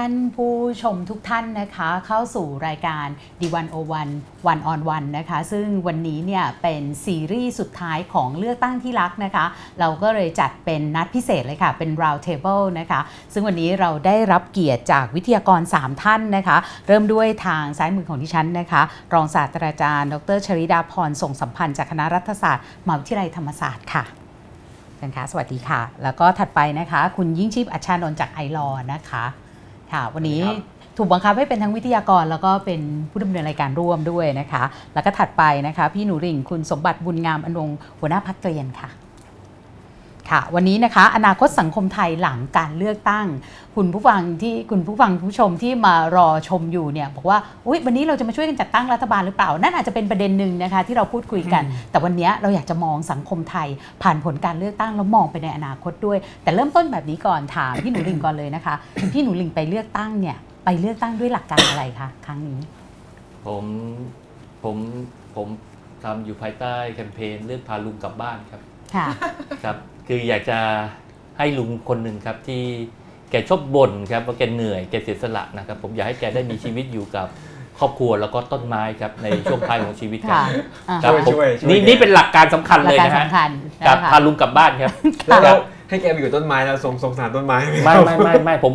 ท่านผู้ชมทุกท่านนะคะเข้าสู่รายการ D101 One on One นะคะซึ่งวันนี้เนี่ยเป็นซีรีส์สุดท้ายของเลือกตั้งที่รักนะคะ เราก็เลยจัดเป็นนัดพิเศษเลยค่ะ เป็น round table นะคะ ซึ่งวันนี้เราได้รับเกียรติจากวิทยากร 3 ท่านนะคะ เริ่มด้วยทางซ้ายมือของดิฉันนะคะ รองศาสตราจารย์ ดรชริดาพรส่งสัมพันธ์จากคณะรัฐศาสตร์มหาวิทยาลัยธรรมศาสตร์ค่ะกันคะสวัสดีค่ะ แล้วก็ถัดไปนะคะ คุณยิ่งชีพอัชชานนท์จากไอรอนะคะ ค่ะ วันนี้สวัสดีครับถูกบังคับให้เป็นทั้งวิทยากร แล้วก็เป็นผู้ดำเนินรายการร่วมด้วยนะคะ แล้วก็ถัดไปนะคะ พี่หนูริ่งคุณสมบัติบุญงามอนงค์หัวหน้าพักเกรียนค่ะ ค่ะ วันนี้นะคะ อนาคตสังคมไทยหลังการเลือกตั้ง คุณผู้ฟังที่คุณผู้ฟังผู้ชมที่มารอชมอยู่เนี่ยบอกว่าอุ๊ยวันนี้เราจะมาช่วยกันจัดตั้งรัฐบาลหรือเปล่า นั่นอาจจะเป็นประเด็นหนึ่งนะคะที่เราพูดคุยกัน แต่วันนี้เราอยากจะมองสังคมไทย ผ่านผลการเลือกตั้งแล้วมองไปในอนาคตด้วย แต่เริ่มต้นแบบนี้ก่อนถามพี่หนูลิงก่อนเลยนะคะพี่หนูลิงไปเลือกตั้งเนี่ยไปเลือกตั้งด้วยหลักการอะไรคะครั้งนี้ ผมผมผมทำอยู่ภายใต้แคมเปญเลือกพาลุงกลับบ้านครับ ค่ะ ครับ คืออยากจะให้ลุงคนหนึ่งครับที่แกชอบบ่นครับว่าแกเหนื่อยแกเสียสละนะครับผมอยากให้แกได้มีชีวิตอยู่กับครอบครัวแล้วก็ต้นไม้ครับในช่วงท้ายของชีวิตครัค่ะบอ่าครับช่วยผมช่วยช่วยนี่แก นี่เป็นหลักการสำคัญหลัเลกยการนะฮะสำคัญครับนะคะพาลุงกลับบ้านครับแล้วคเรารับให้แกไปอยู่ต้นไม้แล้วสงสงสารต้นไม้ไหมไม่ไม่ไม่ไม่ผม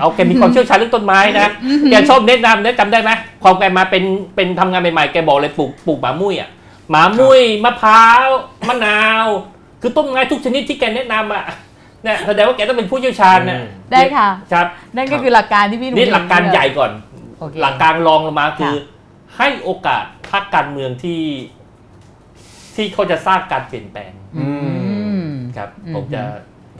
เอาแกมีความเชี่ยวชาญเรื่องต้นไม้นะแกชอบแนะนำนะจำได้ไหมพอแกมาเป็นเป็นทำงานใหม่ๆแกบอกเลยปลูกปลูกหมามุ้ยอะหมามุ้ยมะพร้าวมะนาว คือต้นไม้ทุกชนิดที่แกแนะนำอะเนี่ยแสดงว่าแกต้องเป็นผู้เชี่ยวชาญนะได้ค่ะ ครับ นั่นก็คือหลักการที่พี่หนูนี่หลักการใหญ่ก่อนโอเคหลักการรองลงมาคือค่ะให้โอกาสพรรคการเมืองที่ ที่เขาจะสร้างการเปลี่ยนแปลงอืมครับอืมผมจะ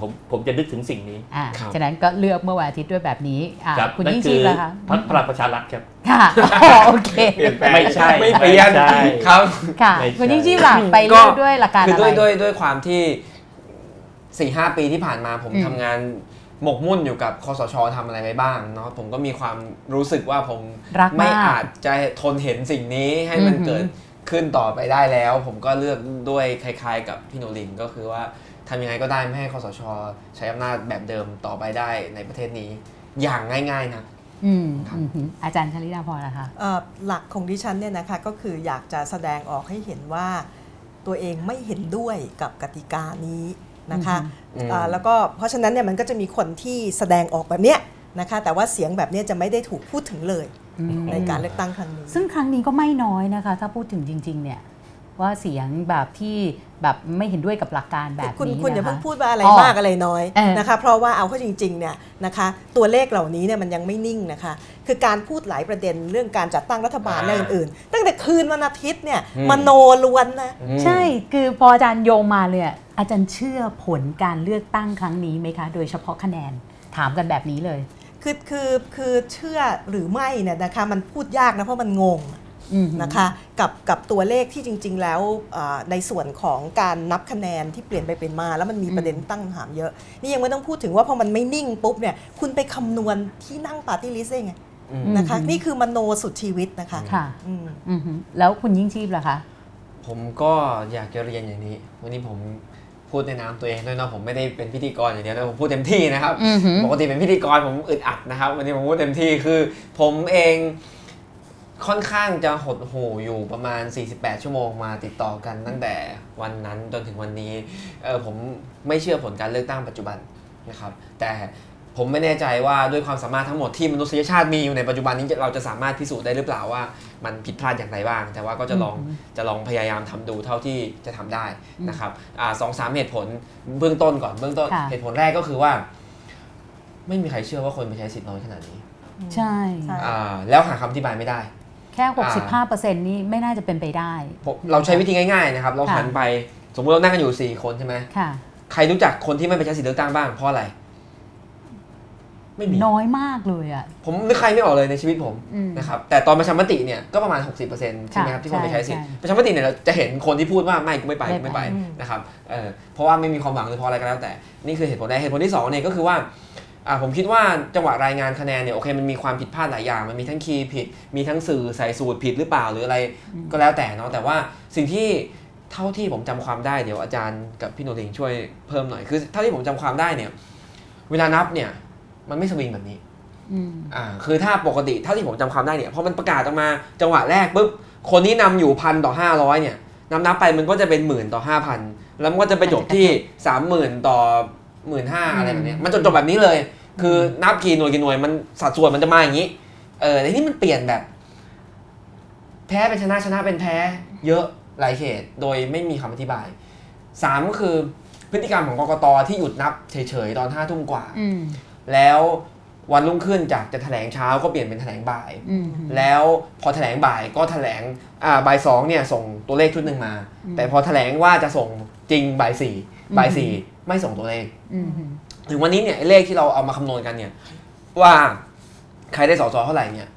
ผมผมจะนึกถึงสิ่งนี้อ่าครับฉะนั้นก็เลือกเมื่อวันอาทิตย์ด้วยแบบนี้อ่าครับคุณนั่นยิ่งคืชีพอแล้วคะพรรคพลังประชารัฐครับค่ะอ๋อโอเคเปลี่ยนแปลงไม่ใช่ไม่เปลี่ยนไม่ใช่ครับค่ะไม่ใช่คุณยิ่งชีพล่ะไปเลือกด้วยหลักการคืออะไรด้วยด้วยด้วยความที่สี่ห้าปีที่ผ่านมาผมอืมทำงานหมกมุ่นอยู่กับคอสชทำอะไรไปบ้างเนาะผมก็มีความรู้สึกว่าผมรักไม่มากอาจจะทนเห็นสิ่งนี้ให้มันอือหือเกิดขึ้นต่อไปได้แล้ว ผมก็เลือกด้วยคล้าย ๆ กับพี่โนลินก็คือว่า ทำยังไงก็ได้ไม่ให้คอสช ใช้อำนาจแบบเดิมต่อไปได้ในประเทศนี้ อย่างง่ายๆนะอืมอืมอืมอาจารย์ชลิดาพรนะคะเอ่อหลักของดิฉันเนี่ยนะคะก็คืออยากจะแสดงออกให้เห็นว่าตัวเองไม่เห็นด้วยกับกติกานี้นะคะอืมอ่าแล้วก็เพราะฉะนั้นเนี่ยมันก็จะมีคนที่แสดงออกแบบเนี้ยนะคะแต่ว่าเสียงแบบเนี้ยจะไม่ได้ถูกพูดถึงเลยอืมในการเลือกตั้งครั้งนี้ ซึ่งครั้งนี้ก็ไม่น้อยนะคะ ถ้าพูดถึงจริง ๆ เนี่ย ว่าเสียงแบบที่แบบไม่เห็นด้วยกับหลักการแบบคุณนี้คุณอย่านะเพิ่งคะพูดว่าอะไรอ๋อมากอะไรน้อยเออนะคะ เพราะว่าเอาเข้าจริงๆเนี่ยนะคะ ตัวเลขเหล่านี้เนี่ยมันยังไม่นิ่งนะคะ คือการพูดหลายประเด็นเรื่องการจัดตั้งรัฐบาลและอื่นๆ ตั้งแต่คืนวันอาทิตย์เนี่ยอืมมโนล้วนนะใช่คือพออาจารย์โยงมาเลยอะอาจารย์เชื่อผลการเลือกตั้งครั้งนี้ไหมคะ โดยเฉพาะคะแนนถามกันแบบนี้เลยคือคือคือเชื่อหรือไม่เนี่ยนะคะมันพูดยากนะเพราะมันงงอืม นะคะกับกับตัวเลขที่จริง ๆ แล้วเอ่อในส่วนของการนับคะแนนที่เปลี่ยนไปเป็นมา แล้วมันมีประเด็นตั้งคำถามเยอะ นี่ยังไม่ต้องพูดถึงว่าพอมันไม่นิ่งปุ๊บเนี่ยคุณไปคำนวณที่นั่งปาร์ตี้ลิสต์ได้ไงอืมนะคะอืมนี่คือมโนสุดชีวิตนะคะค่ะอืมอือหือแล้วคุณยิ่งชีพล่ะคะ ผมก็อยากจะเรียนอย่างนี้ วันนี้ผมพูดในนามตัวเองด้วยเนาะผมไม่ได้เป็นพิธีกรอย่างเดียวนะผมพูดเต็มที่นะครับอือหือปกติเป็นพิธีกรผมอึดอัดนะครับ วันนี้ผมพูดเต็มที่คือ ผมเอง ค่อนข้างจะหดหู่อยู่ประมาณ 48 ชั่วโมงมาติดต่อกันตั้งแต่วันนั้นจนถึงวันนี้เออผมไม่เชื่อผลการเลือกตั้งปัจจุบันนะครับ แต่ผมไม่แน่ใจว่าด้วยความสามารถทั้งหมดที่มนุษยชาติมีอยู่ในปัจจุบันนี้เราจะสามารถพิสูจน์ได้หรือเปล่าว่า มันผิดพลาดอย่างไรบ้าง แต่ว่าก็จะลองอืมจะลองพยายามทำดูเท่าที่จะทำได้นะครับอ่าสองสามเหตุผลเบื้องต้นก่อนเบื้องต้นค่ะเหตุผลแรกก็คือว่า ไม่มีใครเชื่อว่าคนไปใช้สิทธิ์น้อยขนาดนี้ ใช่ใช่อ่าแล้วหาคำอธิบายไม่ได้แค่ 65%นี่ไม่น่าจะเป็นไปได้ผมเราใช้วิธีง่ายๆนะครับ เราค่ะหันไปสมมติเรานั่งกันอยู่ 4 คนใช่ไหมค่ะใครรู้จักคนที่ไม่ไปใช้สิทธิ์เลือกตั้งบ้างเพราะอะไร ไม่มีน้อยมากเลยอะ ผมนึกใครไม่ออกเลยในชีวิตผมอืมนะครับ แต่ตอนประชามติเนี่ยก็ประมาณ 60%ใช่ไหมครับที่คนไปใช้สิทธิ์ใช่ประชามติเนี่ยเราจะเห็นคนที่พูดว่าไม่กูไม่ไปไม่กูไม่ไปไปนะครับเออเพราะว่าไม่มีความหวังหรือเพราะอะไรก็แล้วแต่ นี่คือเหตุผลแรกเหตุผลที่สองเนี่ยก็คือว่า อ่าผมคิดว่าจังหวะรายงานคะแนนเนี่ยโอเคมันมีความผิดพลาดหลายอย่าง มันมีทั้งคีย์ผิด มีทั้งสื่อใส่สูตรผิดหรือเปล่าหรืออะไรก็แล้วแต่เนาะแต่ว่าสิ่งที่เท่าที่ผมจำความได้เดี๋ยวอาจารย์กับพี่โนริงช่วยเพิ่มหน่อยคือเท่าที่ผมจำความได้เนี่ย เวลานับเนี่ย มันไม่สวิงแบบนี้อืมอ่าคือถ้าปกติเท่าที่ผมจำความได้เนี่ยพอมันประกาศออกมาจังหวะแรกปุ๊บคนที่นำอยู่พันต่อห้าร้อยเนี่ยนับนับๆไปมันก็จะเป็นหมื่นต่อห้าพันแล้วมันก็จะไปจบที่สามหมื่นต่อ หมื่นห้าอะไรแบบเนี้ยมันจบจบแบบนี้เลย คือนับกี่หน่วยกี่หน่วยมันสัดส่วนมันจะมาอย่างนี้ เออแต่ที่มันเปลี่ยนแบบ แพ้เป็นชนะชนะเป็นแพ้ เยอะหลายเขต โดยไม่มีคำอธิบายสามก็คือพฤติกรรมของกกตที่หยุดนับเฉยๆตอนห้าทุ่มกว่าอืมแล้ววันรุ่งขึ้นจากจะแถลงเช้าก็เปลี่ยนเป็นแถลงบ่ายอืมแล้วพอแถลงบ่ายก็แถลงอ่าบ่ายสองเนี่ยส่งตัวเลขชุดหนึ่งมา แต่พอแถลงว่าจะส่งจริงบ่ายสี่บ่ายสี่ ไม่ส่งตัวเลขอืมถึงวันนี้เนี่ยไอ้เลขที่เราเอามาคำนวณกันเนี่ย ว่าใครได้สอสอเท่าไหร่เนี่ย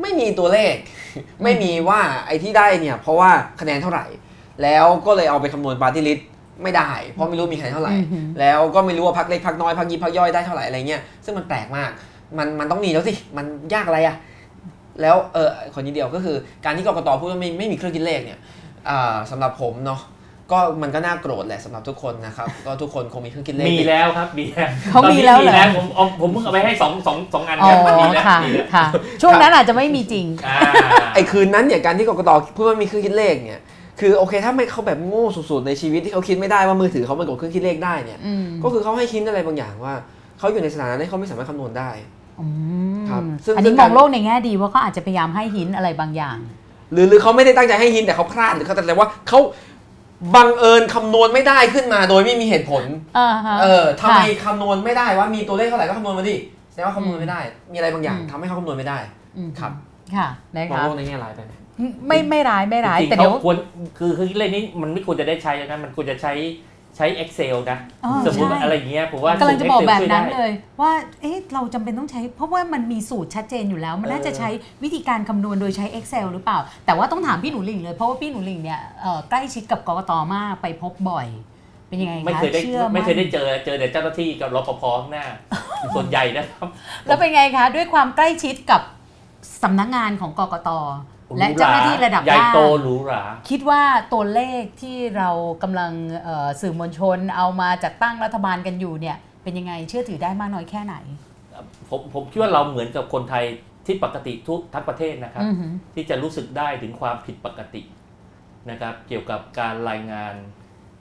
ไม่มีตัวเลข ไม่มีว่าไอ้ที่ได้เนี่ย เพราะว่าคะแนนเท่าไหร่ แล้วก็เลยเอาไปคำนวณปาร์ตี้ลิสต์ไม่ได้ เพราะไม่รู้มีคะแนนเท่าไหร่อืมแล้วก็ไม่รู้ว่าพักเล็กพักน้อยพักยิบพักย่อยได้เท่าไหร่อะไรเงี้ยซึ่งมันแปลกมาก มันมันต้องมีแล้วสิมันยากอะไรอะแล้วเออคนนี้เดียวก็คือการที่กกตพูดว่าไม่ไม่มีเครื่องคิดเลขเนี่ยอ่าสำหรับผมเนาะ ก็มันก็น่าโกรธแหละสำหรับทุกคนนะครับ ก็ทุกคนคงมีเครื่องคิดเลขมีแล้วครับมีแล้วเขามีแล้วเหรอตนนี้ผมเอาผมเพิ่งเอาไปให้สองสองสองอันอ๋อครับมีแล้วค่ะมีแล้วค่ะ ช่วงนั้นอาจจะไม่มีจริงอ่าไอ้คืนนั้นเนี่ยการที่กกตพูดว่ามีเครื่องคิดเลขเนี่ยคือโอเคถ้าไม่เขาแบบโง่สุดๆในชีวิตที่เขาคิดไม่ได้ว่ามือถือเขามันกดเครื่องคิดเลขได้เนี่ยอืมก็คือเขาให้คิดอะไรบางอย่างว่าเขาอยู่ในสถานะที่เขาไม่สามารถคำนวณได้อืมครับซึ่งอันซึ่นี้งมกาอรงโลกในแง่ดีว่าเขาอาจจะพยายามให้หินอะไรบางอย่าง หรือหรือเขาไม่ได้ตั้งใจให้หินแต่เขาพลาดหรือเขาแต่ว่าเขา บังเอิญคำนวณไม่ได้ขึ้นมาโดยไม่มีเหตุผล อ่าฮะ เออทำไมค่ะคำนวณไม่ได้ว่ามีตัวเลขเท่าไหร่ก็คำนวณมาดิแสดงว่าคำนวณไม่ได้ มีอะไรบางอย่างอืม ทำให้เขาคำนวณไม่ได้ อืมครับ ค่ะนะมองคะโลกในแง่ร้ายไปไหมไม่ไม่ร้ายไม่ร้ายจริงๆแต่เดี๋ยวเขาควรคือคือเรื่องนี้มันไม่ควรจะได้ใช้นะมันควรจะใช้ ใช้ Excel นะอ๋อสมมติใช่อะไรอย่างเงี้ยผมว่ากำลังจะบอกสูตรแบบ Excel นั้นช่วยได้เลย ว่าเอ๊ะเราจำเป็นต้องใช้ เพราะว่ามันมีสูตรชัดเจนอยู่แล้ว มันน่าจะใช้วิธีการคำนวณโดยใช้ Excel หรือเปล่า แต่ว่าต้องถามพี่หนูหลิงเลย เพราะว่าพี่หนูหลิงเนี่ยเอ่อใกล้ชิดกับกกตมากไปพบบ่อย เป็นยังไงคะไม่เคยได้ชื่อไม่เคยได้นเจอเจอแต่เจ้าหน้าที่กับรปภข้างหน้าส่วนใหญ่นะครับ แล้วเป็นไงคะ ด้วยความใกล้ชิดกับสำนักงานของกกต และเจ้าหน้าที่ระดับใหญ่ล่างโตหรูหราคิดว่าตัวเลขที่เรากำลังเอ่อสื่อมวลชนเอามาจัดตั้งรัฐบาลกันอยู่เนี่ยเป็นยังไงเชื่อถือได้มากน้อยแค่ไหน ผมผมคิดว่าเราเหมือนกับคนไทยที่ปกติทุกทั้งประเทศนะครับอือหือที่จะรู้สึกได้ถึงความผิดปกตินะครับ เกี่ยวกับการรายงาน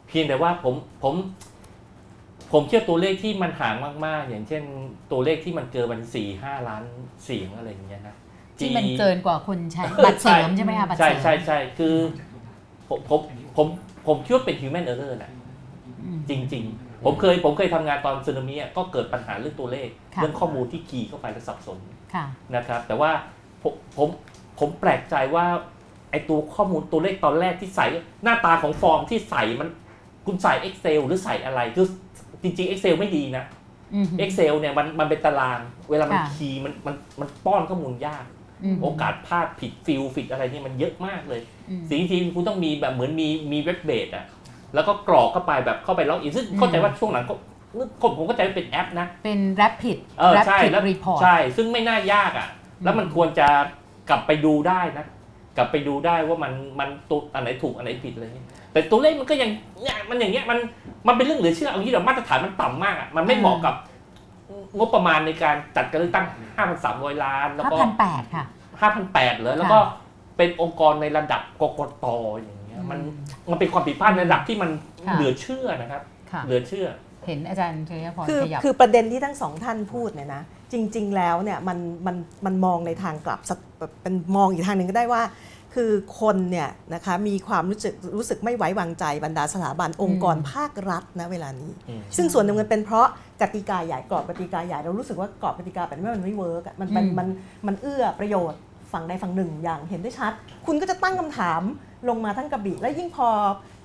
เพียงแต่ว่าผมผมผมเชื่อตัวเลขที่มันห่างมาก ๆ อย่างเช่น ตัวเลขที่มันเกินมันสี่ห้าล้านเสียงอะไรอย่างเงี้ยนะ ที่มันเกินกว่าคนใช้บัตรเสริมใช่ไหมคะบัตรเสใช่ริมใช่ใช่คือผมผมผมผมคิดว่าเป็น human error แหละอืมจริง ๆ ผมเคยผมเคยทำงานตอนสึนามิอะก็เกิดปัญหาเรื่องตัวเลขค่ะเรื่องข้อมูลที่คีย์เข้าไปแล้วสับสนค่ะนะครับ แต่ว่าผมผมผมแปลกใจว่าไอตัวข้อมูลตัวเลขตอนแรกที่ใส่หน้าตาของฟอร์มที่ใส่มันคุณใส่ Excel หรือใส่อะไรคือจริงๆ Excel ไม่ดีนะอือหือ Excel เนี่ยมันมันเป็นตาราง เวลามันค่ะ key มันมันมันป้อนข้อมูลยากอืม โอกาสพลาดผิด field ผิดอะไรเนี่ยมันเยอะมากเลยอืมสิ่งที่คุณต้องมีแบบเหมือนมีมี web-based อะแล้วก็กรอกเข้าไปแบบเข้าไป login ซึ่งอืมเข้าใจว่าช่วงหลังก็ผมผมเข้าใจว่าเป็นแอปนะ เป็น rapid เออใช่ rapid แล้ว report ใช่ ซึ่งไม่น่ายากอะ แล้วมันควรจะกลับไปดูได้นะ กลับไปดูได้ว่ามันมันตัวอันไหนถูกอันไหนผิดอะไรเงี้ยแต่ตัวเลขมันก็ยังเนี่ยมันอย่างเงี้ยมันมันเป็นเรื่องเหลือเชื่อเอางี้เดี๋ยวมาตรฐานมันต่ำมากอะมันไม่เหมาะกับ งบประมาณในการจัดการเลือกตั้ง 5,300 ล้าน แล้วก็5,800ค่ะ5,800เลยแล้วก็เป็นองค์กรในระดับกกตอย่างเงี้ยมันมันเป็นความผิดพลาดในระดับที่มันค่ะเหลือเชื่อนะครับค่ะเหลือเชื่อ เห็นอาจารย์ชยพรคือขยับคือประเด็นที่ทั้งสองท่านพูดเนี่ยนะจริง ๆ แล้วเนี่ยมันมันมันมองในทางกลับสักแบบเป็นมองอีกทางหนึ่งก็ได้ว่า คือคนเนี่ยนะคะมีความรู้สึกรู้สึกไม่ไว้วางใจบรรดาสถาบันองค์กรภาครัฐนะเวลานี้อืมซึ่งส่วนหนึ่งมันเป็นเพราะกติกาใหญ่กรอบกติกาใหญ่เรารู้สึกว่ากรอบกติกาแบบนี้มันไม่เวิร์กอะมันมันอืมมันมันเอื้อประโยชน์ฝั่งใดฝั่งหนึ่งอย่างเห็นได้ชัด คุณก็จะตั้งคำถามลงมาทั้งกระบี่และยิ่งพอ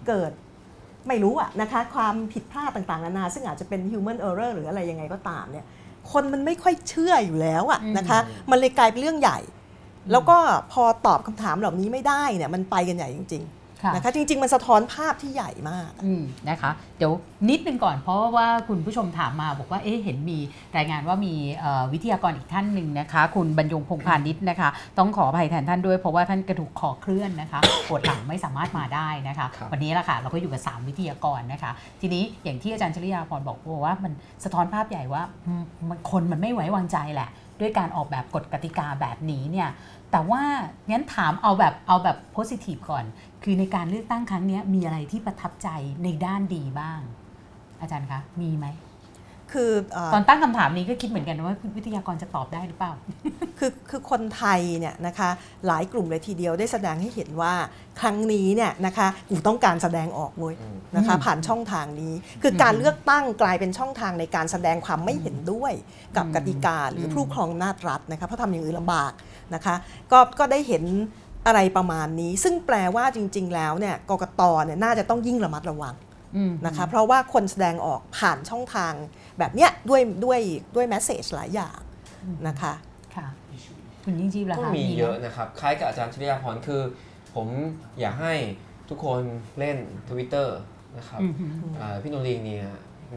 เกิดไม่รู้อะนะคะความผิดพลาดต่างๆนานาซึ่งอาจจะเป็น human error หรืออะไรยังไงก็ตามเนี่ยคนมันไม่ค่อยเชื่ออยู่แล้วอะอืมนะคะ มันเลยกลายเป็นเรื่องใหญ่ แล้วก็พอตอบคำถามเหล่านี้ไม่ได้เนี่ยมันไปกันใหญ่จริงค่ะๆนะคะจริง ๆ มันสะท้อนภาพที่ใหญ่มากอืมนะคะเดี๋ยวนิดนึงก่อนเพราะว่าคุณผู้ชมถามมาบอกว่าเอ๊ะเห็นมีรายงานว่ามีเอ่อวิทยากรอีกท่านหนึ่งนะคะ คุณบรรยงพงษ์พาณิชย์นะคะ ต้องขออภัยแทนท่านด้วยเพราะว่าท่านกระดูกคอเคลื่อนนะคะปวดหลังไม่สามารถมาได้นะคะครับวันนี้แหละค่ะเราก็อยู่กับ 3 วิทยากรนะคะ ทีนี้อย่างที่อาจารย์ชลิยาพรบอกว่ามันสะท้อนภาพใหญ่ว่าอืมมันคนมันไม่ไว้วางใจแหละ ด้วยการออกแบบกฎกติกาแบบนี้เนี่ย แต่ว่างั้นถามเอาแบบเอาแบบโพสิทีฟก่อน คือในการเลือกตั้งครั้งเนี้ยมีอะไรที่ประทับใจในด้านดีบ้าง อาจารย์คะมีไหมคือเอ่อตอนตั้งคำถามนี้ก็คิดเหมือนกันว่าวิทยากรจะตอบได้หรือเปล่า คือคือคนไทยเนี่ยนะคะหลายกลุ่มเลยทีเดียวได้แสดงให้เห็นว่าครั้งนี้เนี่ยนะคะกูต้องการแสดงออกเว้ยนะคะอืมผ่านช่องทางนี้ คือการเลือกตั้งกลายเป็นช่องทางในการแสดงความไม่เห็นด้วย กับอืมกติกาหรืออมผู้ครองอำนาจรัฐนะคะเพราะทำอย่างอื่นลำบาก นะคะก็ก็ได้เห็นอะไรประมาณนี้ ซึ่งแปลว่าจริง ๆ แล้วเนี่ยกกตเนี่ยน่าจะต้องยิ่งระมัดระวังอืมนะคะเพราะว่าคนแสดงออกผ่านช่องทางแบบเนี้ยด้วยด้วยด้วยแมสเซจหลายอย่างนะคะค่ะคุณยิ่งชีพล่ะก็คะมีไหเยอะนะครับ คล้ายกับอาจารย์ชริยาพรคือ ผมอยากให้ทุกคนเล่น Twitter นะครับอืมฮึอ่าพี่โนริงเนี่ย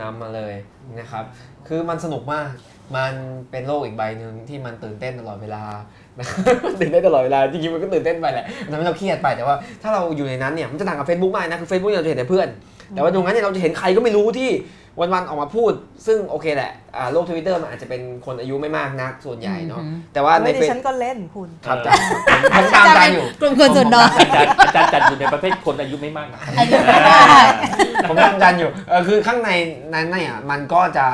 นำมาเลยนะครับ คือมันสนุกมาก มันเป็นโลกอีกใบหนึ่งที่มันตื่นเต้นตลอดเวลามัน ตื่นเต้นตลอดเวลาจริงๆมันก็ตื่นเต้นไปแหละมันทำให้เราเครียดไปแต่ว่าถ้าเราอยู่ในนั้นเนี่ยมันจะต่างกับ Facebook มากนะคือ Facebook เนี่ยเราจะเห็นแต่เพื่อน แต่ว่าตรงนั้นเนี่ยเราจะเห็นใครก็ไม่รู้ที่วันๆออกมาพูด ซึ่งโอเคแหละอ่าโลกทวิตเตอร์มันอาจจะเป็นคนอายุไม่มากนักส่วนใหญ่เนาะอืมแต่ว่าในไม่เฟดิซฉันก็เล่นคุณครับอาจารย์ผมตามอาจารย์อยู่กลุ่มคนส่วนน้อยอาจารย์อาจารย์จัดอยู่ในประเภทคนอายุไม่มากนะอายุไม่ได้ผมทำจันอยู่เออคือข้างในนั้นเนี่ยมันก็จะ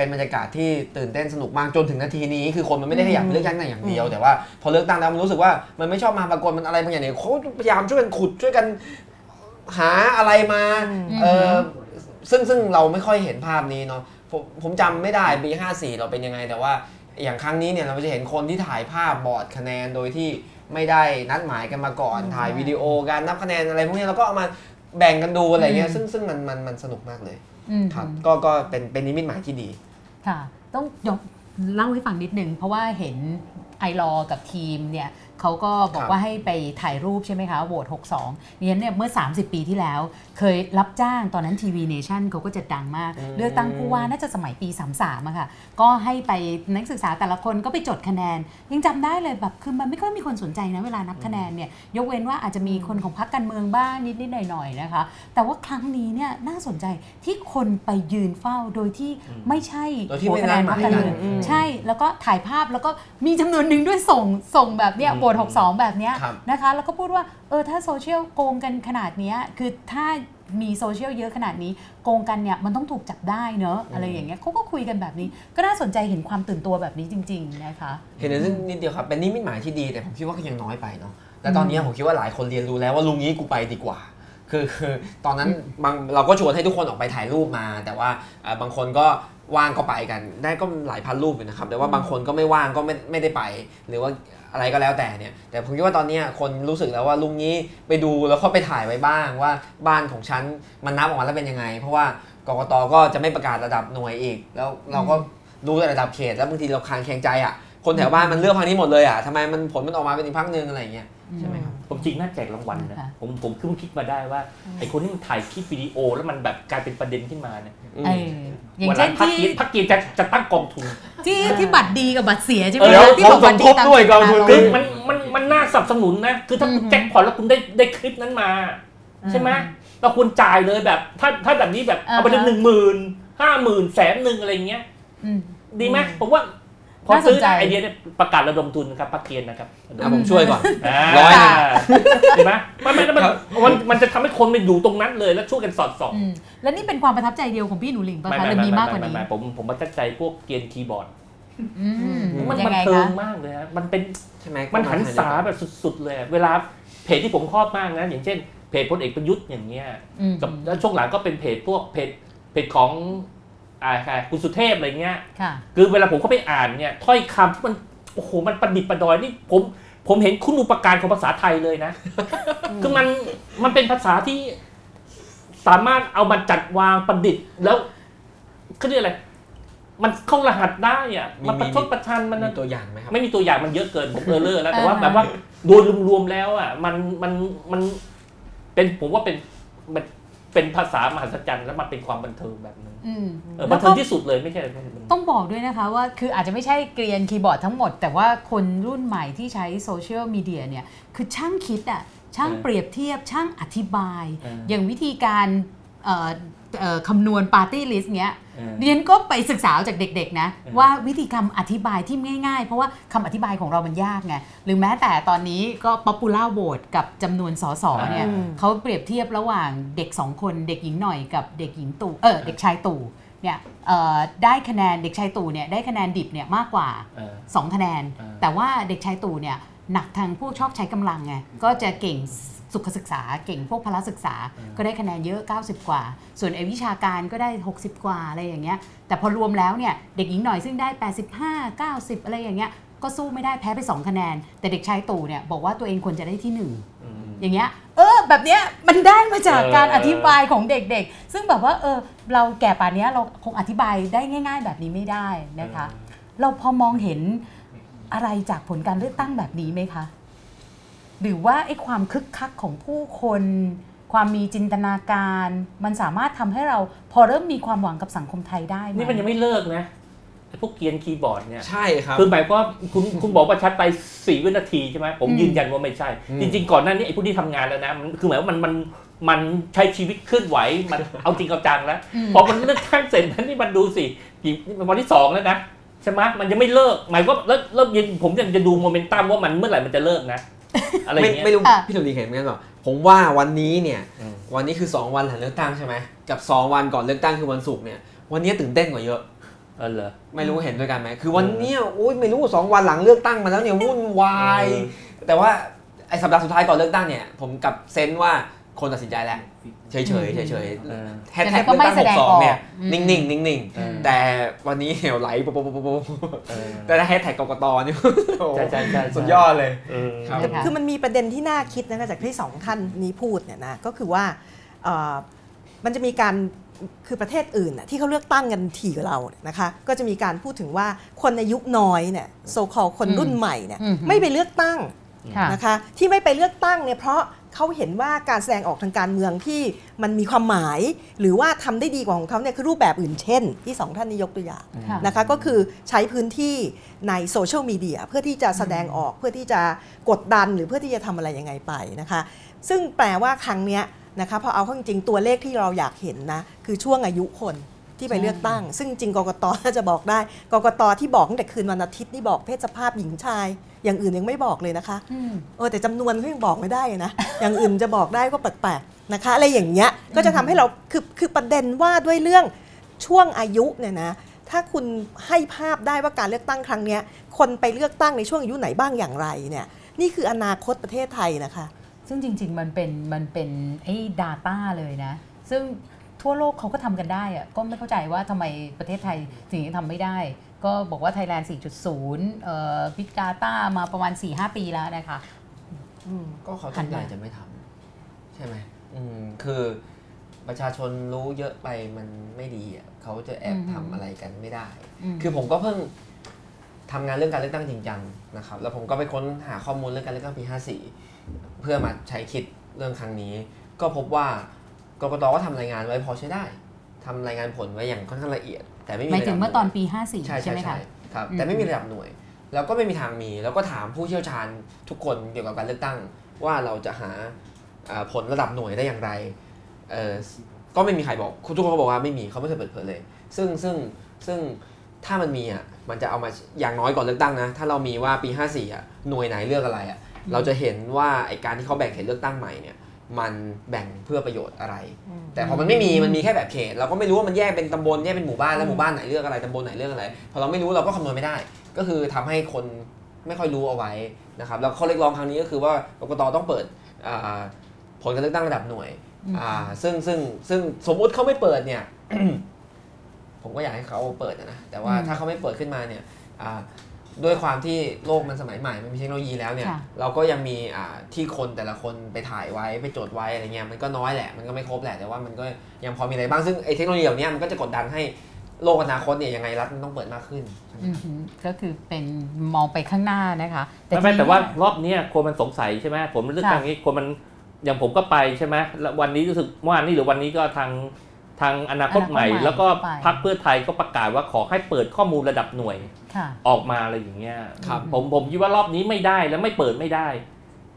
เป็นบรรยากาศที่ตื่นเต้นสนุกมากจนถึงนาทีนี้ คือคนมันไม่ได้แค่อยากไปเลือกตั้งอย่างเดียวแต่ว่าพอเลือกตั้งแล้วมันรู้สึกว่ามันไม่ชอบมาปรากฏมันอะไรบางอย่างเนี่ยเขาพยายามช่วยกันขุดช่วยกันหาอะไรมาอืมเออซึ่งซึ่งเราไม่ค่อยเห็นภาพนี้เนาะผมผมจำไม่ได้ปี54 เราเป็นยังไง แต่ว่าอย่างครั้งนี้เนี่ยเราจะเห็นคนที่ถ่ายภาพบอร์ดคะแนนโดยที่ไม่ได้นัดหมายกันมาก่อนถ่ายวิดีโอการนับคะแนนอะไรพวกนี้เราก็เอามาแบ่งกันดูอะไรเงี้ยซึ่งซึ่งมันมันมันสนุกมากเลยอืมครับก็ก็เป็นเป็นนิมิตหมายที่ดี ค่ะ ต้องยกเล่าให้ฟังนิดนึง เพราะว่าเห็นไอรอกับทีมเนี่ย เขาก็บอคกรับว่าให้ไปถ่ายรูปใช่ไหมคะโหวต62เนี่ยเนี่ยเมื่อ 30 ปีที่แล้ว เคยรับจ้างตอนนั้นทีวีเนชั่นเขาก็จะดังมาก เลือกตั้งผู้ว่าน่าจะสมัยปี 33อะค่ะ ก็ให้ไปนักศึกษาแต่ละคนก็ไปจดคะแนน ยังจำได้เลยแบบคือมันไม่ค่อยมีคนสนใจนะเวลานับคะแนนเนี่ยยกเว้นว่าอาจจะมีคนของพรรคการเมืองบ้างนิดๆหน่อยๆนะคะ แต่ว่าครั้งนี้เนี่ยน่าสนใจที่คนไปยืนเฝ้าโดยที่ไม่ใช่โดยที่หัวไม่คะแนนนัพรดรหคมายการกันเมืองอืมใช่แล้วก็ถ่ายภาพแล้วก็มีจำนวนหนึ่งด้วยส่งส่งแบบเนี้ยอืมโหวต62 แบบเนี้ยครับนะคะ แล้วก็พูดว่าเออถ้าโซเชียลโกงกันขนาดเนี้ยคือถ้ามีโซเชียลเยอะขนาดนี้โกงกันเนี่ยมันต้องถูกจับได้เนอะอะไรอย่างเงี้ยเขาก็คุยกันแบบนี้ ก็น่าสนใจเห็นความตื่นตัวแบบนี้จริง ๆ นะคะ เห็นในเรื่องนิดเดียวครับ เป็นนิมิตหมายที่ดีแต่ผมคิดว่าก็ยังน้อยไปเนาะและตอนนี้ผมคิดว่าหลายคนเรียนรู้แล้วว่าลุงนี้กูไปดีกว่าคือคือตอนนั้นบางเราก็ชวนให้ทุกคนออกไปถ่ายรูปมา แต่ว่าเอ่อบางคนก็ว่างก็ไปกัน ได้ก็หลายพันรูปอยู่นะครับ แต่ว่าบางคนก็ไม่ว่างก็ไม่ไม่ได้ไป หรือว่า อะไรก็แล้วแต่เนี่ยแต่ผมคิดว่าตอนนี้คนรู้สึกแล้วว่าลุงนี้ไปดูแล้วก็ไปถ่ายไว้บ้างว่าบ้านของฉันมันนับออกมาแล้วเป็นยังไง เพราะว่ากกตก็จะไม่ประกาศระดับหน่วยอีก แล้วเราก็รู้แต่ระดับเขตแล้วบางทีเราคลางแคลงใจอะ คนแถวบ้านมันเลือกพักนี้หมดเลยอะทำไมมันผลมันออกมาเป็นอีกพักหนึ่งอะไรอย่างเงี้ยใช่ไหมครับผมจริงน่าแจกรางวัลนะค่ะผมผมเพิ่งคิดมาได้ว่าไอคนที่มันถ่ายคลิปวิดีโอแล้วมันแบบกลายเป็นประเด็นขึ้นมาเนี่ยอืมเอออย่างวันหเช่ลันงพักที่เกียรติพักเกียรติจะจะตั้งกองทุน ที่ที่บัตรดีกับบัตรเสียใช่ไหมเออคะที่บอกบัตรดีตามด้วยกองทุนคือมันมันมันน่าสนับสนุนนะคือถ้าคุณอืมแจ็คพอตแล้วคุณได้ได้คลิปนั้นมา ใช่ไหมเราควรจ่ายเลยแบบถ้าถ้าแบบนี้แบบอ่าฮะเอาไปเลยหนึ่งหมื่นห้าหมื่นแสนหนึ่งอะไรเงี้ยอืมดีไหมผมว่า พอน่าสนซื้อใจไอเดียเนี่ยประกาศระดมทุนนะครับพักเกียรตินะครับอะผมช่วยก่อนาร้อยหนึ่งเห็นไหมไม่ไม่แล้วมันมันมันจะทำให้คนไปอยู่ตรงนั้นเลยแล้วช่วยกันสอดส่องอืมแล้วนี่เป็นความประทับใจเดียวของพี่หนูหลิงป่ะคะหรือมีมากกว่านี้ไไผมผมประทับใจพวกเกมคีย์บอร์ดอืมมันยัมันงไงเทิคะงมากเลยฮะมันเป็นใช่ไหมมันหันษาแบบสุดๆเลยอะเวลาเพจที่ผมชอบมากนะอย่างเช่นเพจพลเอกประยุทธ์อย่างเงี้ยอืมกับแล้วช่วงหลังก็เป็นเพจพวกเพจเพจของ อ่าใครคุณสุเทพอะไรเงี้ยค่ะคือเวลาผมเข้าไปอ่านเนี่ยถ้อยคำที่มันโอ้โหมันประดิษฐ์ประดอยนี่ผมผมเห็นคุณอุปการของภาษาไทยเลยนะ คือมันมันเป็นภาษาที่สามารถเอามาจัดวางประดิษฐ์แล้วเขาเรียกอะไร มันเข้ารหัสได้อะมันประชดประชันมันมีตัวอย่างไหมครับไม่มีตัวอย่างมันเยอะเกินผมเออเลอร์แล้วแต่ว่าอ่าฮะแบบว่าโดยรวมๆแล้วอะมันมันมันเป็นผมว่าเป็นมัน เป็นภาษามหัศจรรย์แล้วมันเป็นความบันเทิงแบบนึงอืมเออแล้บัวนเทิงที่สุดเลยไม่ใช่ไม่ใช่ต้องบอกด้วยนะคะว่าคืออาจจะไม่ใช่เกรียนคีย์บอร์ดทั้งหมด แต่ว่าคนรุ่นใหม่ที่ใช้โซเชียลมีเดียเนี่ย คือช่างคิดอะช่างเปรียบเทียบช่างอธิบาย เอออย่างวิธีการเอ่อเอ่อ คำนวณปาร์ตี้ลิสต์เนี้ยเออเรียนก็ไปศึกษาจากเด็กๆนะเออว่าวิธีคำอธิบายที่ง่ายๆ เพราะว่าคำอธิบายของเรามันยากไงหรือแม้แต่ตอนนี้ก็ popular vote กับจำนวนสสเนี่ยอืมเขาเปรียบเทียบระหว่างเด็กสองคนเด็กหญิงหน่อยกับเด็กหญิงตู่เออเด็กชายตู่เนี่ยเอ่อได้คะแนนเด็กชายตู่เนี่ยได้คะแนนดิบเนี่ยมากกว่าเออ2คะแนนอ่าแต่ว่าเด็กชายตู่เนี่ยหนักทางพวกชอบใช้กำลังไงก็จะเก่ง สุขศึกษาเก่งพวกพละศึกษาก็ได้คะแนนเยอะ 90 กว่า ส่วนไอวิชาการก็ได้ 60 กว่าอะไรอย่างเงี้ยแต่พอรวมแล้วเนี่ยเด็กหญิงหน่อยซึ่งได้ 85 90 อะไรอย่างเงี้ยก็สู้ไม่ได้แพ้ไป 2 คะแนน แต่เด็กชายตู่เนี่ยบอกว่าตัวเองควรจะได้ที่หนึ่งอืมอย่างเงี้ยเออแบบเนี้ยมันได้มาจากเออการอธิบายของเด็กๆ ซึ่งแบบว่าเออเราแก่ป่านเนี้ยเราคงอธิบายได้ง่าย ๆ แบบนี้ไม่ได้นะคะ เราพอมองเห็นอะไรจากผลการเลือกตั้งแบบนี้ไหมคะ หรือว่าไอ้ความคึกคักของผู้คน ความมีจินตนาการ มันสามารถทำให้เราพอเริ่มมีความหวังกับสังคมไทยได้ไหมนี่มันยังไม่เลิกนะไอ้พวกเกรียนคีย์บอร์ดเนี่ยใช่ครับคือหมายความว่าคุณคุณบอกว่าชัดไปสี่วินาทีใช่ไหมผมอืมยืนยันว่าไม่ใช่อืมจริง ๆ ก่อนหน้านี้ไอ้ผู้ที่ทำงานแล้วนะมันคือหมายว่ามันมันมันใช้ชีวิตเคลื่อนไหวมันเอาจริงเอาจังแล้วอืมพอมันเลือกตั้งเสร็จนั้นนี่มันดูสิกี่นี่มันวันที่สองแล้วนะใช่ไหมมันยังไม่เลิก หมายว่าเริ่มเริ่มยินผมยังจะดูโมเมนตัมว่ามันเมื่อไหร่มันจะเลิกนะ อะไรอไม่ย่างเงี้ย ไม่รู้อะ พี่หนูหริ่งเห็นไหมกันหรอผมว่าวันนี้เนี่ยอืม วันนี้คือ 2 วันหลังเลือกตั้งใช่ไหมกับ 2 วันก่อนเลือกตั้งคือวันศุกร์เนี่ยวันนี้ตื่นเต้นกว่าเยอะ เออเหรอ ไม่รู้เห็นด้วยกันไหมคือวันเนี้ยโอ้ยไม่รู้สองวันหลังเลือกตั้งมาแล้วเนี่ยวุ่นวาย เออ แต่ว่าไอ้สัปดาห์สุดท้ายก่อนเลือกตั้งเนี่ย ผมกับเซนส์ว่า คนตัดสินใจแล้วเฉยเฉยเฉยเฉยเออแฮชแท็กแต่ก็เลือกไม่ตั้งแสหดกงสองเนี่ยออกอืมนิ่งนิ่งนิ่งนิ่งเออๆแต่วันนี้เหวไหลปุ๊บปุ๊บปุ๊บปุ๊บเออแต่ถ้าแฮชแท็กกกตนี่โอ้โหใช่ใช่ใช่สุดยอดเลยเออครับนะคะคือมันมีประเด็นที่น่าคิดนะคะจากที่สองท่านนี้พูดเนี่ยนะก็คือว่าเอ่อมันจะมีการคือประเทศอื่นน่ะที่เขาเลือกตั้งกันถี่กว่าเราเนี่ยนะคะก็จะมีการพูดถึงว่าคนอายุน้อยเนี่ยโซคอลคนรุ่นใหม่เนี่ยอืมไม่ไปเลือกตั้งค่ะนะคะที่ไม่ไปเลือกตั้งเนี่ยเพราะ เขาเห็นว่าการแสดงออกทางการเมืองที่มันมีความหมาย หรือว่าทำได้ดีกว่าของเขาเนี่ยคือรูปแบบอื่นเช่น ที่สองท่านนี้ยกตัวอย่างค่ะนะคะก็คือใช้พื้นที่ในโซเชียลมีเดียเพื่อที่จะแสดงออกเพื่อที่จะกดดันหรือเพื่อที่จะทำอะไรยังไงไปนะคะ ซึ่งแปลว่าครั้งเนี้ยนะคะพอเอาเข้าจริงๆตัวเลขที่เราอยากเห็นนะคือช่วงอายุคน ที่ไปเลือกตั้ง ซึ่งจริงกกตน่าจะบอกได้ กกตที่บอกตั้งแต่คืนวันอาทิตย์นี่บอกเพศสภาพหญิงชาย อย่างอื่นยังไม่บอกเลยนะคะอืมเออแต่จำนวนเขายังบอกไม่ได้นะอย่างอื่นจะบอกได้ก็แปลกๆนะคะอะไรอย่างเงี้ยก็จะทำให้เราคือคือประเด็นว่าด้วยเรื่องช่วงอายุเนี่ยนะถ้าคุณให้ภาพได้ว่าการเลือกตั้งครั้งเนี้ยคนไปเลือกตั้งในช่วงอายุไหนบ้างอย่างไรเนี่ยนี่คืออนาคตประเทศไทยนะคะ ซึ่งจริง ๆ มันเป็นมันเป็นไอ้ data เลยนะ ซึ่ง ทั่วโลกเขาก็ทำกันได้อะก็ไม่เข้าใจว่าทำไมประเทศไทยถึงยังทำไม่ได้ ก็บอกว่า Thailand 4.0เอ่อพิกาตามาประมาณ 4-5 ปีแล้วนะคะก็เขาหัตั้นงใจมาจะไม่ทำใช่ไหมอืมคือประชาชนรู้เยอะไปมันไม่ดีอะเขาจะแอบทำอะไรกันไม่ได้มคือผมก็เพิ่งทำงานเรื่องการเลือกตั้งจริงจังนะครับ แล้วผมก็ไปค้นหาข้อมูลเรื่องการเลือกตั้งปี 54 เพื่อมาใช้คิดเรื่องครั้งนี้ ก็พบว่า กกตก็ทำรายงานไว้พอใช้ได้ทำรายงานผลไว้อย่างค่อนข้างละเอียด แต่ไม่มีหมายถึงเมื่อตอนปีใช่54ใช่ใช่ไหมใช่คะครับอืมแต่ไม่มีระดับหน่วย แล้วก็ไม่มีทางมี แล้วก็ถามผู้เชี่ยวชาญทุกคนเกี่ยวกับการเลือกตั้ง ว่าเราจะหาอ่าผลระดับหน่วยได้อย่างไรเออก็ไม่มีใครบอกทุกคนก็บอกว่าไม่มีเขาไม่เคยเปิดเผยเลย ซึ่งซึ่งซึ่งถ้ามันมีอะมันจะเอามาอย่างน้อยก่อนเลือกตั้งนะ ถ้าเรามีว่าปี 54อะหน่วยไหนเลือกอะไรอะเราจะเห็นว่าไอการที่เขาแบ่งเขตเลือกตั้งใหม่เนี่ย มันแบ่งเพื่อประโยชน์อะไร แต่พอมันไม่มีมันมีแค่แบบเขต เราก็ไม่รู้ว่ามันแยกเป็นตำบลแยกเป็นหมู่บ้านแล้วหมู่บ้านไหนเลือกอะไรตำบลไหนเลือกอะไรพอเราไม่รู้เราก็คำนวณไม่ได้ ก็คือทำให้คนไม่ค่อยรู้เอาไว้นะครับแล้วข้อเรียกร้องครั้งนี้ก็คือว่ากกตต้องเปิดอ่าผลการเลือกตั้งระดับหน่วยอืมอ่าซึ่งซึ่งซึ่งสมมุติเขาไม่เปิดเนี่ยผมก็อยากให้เขาเปิดนะแต่ว่าอืมถ้าเขาไม่เปิดขึ้นมาเนี่ยอ่า ด้วยความที่โลกมันสมัยใหม่มันมีเทคโนโลยีแล้วเนี่ยค่ะเราก็ยังมีอ่าที่คนแต่ละคนไปถ่ายไว้ไปจดไว้อะไรเงี้ยมันก็น้อยแหละมันก็ไม่ครบแหละแต่ว่ามันก็ยังพอมีอะไรบ้างซึ่งไอ้เทคโนโลยีเหล่านี้มันก็จะกดดันให้โลกอนาคตเนี่ยยังไงรัฐมันต้องเปิดมากขึ้นอือหือก็คือเป็นมองไปข้างหน้านะคะไม่ไม่ทีแต่นี้ว่ารอบเนี้ยคนมันสงสัยใช่ไหมผมเลือกตั้งค่ะนี้คนมันอย่างผมก็ไปใช่ไหมแล้ววันนี้รู้สึกเมื่อวานนี้หรือวันนี้ก็ทาง ทางอนาคตใหม่อนาคตใหม่ แล้วก็ไปพรรคเพื่อไทยก็ประกาศว่าขอให้เปิดข้อมูลระดับหน่วยค่ะออกมาอะไรอย่างเงี้ยครับผมผมคิดว่ารอบนี้ไม่ได้แล้วไม่เปิดไม่ได้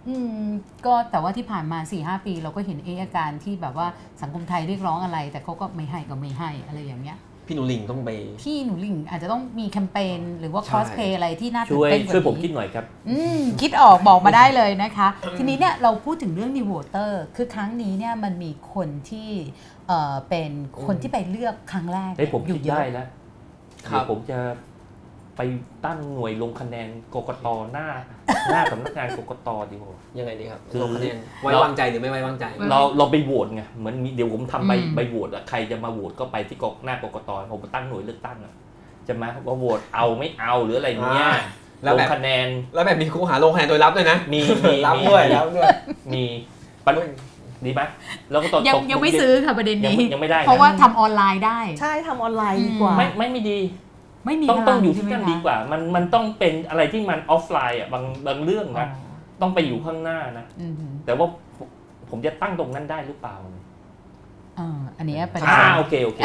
อืมก็แต่ว่าที่ผ่านมา4ีหปี เราก็เห็นเออาการที่แบบว่าสังคมไทยเรียกร้องอะไร แต่เขาก็ไม่ให้ก็ไม่ให้อะไรอย่างเงี้ย พี่หนูลิงต้องไปพี่หนูหลิงอาจจะต้องมีแคมเปญหรือว่าใช่คอสเพย์อะไรที่น่าตื่ช่นวยเต้นกว่าช่วยผมนี้คิดหน่อยครับ อืมคิดออกบอกมาได้เลยนะคะ ทีนี้เนี่ยเราพูดถึงเรื่อง New Voter คือครั้งนี้เนี่ยมันมีคนที่เอ่อเป็นคนที่ไปเลือกครั้งแรกเฮ้ยผมอคิยู่ดเยได้อะแล้วครับเดี๋ยวผมจะ ไปตั้งหน่วยลงคะแนนกกตหน้า หน้าสำนักงานกกตดีกว่า ยังไงดีครับคือ ลงคะแนนไว้วางใจหรือไม่ไว้วางใจ เราเราไปโหวตไงเหมือนมีเดี๋ยวผมทำใบอืม ใบโหวตอะใครจะมาโหวตก็ไปที่กกหน้ากกตผมตั้งหน่วยเลือกตั้งอะจะมาว่าโหวตเอาไม่เอาหรืออะไรเงี้ยอ่าแล้ลวงแบบ คะแนนแล้วแบบมีครูหาลงคะแนนโดยรับด้วยนะมีมีรับมีด้วยรับด้วย มีปัญดีไหมแล้วก็ตอนยังตกยังไม่ซื้อค่ะประเด็นยังนี้ ไม่ยังไม่ได้นเพราะว่าทำออนไลน์ได้ ใช่ทำออนไลน์ดีกว่า ไม่ไม่ไม่ดี ไม่มีต้องพต้ลัองอยู่ใช่ที่ไหมนั่นคะดีกว่า มันมันต้องเป็นอะไรที่มันออฟไลน์อะบางบางเรื่องอ๋อนะต้องไปอยู่ข้างหน้านะอืมแต่ว่าผมผมจะตั้งตรงนั้นได้หรือเปล่าอ่าอันเนี้ยเป็นอ่าโอเคโอเค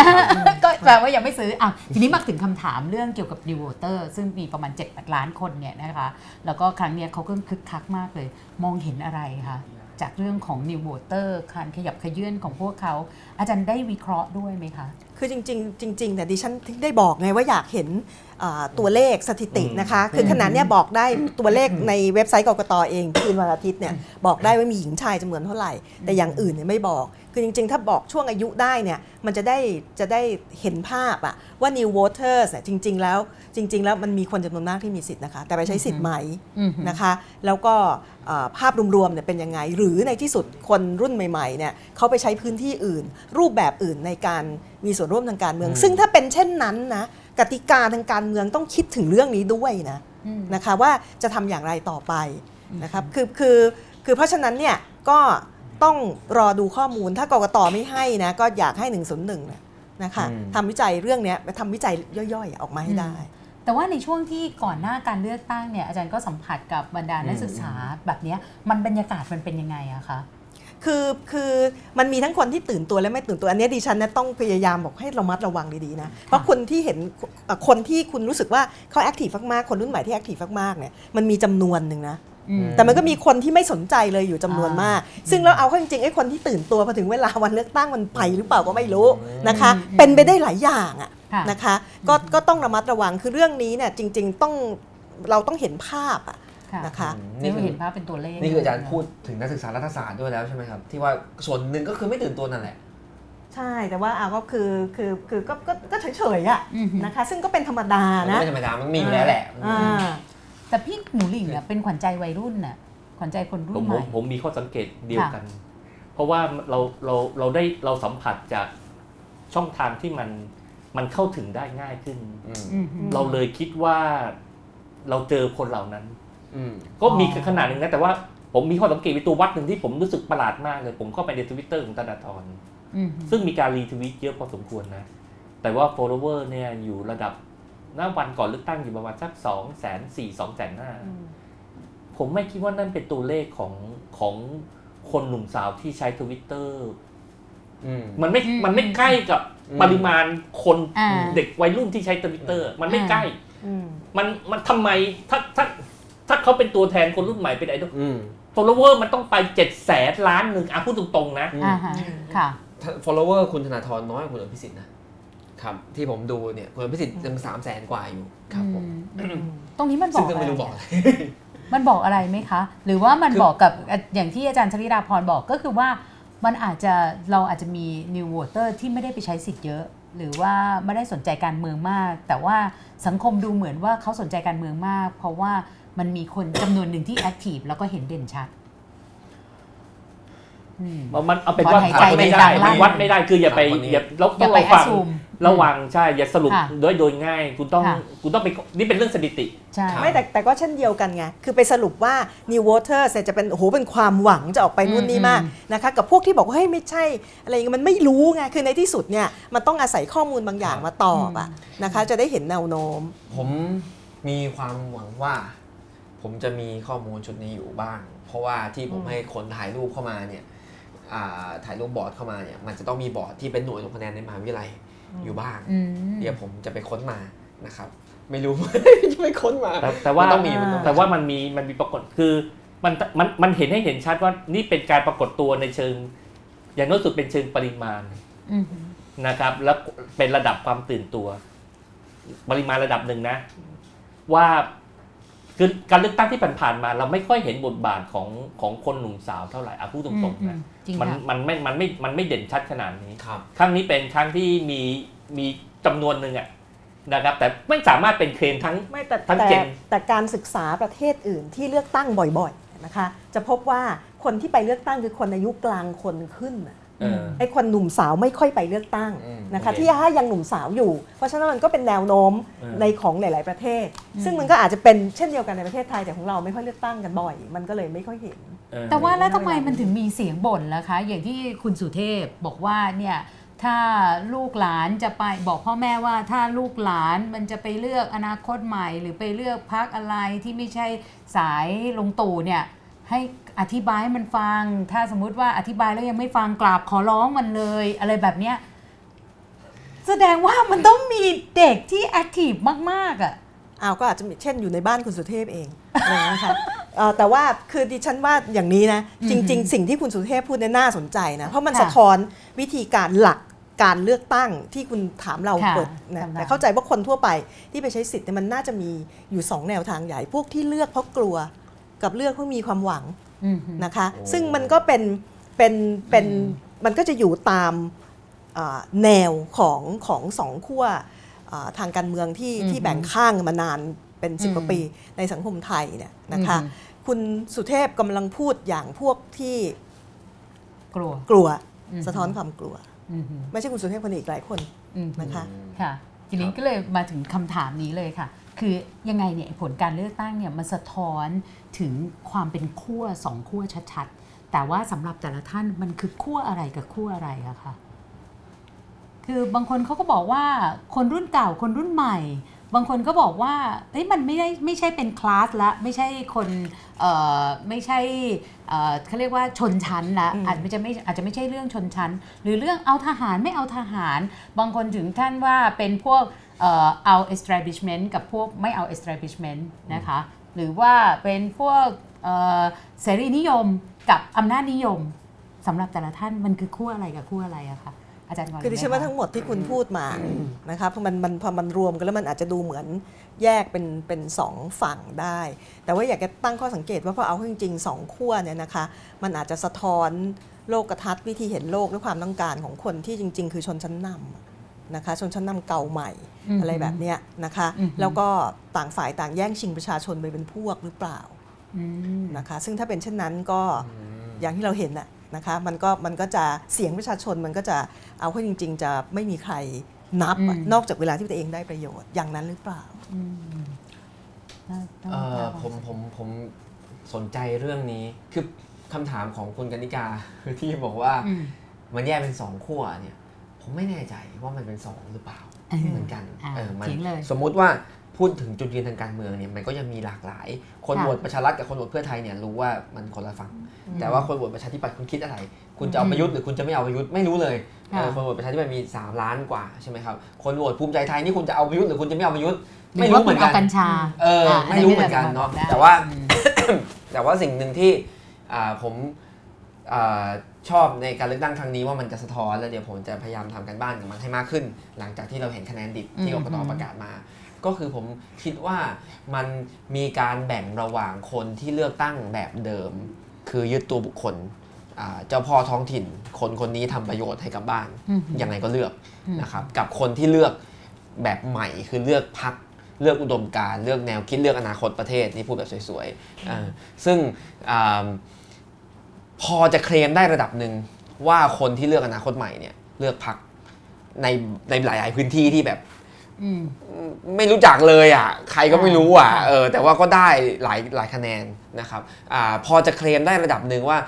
ก็แปลว่ายังไม่ซื้ออะทีนี้มาถึงคำถามเรื่องเกี่ยวกับ New Voter ซึ่งมีประมาณ7ล้านคนเนี่ยนะคะ แล้วก็ครั้งเนี้ยเขาก็คึกคักมากเลย มองเห็นอะไรคะจากเรื่องของ New Voter การขยับขยื่นของพวกเขา อาจารย์ได้วิเคราะห์ด้วยไหมคะ คือจริง ๆ จริงๆแต่ดิฉันถึงได้บอกไงว่าอยากเห็น ตัวเลขสถิติอืมนะคะ คือขนาดเนี้ยบอกได้ตัวเลขในเว็บไซต์กกตเองคืนวันอาทิตย์เนี่ยบอกได้ว่ามีหญิงชายจำนวนเท่าไหร่ แต่อย่างอื่นเนี่ยไม่บอก คือจริงๆ ถ้าบอกช่วงอายุได้เนี่ยมันจะได้จะได้เห็นภาพอะว่า new voters เนี่ยจริง ๆ แล้วจริง ๆ แล้วมันมีคนจำนวนมากที่มีสิทธิ์นะคะ แต่ไปใช้สิทธิ์ไหมอืมนะคะ แล้วก็เอ่อภาพรวมๆเนี่ยเป็นยังไง หรือในที่สุดคนรุ่นใหม่ๆเนี่ยเขาไปใช้พื้นที่อื่น รูปแบบอื่นในการมีส่วนร่วมทางการเมือง ซึ่งถ้าเป็นเช่นนั้นนะ กติกาทางการเมืองต้องคิดถึงเรื่องนี้ด้วยนะอืมนะคะนะคะว่าจะทำอย่างไรต่อไปนะครับคือคือคือเพราะฉะนั้นเนี่ยก็ต้องรอดูข้อมูลถ้ากกตไม่ให้นะก็อยากให้1นึนะนะคะอืมทำวิจัยเรื่องเนี้ยทำวิจัยย่อยๆ ออกมาให้ได้ แต่ว่าในช่วงที่ก่อนหน้าการเลือกตั้งเนี่ยอาจารย์ก็สัมผัสกับบรรดานักศึกษาแบบเนี้ยมันบรรยากาศมันเป็นยังไงอะคะ คือคือมันมีทั้งคนที่ตื่นตัวและไม่ตื่นตัวอันเนี้ยดิฉันนะต้องพยายามบอกให้ระมัดระวังดีๆนะเพราะคนที่เห็นเอ่อคนที่คุณรู้สึกว่าเขาแอคทีฟมากๆคนรุ่นใหม่ที่แอคทีฟมากๆเนี่ยมันมีจำนวนหนึ่งนะอืมแต่มันก็มีคนที่ไม่สนใจเลยอยู่จำนวนอ่ามมาก ซึ่งเราเอาเข้าจริงๆไอ้คนที่ตื่นตัวพอถึงเวลาวันเลือกตั้งมันไปหรือเปล่าก็ไม่รู้นะคะอืมเป็นไปได้หลายอย่างอะค่ะนะคะ ก็ก็ต้องระมัดระวังคือเรื่องนี้เนี่ยจริง ๆ ต้องเราต้องเห็นภาพอะค่ะ นะคะนี่เห็นภาพเป็นตัวเลขนี่คืออาจารย์พูดถึงนักศึกษารัฐศาสตร์ด้วยแล้วใช่ไหมครับ ที่ว่าส่วนหนึ่งก็คือไม่ตื่นตัวนั่นแหละใช่แต่ว่าเอาก็คือคือคือก็ก็ก็เฉยๆอะอือหือนะคะซึ่งก็เป็นธรรมดามันก็นะไม่ธรรมดามันมีอยู่แล้วแหละอ่าแต่พี่หนูหลิงเนี่ยเป็นขวัญใจวัยรุ่นน่ะขวัญใจคนผรุ่มนใหผม่มผมมีข้อสังเกตเดียวกัน เพราะว่าเราเราเราได้เราสัมผัสจากช่องทางที่มันมันเข้าถึงได้ง่ายขึ้นอืมอืมเราเลยคิดว่าเราเจอคนเหล่านั้นอืม ก็มีอ๋อขนาดหนึ่งนะแต่ว่าผมมีข้อสังเกตในตัววัดหนึ่งที่ผมรู้สึกประหลาดมากเลย ผมเข้าไปในทวิตเตอร์ของธนาธรอืมซึ่งมีการรีทวิตเยอะพอสมควรนะ แต่ว่า follower เนี่ยอยู่ระดับหน้าวันก่อนเลือกตั้งอยู่ประมาณสักสองแสนสี่สองแสนห้าผมไม่คิดว่านั่นเป็นตัวเลขของของคนหนุ่มสาวที่ใช้ทวิตเตอร์อืมมันไม่อืมมันไม่ใกล้กับอืมปริมาณคนอ่าเด็กวัยรุ่นที่ใช้ทวิตเตอร์ มันไม่อ่าใกล้อืมมันมันทำไมถ้าถ้า ถ้าเขาเป็นตัวแทนคนรุ่นใหม่เป็นไอดอลอืม follower มันต้องไปเจ็ดแสนล้านหนึ่งอะพูดตรงๆนะอ่าฮะค่ะถ้า follower คุณธนาธรน้อยกว่าคุณอภิสิทธิ์นะครับที่ผมดูเนี่ยคุณอภิสิทธิ์ยังสามแสนกว่าอยู่ครับผมอืมตรงนี้มันบซึ่องกก็อะไรไม่รู้บอกอะไรมันบอกอะไรไหมคะ หรือว่ามันคือบอกกับอะอย่างที่อาจารย์ชลิดาพรบอกก็คือว่ามันอาจจะเราอาจจะมี new voter ที่ไม่ได้ไปใช้สิทธิ์เยอะ หรือว่าไม่ได้สนใจการเมืองมาก แต่ว่าสังคมดูเหมือนว่าเขาสนใจการเมืองมาก เพราะว่า มันมีคนจำนวนหนึ่งที่แอคทีฟแล้วก็เห็นเด่นชัดอืม มันเอาเป็นขอว่าหายวัใจดไม่ดัได้งๆลั่นมันวัดไม่ได้คืออย่าไปคนนี้อย่าเราอย่าต้องไประวัง assume ระวังใช่ อย่าสรุปค่ะโดยโดยง่าย คุณต้องค่ะ คุณต้องไปนี่เป็นเรื่องสถิติ ใช่ครับไม่แต่แต่ก็เช่นเดียวกันไง คือไปสรุปว่า New Voters เนี่ยจะเป็นโอ้โหเป็นความหวังจะออกไปนู่นนี่มากนะคะกับพวกที่บอกว่าเฮ้ยไม่ใช่ อะไรอย่างเงี้ยมันไม่รู้ไง คือในที่สุดเนี่ยมันต้องอาศัยข้อมูลบางอย่างมาตอบอะนะคะ จะได้เห็นแนวโน้ม ผมมีความหวังว่า ผมผมจะมีข้อมูลชุดนี้อยู่บ้าง เพราะว่าที่ผมอืมให้คนถ่ายรูปเข้ามาเนี่ยอ่าถ่ายรูปบอร์ดเข้ามาเนี่ยมันจะต้องมีบอร์ดที่เป็นหน่วยลงคะแนนในมหาวิทยาลัยอยู่บ้างอืมเดี๋ยวผมจะไปค้นมานะครับ ไม่รู้จะไปค้นมาแต่แต่ว่ามันต้องมีมันต้องมีแต่ว่ามันมีมันมีปรากฏคือมันมันมันเห็นให้เห็นชัดว่านี่เป็นการปรากฏตัวในเชิง อย่างน้อยสุดเป็นเชิงปริมาณอืมนะครับ แล้วเป็นระดับความตื่นตัว ปริมาณระดับหนึ่งนะ ว่า คือการเลือกตั้งที่ผ่านๆมา เราไม่ค่อยเห็นบทบาทของของคนหนุ่มสาวเท่าไหร่อาพูดตรงๆอืนะมจริงมันค่ะมันไม่มันไม่มันไม่เด่นชัดขนาดนี้ครับครั้งนี้เป็นครั้งที่มีมีจำนวนหนึ่งอะนะครับแต่ไม่สามารถเป็นเครนทั้งไม่แต่ทั้งแต่เจนแต่การศึกษาประเทศอื่นที่เลือกตั้งบ่อยๆนะคะ จะพบว่าคนที่ไปเลือกตั้งคือคนอายุกลางคนขึ้นน่ะเออ ไอ้คนหนุ่มสาวไม่ค่อยไปเลือกตั้งอืมนะคะโอเคที่ถ้ายังหนุ่มสาวอยู่ เพราะฉะนั้นมันก็เป็นแนวโน้มเออในของหลาย ๆ ประเทศ ซึ่งมันก็อาจจะเป็นเช่นเดียวกันในประเทศไทยแต่ของเราไม่ค่อยเลือกตั้งกันบ่อย มันก็เลยไม่ค่อยเห็นเออแต่ว่าแล้วทำไมมันถึงมีเสียงบ่นล่ะคะ อย่างที่คุณสุเทพบอกว่าเนี่ยถ้าลูกหลานจะไปบอกพ่อแม่ว่าถ้าลูกหลานมันจะไปเลือกอนาคตใหม่ หรือไปเลือกพักอะไรที่ไม่ใช่สายลงตู่เนี่ย ให้อธิบายให้มันฟัง ถ้าสมมุติว่าอธิบายแล้วยังไม่ฟังกราบขอร้องมันเลย อะไรแบบเนี้ยแสดงว่ามันต้องมีเด็กที่แอคทีฟมากๆอะอ้าวก็อาจจะมีเช่นอยู่ในบ้านคุณสุเทพเองอะไรอย่างเงี้ยค่ะเอ่อแต่ว่าคือดิฉันว่าอย่างนี้นะจริง ๆ สิ่งที่คุณสุเทพพูดเนี่ยน่าสนใจนะเพราะมันค่ะสะท้อนวิธีการหลักการเลือกตั้งที่คุณถามเราค่ะเปิดนะจำได้แต่เข้าใจว่าคนทั่วไปที่ไปใช้สิทธิ์เนี่ยมันน่าจะมีอยู่ 2 แนวทางใหญ่พวกที่เลือกเพราะกลัว กับเลือกเพราะมีความหวังอืมนะคะโอ้ซึ่งมันก็เป็นเป็นเป็นมันก็จะอยู่ตามอ่าแนวของของสองขั้วอ่าทางการเมืองที่อืมที่แบ่งข้างมานานเป็นสิบอืมกว่าปีในสังคมไทยเนี่ยนะคะอืมคุณสุเทพกำลังพูดอย่างพวกที่กลัวกลัวอืมสะท้อนความกลัวอืมไม่ใช่คุณสุเทพคนเดียวอีกหลายคนอืมนะคะค่ะทีนี้ก็เลยมาถึงคำถามนี้เลยค่ะ คือยังไงเนี่ยผลการเลือกตั้งเนี่ยมันสะท้อน ถึงความเป็นขั้วสองขั้วชัดๆ แต่ว่าสำหรับแต่ละท่านมันคือขั้วอะไรกับขั้วอะไรอะคะคือบางคนเขาก็บอกว่าคนรุ่นเก่าคนรุ่นใหม่ บางคนก็บอกว่าเอ้ยมันไม่ได้ไม่ใช่เป็นคลาสละไม่ใช่คนเอ่อไม่ใช่เอ่อเขาเรียกว่าชนชั้นละอืมอาจจะไม่อาจจะไม่ใช่เรื่องชนชั้น หรือเรื่องเอาทหารไม่เอาทหาร บางคนถึงท่านว่าเป็นพวกเอ่อเอา establishment กับพวกไม่เอา establishment นะคะ หรือว่าเป็นพวกเอ่อเสรีนิยมกับอำนาจนิยมสำหรับแต่ละท่านมันคือขั้วอะไรกับขั้วอะไรอะคะอาจารย์ก่อนคือดิฉันว่าเลยไหมะทั้งหมดที่คุณพูดมานะคะเพราะมันมันพอมันรวมกันแล้วมันอาจจะดูเหมือนแยกเป็นเป็นสองฝั่งได้ แต่ว่าอยากจะตั้งข้อสังเกตว่าพอเอาเข้าจริงๆสองขั้วเนี่ยนะคะ มันอาจจะสะท้อนโลกทัศน์วิธีเห็นโลกและความต้องการของคนที่จริง ๆ คือชนชั้นนำ นะคะชนชั้นนำเก่าใหม่อืมอะไรแบบเนี้ยนะคะอืมแล้วก็ต่างฝ่ายต่างแย่งชิงประชาชนไปเป็นพวกหรือเปล่าอืมนะคะ ซึ่งถ้าเป็นเช่นนั้นก็อย่างที่เราเห็นน่ะนะคะมันก็มันก็จะเสียงประชาชนมันก็จะเอาเข้าจริง ๆ จะไม่มีใครนับอะอืมนอกจากเวลาที่ตัวเองได้ประโยชน์อย่างนั้นหรือเปล่าอืมน่าน่าเอ่อน่าผมผมผมสนใจเรื่องนี้คือคำถามของคุณกนิกาคือที่บอกว่าอืมมันแยกเป็นสองขั้วเนี่ย ผมไม่แน่ใจว่ามันเป็นสองหรือเปล่าเออเหมือนกันอ่าเออมัเถียงเลยสมมุติว่าพูดถึงจุดยืนทางการเมืองเนี่ยมันก็ยังมีหลากหลาย คนค่ะโหวตประชารัฐกับคนโหวตเพื่อไทยเนี่ยรู้ว่ามันคนละฝั่งแต่ว่าคนโหวตประชาธิปัตย์คุณคิดอะไร คุณจะเอาประยุทธ์หรือคุณจะไม่เอาประยุทธ์ไม่รู้เลยค่ะเออคนโหวตประชาธิปัตย์มี 3 ล้านกว่าใช่ไหมครับคนโหวตภูมิใจไทยนี่คุณจะเอาประยุทธ์หรือคุณจะไม่เอาประยุทธ์หรืไม่อรู้ว่าเหมืคุอณนกัเอานกัญชาเอออะไม่รู้เหมือนกันเนาะได้แต่ว่าอืมแต่ว่าสิ่งหนึ่งที่อ่าผมอา ชอบในการเลือกตั้งครั้งนี้ว่ามันจะสะท้อนแล้วเดี๋ยวผมจะพยายามทำกันบ้านกับมันให้มากขึ้น หลังจากที่เราเห็นคะแนนดิบที่กอืกมตประกาศมา ก็คือผมคิดว่ามันมีการแบ่งระหว่างคนที่เลือกตั้งแบบเดิม คือยึดตัวบุคคลอ่าเจ้าพ่อท้องถิ่น คนคนนี้ทำประโยชน์ให้กับบ้านอืมยังไงก็เลือกอืมนะครับกับคนที่เลือกแบบใหม่คือเลือกพักเลือกอุดมการณ์เลือกแนวคิดเลือกอนาคตประเทศนี่พูดแบบสวยๆเออซึ่งอ่า พอจะเคลมได้ระดับหนึ่งว่าคนที่เลือกอนาคตใหม่เนี่ย เลือกพักในในหลาย ๆ พื้นที่ที่แบบอืมไม่รู้จักเลยอะ ใครก็ไม่รู้อะอ่าเออแต่ว่าก็ได้หลายหลายคะแนนนะครับอ่าพอจะเคลมได้ระดับหนึ่งว่า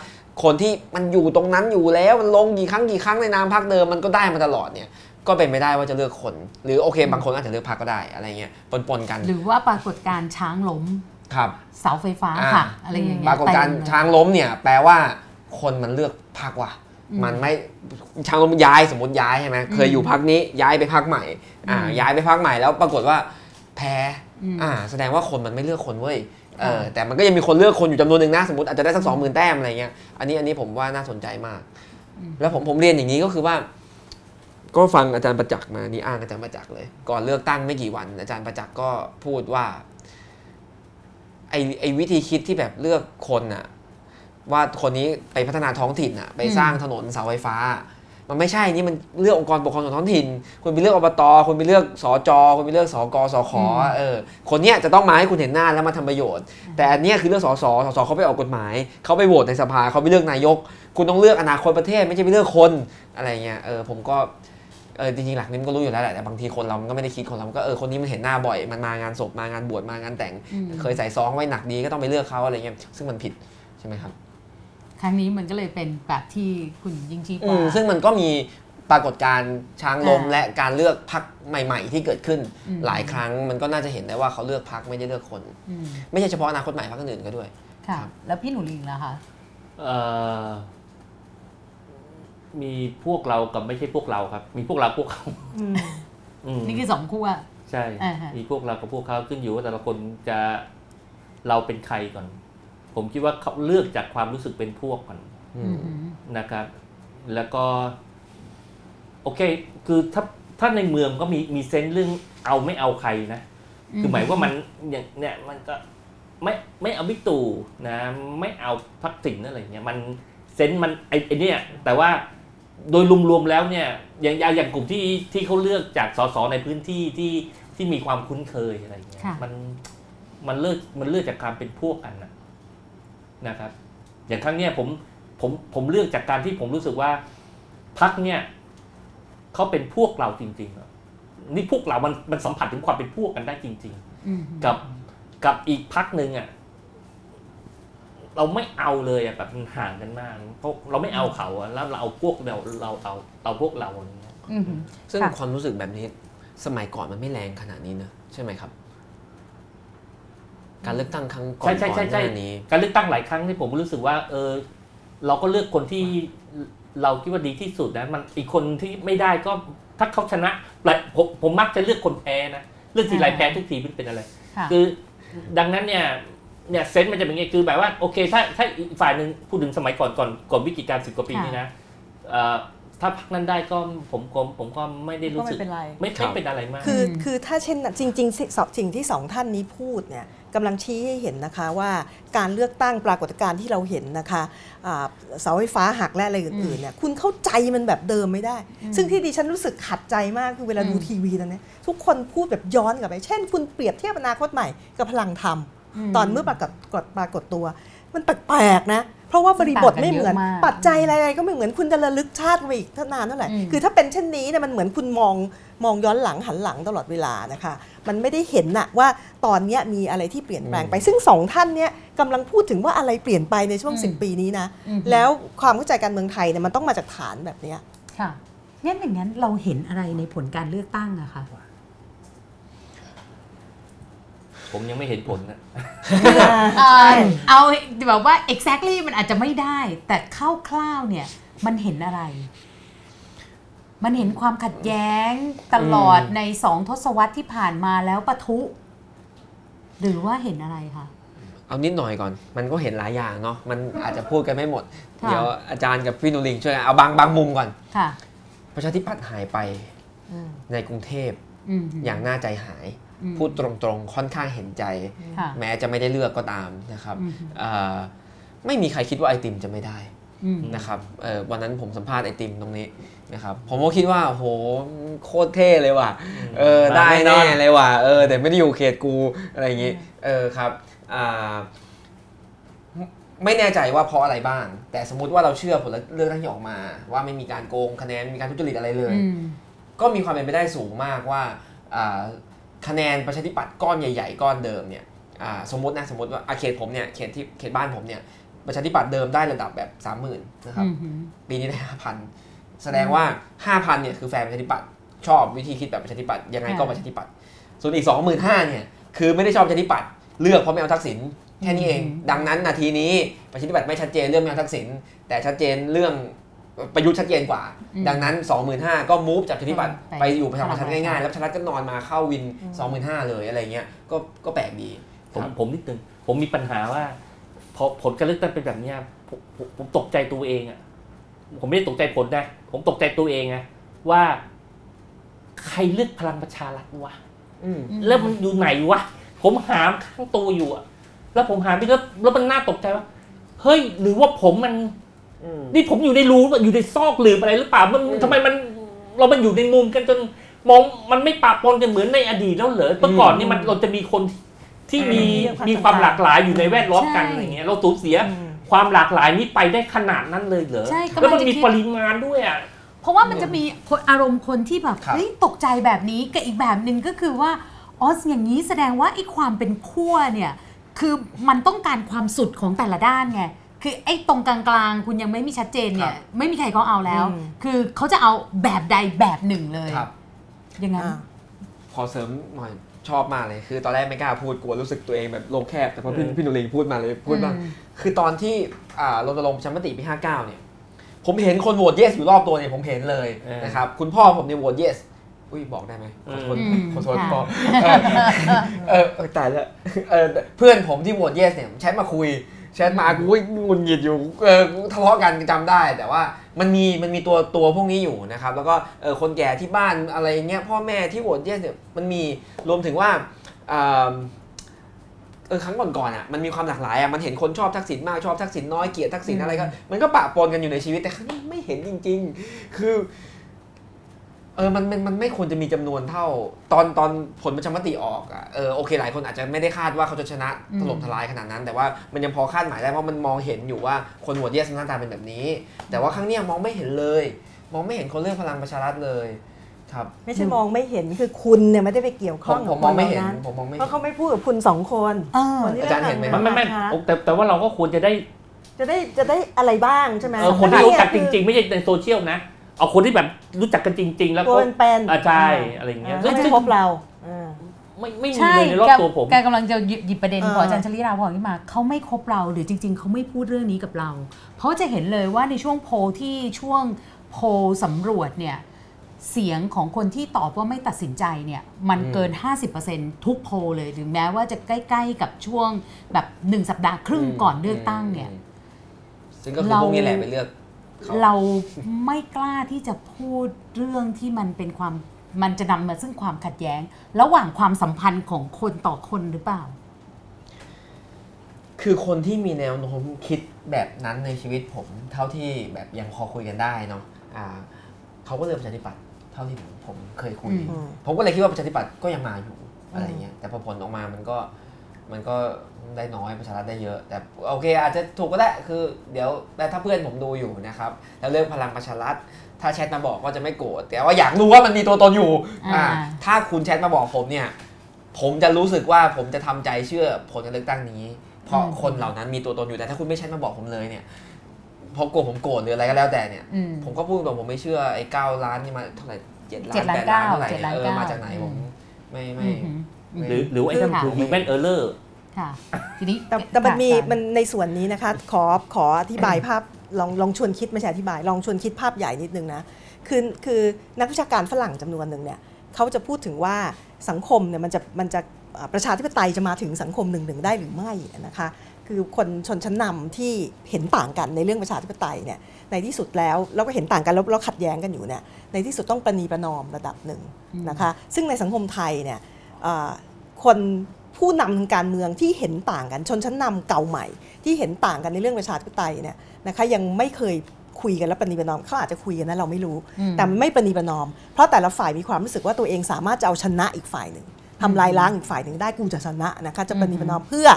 คนที่มันอยู่ตรงนั้นอยู่แล้วมันลงกี่ครั้งกี่ครั้งในนามพักเดิมมันก็ได้มาตลอดเนี่ยก็เป็นไม่ได้ว่าจะเลือกคน หรือโอเค บางคนอาจจะเลือกพักก็ได้อะไรเงี้ยปนๆกัน หรือว่าปรากฏการณ์ช้างล้ม ครับเสาไฟฟ้าอ่าหักอะไรอย่างเงี้ยปรากฏการณ์เต็มเลยช้างล้มเนี่ย แปลว่าคนมันเลือกพักว่ะอืมมันไม่ช้างล้มย้ายสมมติย้ายใช่ไหมเคยอยู่พักนี้ย้ายไปพักใหม่อ่าอืมย้ายไปพักใหม่แล้วปรากฏว่าแพ้อืมอ่าแสดงว่าคนมันไม่เลือกคนเว้ยเออค่ะแต่มันก็ยังมีคนเลือกคนอยู่จำนวนหนึ่งนะสมมติอาจจะได้สักสองหมื่นแต้มอะไรเงี้ยอันนี้อันนี้ผมว่าน่าสนใจมาก แล้วผมผมเรียนอย่างนี้ก็คือว่า ก็ฟังอาจารย์ประจักษ์มานี่อ้างอาจารย์ประจักษ์เลย ก่อนเลือกตั้งไม่กี่วัน อาจารย์ประจักษ์ก็พูดว่า ไอไอวิธีคิดที่แบบเลือกคนอะว่าคนนี้ไปพัฒนาท้องถิ่นอะไปสร้างถนนเสาไฟฟ้า มันไม่ใช่นี่มันเลือกองค์กรปกครองส่วนท้องถิ่นคุณไปเลือกอบตคุณไปเลือกสจคุณไปเลือกสกสขเออคนเนี้ยจะต้องมาให้คุณเห็นหน้าแล้วมาทำประโยชน์ แต่อันเนี้ยคือเลือกสสสสเขาไปออกกฎหมายเขาไปโหวตในสภาเขาไปเลือกนายก คุณต้องเลือกอนาคตประเทศ ไม่ใช่ไปเลือกคนอะไรเงี้ยเออผมก็ เออจริงๆหลักนี้มันก็รู้อยู่แล้วแหละแต่บางทีคนเรามันก็ไม่ได้คิดคนเรามันก็เออคนนี้มันเห็นหน้าบ่อยมันมางานศพมางานบวชมางานแต่งอืมเคยใส่ซองไว้หนักดีก็ต้องไปเลือกเขาอะไรเงี้ยซึ่งมันผิดใช่ไหมครับ ครั้งนี้มันก็เลยเป็นแบบที่คุณยิ่งชีพอืว่ามซึ่งมันก็มีปรากฏการณ์ช้างลมอ่าและการเลือกพักใหม่ ๆ ที่เกิดขึ้นอืมหลายครั้งมันก็น่าจะเห็นได้ว่าเขาเลือกพักไม่ได้เลือกคนอืมไม่ใช่เฉพาะอนาคตใหม่พักอื่นก็ด้วยค่ะครับแล้วพี่หนูลิงล่ะคะเอ่อ มีพวกเรากับไม่ใช่พวกเราครับ มีพวกเราพวกเขาอืมนี่คือสองขั้วใช่อ่าฮะมีพวกเรากับพวกเขาขึ้นอยู่ว่าแต่ละคนจะเราเป็นใครก่อน ผมคิดว่าเขาเลือกจากความรู้สึกเป็นพวกก่อนอืมอืมนะครับ แล้วก็ โอเค คือถ้าถ้าในเมืองก็มีมีเซนส์เรื่องเอาไม่เอาใครนะคือหมายว่ามันอย่างเนี่ยมันก็ไม่ไม่เอาบิ๊กตู่นะ ไม่เอาทักษิณอะไรเงี้ยมันเซนส์มันไอ้ไอ้เนี่ยแต่ว่า โดยรวมๆแล้วเนี่ยอย่างอย่างอย่างกลุ่มที่ที่เขาเลือกจากสสในพื้นที่ที่ที่มีความคุ้นเคยอะไรเงี้ยค่ะมันมันเลือกมันเลือกจากความเป็นพวกกันนะนะครับ อย่างครั้งเนี้ยผมผมผมเลือกจากการที่ผมรู้สึกว่าพักเนี่ยเขาเป็นพวกเราจริงๆอะนี่พวกเรามันมันสัมผัสถึงความเป็นพวกกันได้จริงๆอืมกับกับอีกพักหนึ่งอะ เราไม่เอาเลยอะแบบมันห่างกันมากเพราะเราไม่เอาเขาอะแล้วเราเอาพวกเราเราเอาเอาพวกเราอะไรเงี้ยอืมซึ่งค่ะ ความรู้สึกแบบนี้สมัยก่อนมันไม่แรงขนาดนี้นะใช่ไหมครับ การเลือกตั้งครั้งก่อนใช่ใช่ใช่ก่ใช่อนหน้านี้ การเลือกตั้งหลายครั้งที่ผมรู้สึกว่า เออ เราก็เลือกคนที่เราคิดว่าดีที่สุดนะมันอีกคนที่ไม่ได้ก็ถ้าเขาชนะผมผมมักจะเลือกคนแพ้นะเลือกทีไรแพ้ทุกทีมันเป็นอะไร ค่ะ คือดังนั้นเนี่ย เนี่ยเซนส์มันจะเป็นไงคือแบบว่าโอเคถ้าถ้าอีกฝ่ายหนึ่งพูดถึงสมัยก่อนก่อนก่อนวิกฤตการสิบกว่าปีค่ะนี้นะเอ่อถ้าพักนั้นได้ก็ผมผมผมก็ไม่ได้ก็รู้ไม่สึกเป็นไรไม่ครัไม่บเป็นอะไรมาก คืออืมคือถ้าเช่นน่ะจริงๆสิสสิ่งที่สองท่านนี้พูดเนี่ยกำลังชี้ให้เห็นนะคะว่าการเลือกตั้งปรากฏการณ์ที่เราเห็นนะคะอ่าเสาไฟฟ้าหักและอะไรอื่นๆเนี่ยคุณเข้าใจมันแบบเดิมไม่ได้ ซึ่งที่ดิฉันรู้สึกขัดใจมากคือเวลาดูอืมทีวีตอนนี้ทุกคนพูดแบบย้อนกลับไป เช่น คุณเปรียบเทียบอนาคตใหม่กับพลังธรรม ตอนเมื่อปรากฏกฏปรากฏตัว มันแปลกๆนะเพราะว่าบริบทไม่เหมือนต่างกันเยอะมากปัจจัยอะไรๆก็ไม่เหมือนคุณจะระลึกชาติไปอีกเท่านานเท่าไหร่อืมคือถ้าเป็นเช่นนี้เนี่ยมันเหมือนคุณมองมองย้อนหลังหันหลังตลอดเวลานะคะ มันไม่ได้เห็นน่ะว่าตอนเนี้ยมีอะไรที่เปลี่ยนแปลงไป ซึ่งสองท่านเนี่ยกำลังพูดถึงว่าอะไรเปลี่ยนไปในช่วงอืม10 ปีนี้นะอืมแล้วความเข้าใจการเมืองไทยเนี่ยมันต้องมาจากฐานแบบเนี้ยค่ะงั้นอย่างนั้นเราเห็นอะไรในผลการเลือกตั้งอะคะ ผมยังไม่เห็นผลนะเอ่อเอาแบบว่า exactly มันอาจจะไม่ได้ แต่คร่าวๆเนี่ย มันเห็นอะไร มันเห็นความขัดแย้งตลอดอืมในสองทศวรรษที่ผ่านมาแล้วปะทุ หรือว่าเห็นอะไรคะ เอานิดหน่อยก่อน มันก็เห็นหลายอย่างเนาะมันอาจจะพูดกันไม่หมด ค่ะ เดี๋ยวอาจารย์กับพี่นุลิงช่วยกันเอาบางบางมุมก่อน ค่ะประชาธิปัตย์หายไปอืมในกรุงเทพอืมอย่างน่าใจหายอืม พูดตรงๆ ค่อนข้างเห็นใจค่ะแม้จะไม่ได้เลือกก็ตามนะครับอืมเอ่อไม่มีใครคิดว่าไอติมจะไม่ได้อืมนะครับเอ่อวันนั้นผมสัมภาษณ์ไอติมตรงนี้นะครับผมก็คิดว่าโหโคตรเท่เลยว่ะเออมาได้แน่นอแน่นเลยว่ะเออแต่ไม่ได้อยู่เขตกูอะไรอย่างงี้เออครับอ่าไม่ไม่แน่ใจว่าเพราะอะไรบ้าง แต่สมมติว่าเราเชื่อผลเลือกตั้งที่ออกมา ว่าไม่มีการโกงคะแนนไม่มีการทุจริตอะไรเลยอืมก็มีความเป็นไปได้สูงมากว่าอ่า คะแนนประชาธิปัตย์ก้อนใหญ่ ๆ ก้อนเดิมเนี่ยอ่าสมมตินะสมมติว่าอาเขตผมเนี่ยเขตที่เขตบ้านผมเนี่ยประชาธิปัตย์เดิมได้ระดับแบบ 30,000นะครับอืมปีนี้ได้ห้าพันแสดงว่าห้าพันเนี่ยคือแฟนประชาธิปัตย์ชอบวิธีคิดแบบประชาธิปัตย์ยังไงก็ค่ะประชาธิปัตย์ส่วนอีกสองหมื่นห้าเนี่ยคือไม่ได้ชอบประชาธิปัตย์เลือกเพราะไม่เอาทักษิณแค่นี้เองอืมดังนั้นนาทีนี้ประชาธิปัตย์ไม่ชัดเจนเรื่องไม่เอาทักษิณแต่ชัดเจนเรื่อง ประยุทธ์ชัดเจนกว่า ดังนั้น 25,000 ก็มูฟจากประชาธิปัตย์ไปอยู่พลังประชารัฐง่ายๆ แล้วประชารัฐก็นอนมาเข้าวิน 25,000 เลยอะไรเงี้ยก็ก็แปลกดี ผมผมนิดนึงผมมีปัญหาว่าพอผลการเลือกตั้งเป็นแบบเนี้ยผมผมผมตกใจตัวเองอะผมไม่ได้ตกใจผลนะ ผมตกใจตัวเองไงว่า ใครเลือกพลังประชารัฐวะอืมอืมแล้วมันอยู่ไหนวะ ผมหามข้างตัวอยู่อะแล้วผมหาไม่แล้วแล้วมันน่าตกใจว่าเฮ้ยหรือว่าผมมันอืม นี่ผมอยู่ในรูอยู่ในซอกหลืบอะไรหรือเปล่ามันทำไมมันเรามันอยู่ในมุมกันจนมองมันไม่ปะปนกันเหมือนในอดีตแล้วเหรอเมื่อก่อนนี่มันเราจะมีคนที่มีอืมมีความหลากหลายอยู่ในแวดล้อมกันใช่อะไรเงี้ยเราสูญเสียอืมความหลากหลายนี้ไปได้ขนาดนั้นเลยเหรอใช่กำลังแล้วมันจะมีคิดปริมาณด้วยอะเพราะว่ามันจะมีคนอารมณ์คนที่แบบครับเฮ้ยตกใจแบบนี้กับอีกแบบหนึ่งก็คือว่าอ๋ออย่างนี้แสดงว่าไอ้ความเป็นขั้วเนี่ยคือมันต้องการความสุดของแต่ละด้านไง คือไอ้ตรงกลางๆ คุณยังไม่มีชัดเจนเนี่ยไม่มีใครเขาเอาแล้ว อืม คือเขาจะเอาแบบใดแบบหนึ่งเลย ครับ อย่างนั้น อ่า ขอเสริมหน่อยชอบมากเลย คือตอนแรกไม่กล้าพูดกลัวรู้สึกตัวเองแบบโลกแคบ แต่พอพี่อืม พี่หนุลิงพูดมาเลยพูดบ้างอืม คือตอนที่อ่ารณรงค์ประชามติปี 59 เนี่ย ผมเห็นคนโหวต yes อยู่รอบตัวเนี่ยผมเห็นเลยเออนะครับ คุณพ่อผมเนี่ยโหวต yes อุ้ยบอกได้ไหมขอโทษอืมขอโทษค่ะ พ่อเออเออตายแล้วเออเพื่อนผมที่โหวต yes เนี่ยแชทมาคุย แชทมากูงุนหงิดอยู่เออทะเลาะกันจำได้ แต่ว่ามันมีมันมีตัวตัวพวกนี้อยู่นะครับ แล้วก็เออคนแก่ที่บ้านอะไรเงี้ยพ่อแม่ที่โหวต yes เนี่ยมันมีรวมถึงว่าอ่าเออครั้งก่อนๆอะมันมีความหลากหลายอะมันเห็นคนชอบทักษิณมากชอบทักษิณน้อยเกลียดทักษิณอะไรก็มันก็ปะปนกันอยู่ในชีวิตแต่ครั้งนี้ไม่เห็นจริง ๆ คือ ออมันมันมันไม่ควรจะมีจำนวนเท่า ตอนตอนผลประชามติออกอะเออโอเคหลายคนอาจจะไม่ได้คาดว่าเขาจะชนะอืมถล่มทลายขนาดนั้น แต่ว่ามันยังพอคาดหมายได้เพราะมันมองเห็นอยู่ว่าคนโหวตเยสหน้าตาเป็นแบบนี้ แต่ว่าครั้งเนี้ยมองไม่เห็นเลย มองไม่เห็นคนเลือกพลังประชารัฐเลยครับ ไม่ใช่มองไม่เห็นคือคุณเนี่ยไม่ได้ไปเกี่ยวผข้อมงผกับมมองไม่เห็นคหล่าผมมองไม่เพเห็ราะนเขาไม่พูดกับคุณสองคนเออคนที่อาจารย์เห็นไหมพลัไม่งไม่ประชารัฐแต่แต่ว่าเราก็ควรจะได้ จะได้จะได้อะไรบ้างใช่ไหมเออคนที่รู้จักจริง ๆ ไม่ใช่ในโซเชียลนะ เอาคนที่แบบรู้จักกันจริง ๆ แล้วตัวก็เป็นอ่าใช่อะไรอย่างเงี้ยอ่าซึ่งไม่ซึ่งพบเราอ่าไม่ไม่มีใช่เลยในรอบตัวผมแกกำลังจะหยิบประเด็นเออของอาจารย์ชลิราพรขึ้นมาเขาไม่คบเราหรือจริง ๆเขาไม่พูดเรื่องนี้กับเรา เพราะจะเห็นเลยว่าในช่วงโพลที่ช่วงโพลสำรวจเนี่ยเสียงของคนที่ตอบว่าไม่ตัดสินใจเนี่ยมันเกิน 50%ทุกโพลเลย ถึงแม้ว่าจะใกล้ ๆ กับช่วงแบบหนึ่งสัปดาห์ครึ่งก่อนเลือกตั้งเนี่ยซึ่งก็คือเราพวกนี้แหละไปเลือก เขาเราไม่กล้าที่จะพูดเรื่องที่มันเป็นความมันจะนำมาซึ่งความขัดแย้ง ระหว่างความสัมพันธ์ของคนต่อคนหรือเปล่า คือคนที่มีแนวโน้มคิดแบบนั้นในชีวิตผม เท่าที่แบบยังพอคุยกันได้เนาะอ่าเขาก็เลือกประชาธิปัตย์เท่าที่ผมผมเคยคุยอืมผมก็เลยคิดว่าประชาธิปัตย์ก็ยังมาอยู่อะไรเงี้ยแต่พอผลออกมามันก็ มันก็ได้น้อยประชารัฐได้เยอะ แต่โอเคอาจจะถูกก็ได้คือเดี๋ยวแต่ถ้าเพื่อนผมดูอยู่นะครับแล้วเลือกพลังประชารัฐถ้าแชทมาบอกก็จะไม่โกรธแต่ว่าอยากรู้ว่ามันมีตัวตนอยู่อ่าอ่าถ้าคุณแชทมาบอกผมเนี่ย ผมจะรู้สึกว่าผมจะทำใจเชื่อผลการเลือกตั้งนี้ เพราะอืมคนเหล่านั้นมีตัวตนอยู่แต่ถ้าคุณไม่แชทมาบอกผมเลยเนี่ยเพราะกลัวผมโกรธหรืออะไรก็แล้วแต่เนี่ยอืมผมก็พูดตรงผมไม่เชื่อไอ้เก้าล้านนี่มาเท่าไหร่เจ็ดล้าเจ็นดล้านแปดล้านเก้าเท่าไหร่เจ็ดล้านเออเก้ามาจากไหนผมอืมไม่ไม่อืมอืมอืม หรือหรือไอ้นั่นคือ human error ค่ะทีนี้แต่แต่มันมีค่ะมันในส่วนนี้นะคะขอขออธิบายภาพลองลองชวนคิดไม่ใช่อธิบาย ลองชวนคิดภาพใหญ่นิดนึงนะคือคือนักวิชาการฝรั่งจำนวนหนึ่งเนี่ยเขาจะพูดถึงว่าสังคมเนี่ยมันจะมันจะอ่าประชาธิปไตยจะมาถึงสังคมหนึ่งหนึ่งได้หรือไม่นะคะคือคนชนชั้นนำที่เห็นต่างกันในเรื่องประชาธิปไตยเนี่ยในที่สุดแล้วเราก็เห็นต่างกันแล้วเราขัดแย้งกันอยู่เนี่ยในที่สุดต้องประนีประนอมระดับหนึ่งนะคะซึ่งในสังคมไทยเนี่ยอ่า คนผู้นำทางการเมืองที่เห็นต่างกันชนชั้นนำเก่าใหม่ ที่เห็นต่างกันในเรื่องประชาธิปไตยเนี่ยนะคะยังไม่เคยคุยกันและประนีประนอมเขาอาจจะคุยกันนะเราไม่รู้อืมแต่ไม่ประนีประนอม เพราะแต่ละฝ่ายมีความรู้สึกว่าตัวเองสามารถจะเอาชนะอีกฝ่ายหนึ่งทำลายล้างอีกฝ่ายหนึ่งได้กูจะชนะนะคะจะประนีประนอมเพื่อ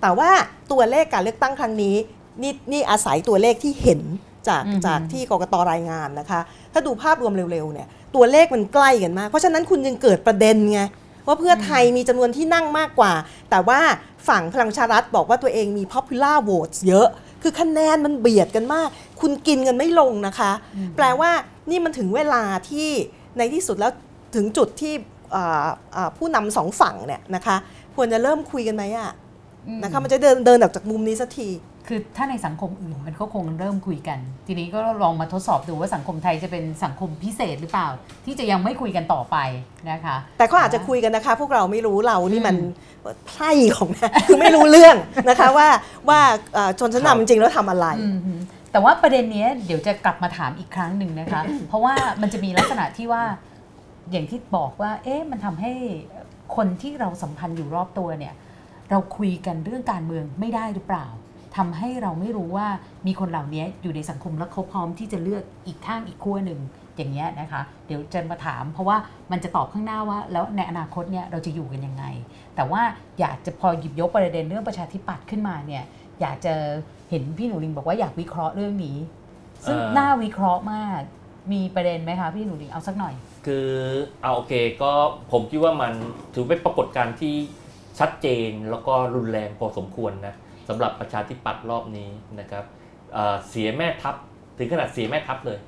แต่ว่าตัวเลขการเลือกตั้งครั้งนี้นี่นี่อาศัยตัวเลขที่เห็นจากอืมจากที่กกตรายงานนะคะ ถ้าดูภาพรวมเร็วๆเนี่ยตัวเลขมันใกล้กันมาก เพราะฉะนั้นคุณยังเกิดประเด็นไง ว่าเพื่อไทยมีจำนวนที่นั่งมากกว่า แต่ว่าฝั่งพลังประชารัฐบอกว่าตัวเองมี popular votes เยอะ คือคะแนนมันเบียดกันมาก คุณกินกันไม่ลงนะคะ แปลว่านี่มันถึงเวลาที่ในที่สุดแล้วถึงจุดที่อ่าอ่าผู้นำสองฝั่งเนี่ยนะคะควรจะเริ่มคุยกันไหมอะอืมนะคะมันจะเดินเดินออกจากมุมนี้สักที คือถ้าในสังคมอื่นมันก็คงเริ่มคุยกัน ทีนี้ก็ลองมาทดสอบดูว่าสังคมไทยจะเป็นสังคมพิเศษหรือเปล่า ที่จะยังไม่คุยกันต่อไปนะคะ แต่ก็อาจจะคุยกันนะคะ พวกเราไม่รู้เรานี่มันอืมไพร่ของคือไม่รู้เรื่องนะคะว่าว่าเอ่อชนชั้นครับนำจริงๆแล้วทำอะไรอืมฮึแต่ว่าประเด็นเนี้ยเดี๋ยวจะกลับมาถามอีกครั้งหนึ่งนะคะ เพราะว่ามันจะมีลักษณะที่ว่าอย่างที่บอกว่า เอ๊ะมันทำให้คนที่เราสัมพันธ์อยู่รอบตัวเนี่ย เราคุยกันเรื่องการเมืองไม่ได้หรือเปล่า ทำให้เราไม่รู้ว่ามีคนเหล่านี้อยู่ในสังคมและเขาพร้อมที่จะเลือกอีกข้างอีกขั้วหนึ่งอย่างเงี้ยนะคะ เดี๋ยวจะมาถาม เพราะว่ามันจะตอบข้างหน้าว่า แล้วในอนาคตเนี่ยเราจะอยู่กันยังไง แต่ว่าอยากจะพอหยิบยกประเด็นเรื่องประชาธิปัตย์ขึ้นมาเนี่ยอยากจะเห็นพี่หนูลิงบอกว่าอยากวิเคราะห์เรื่องนี้ ซึ่งเอ่อน่าวิเคราะห์มากมีประเด็นไหมคะพี่หนูลิงเอาสักหน่อย คือเอาโอเคก็ผมคิดว่ามันถือเป็นปรากฏการณ์ที่ชัดเจนแล้วก็รุนแรงพอสมควรนะ สำหรับประชาธิปัตย์รอบนี้นะครับเอ่อเสียแม่ทัพถึงขนาดเสียแม่ทัพเลย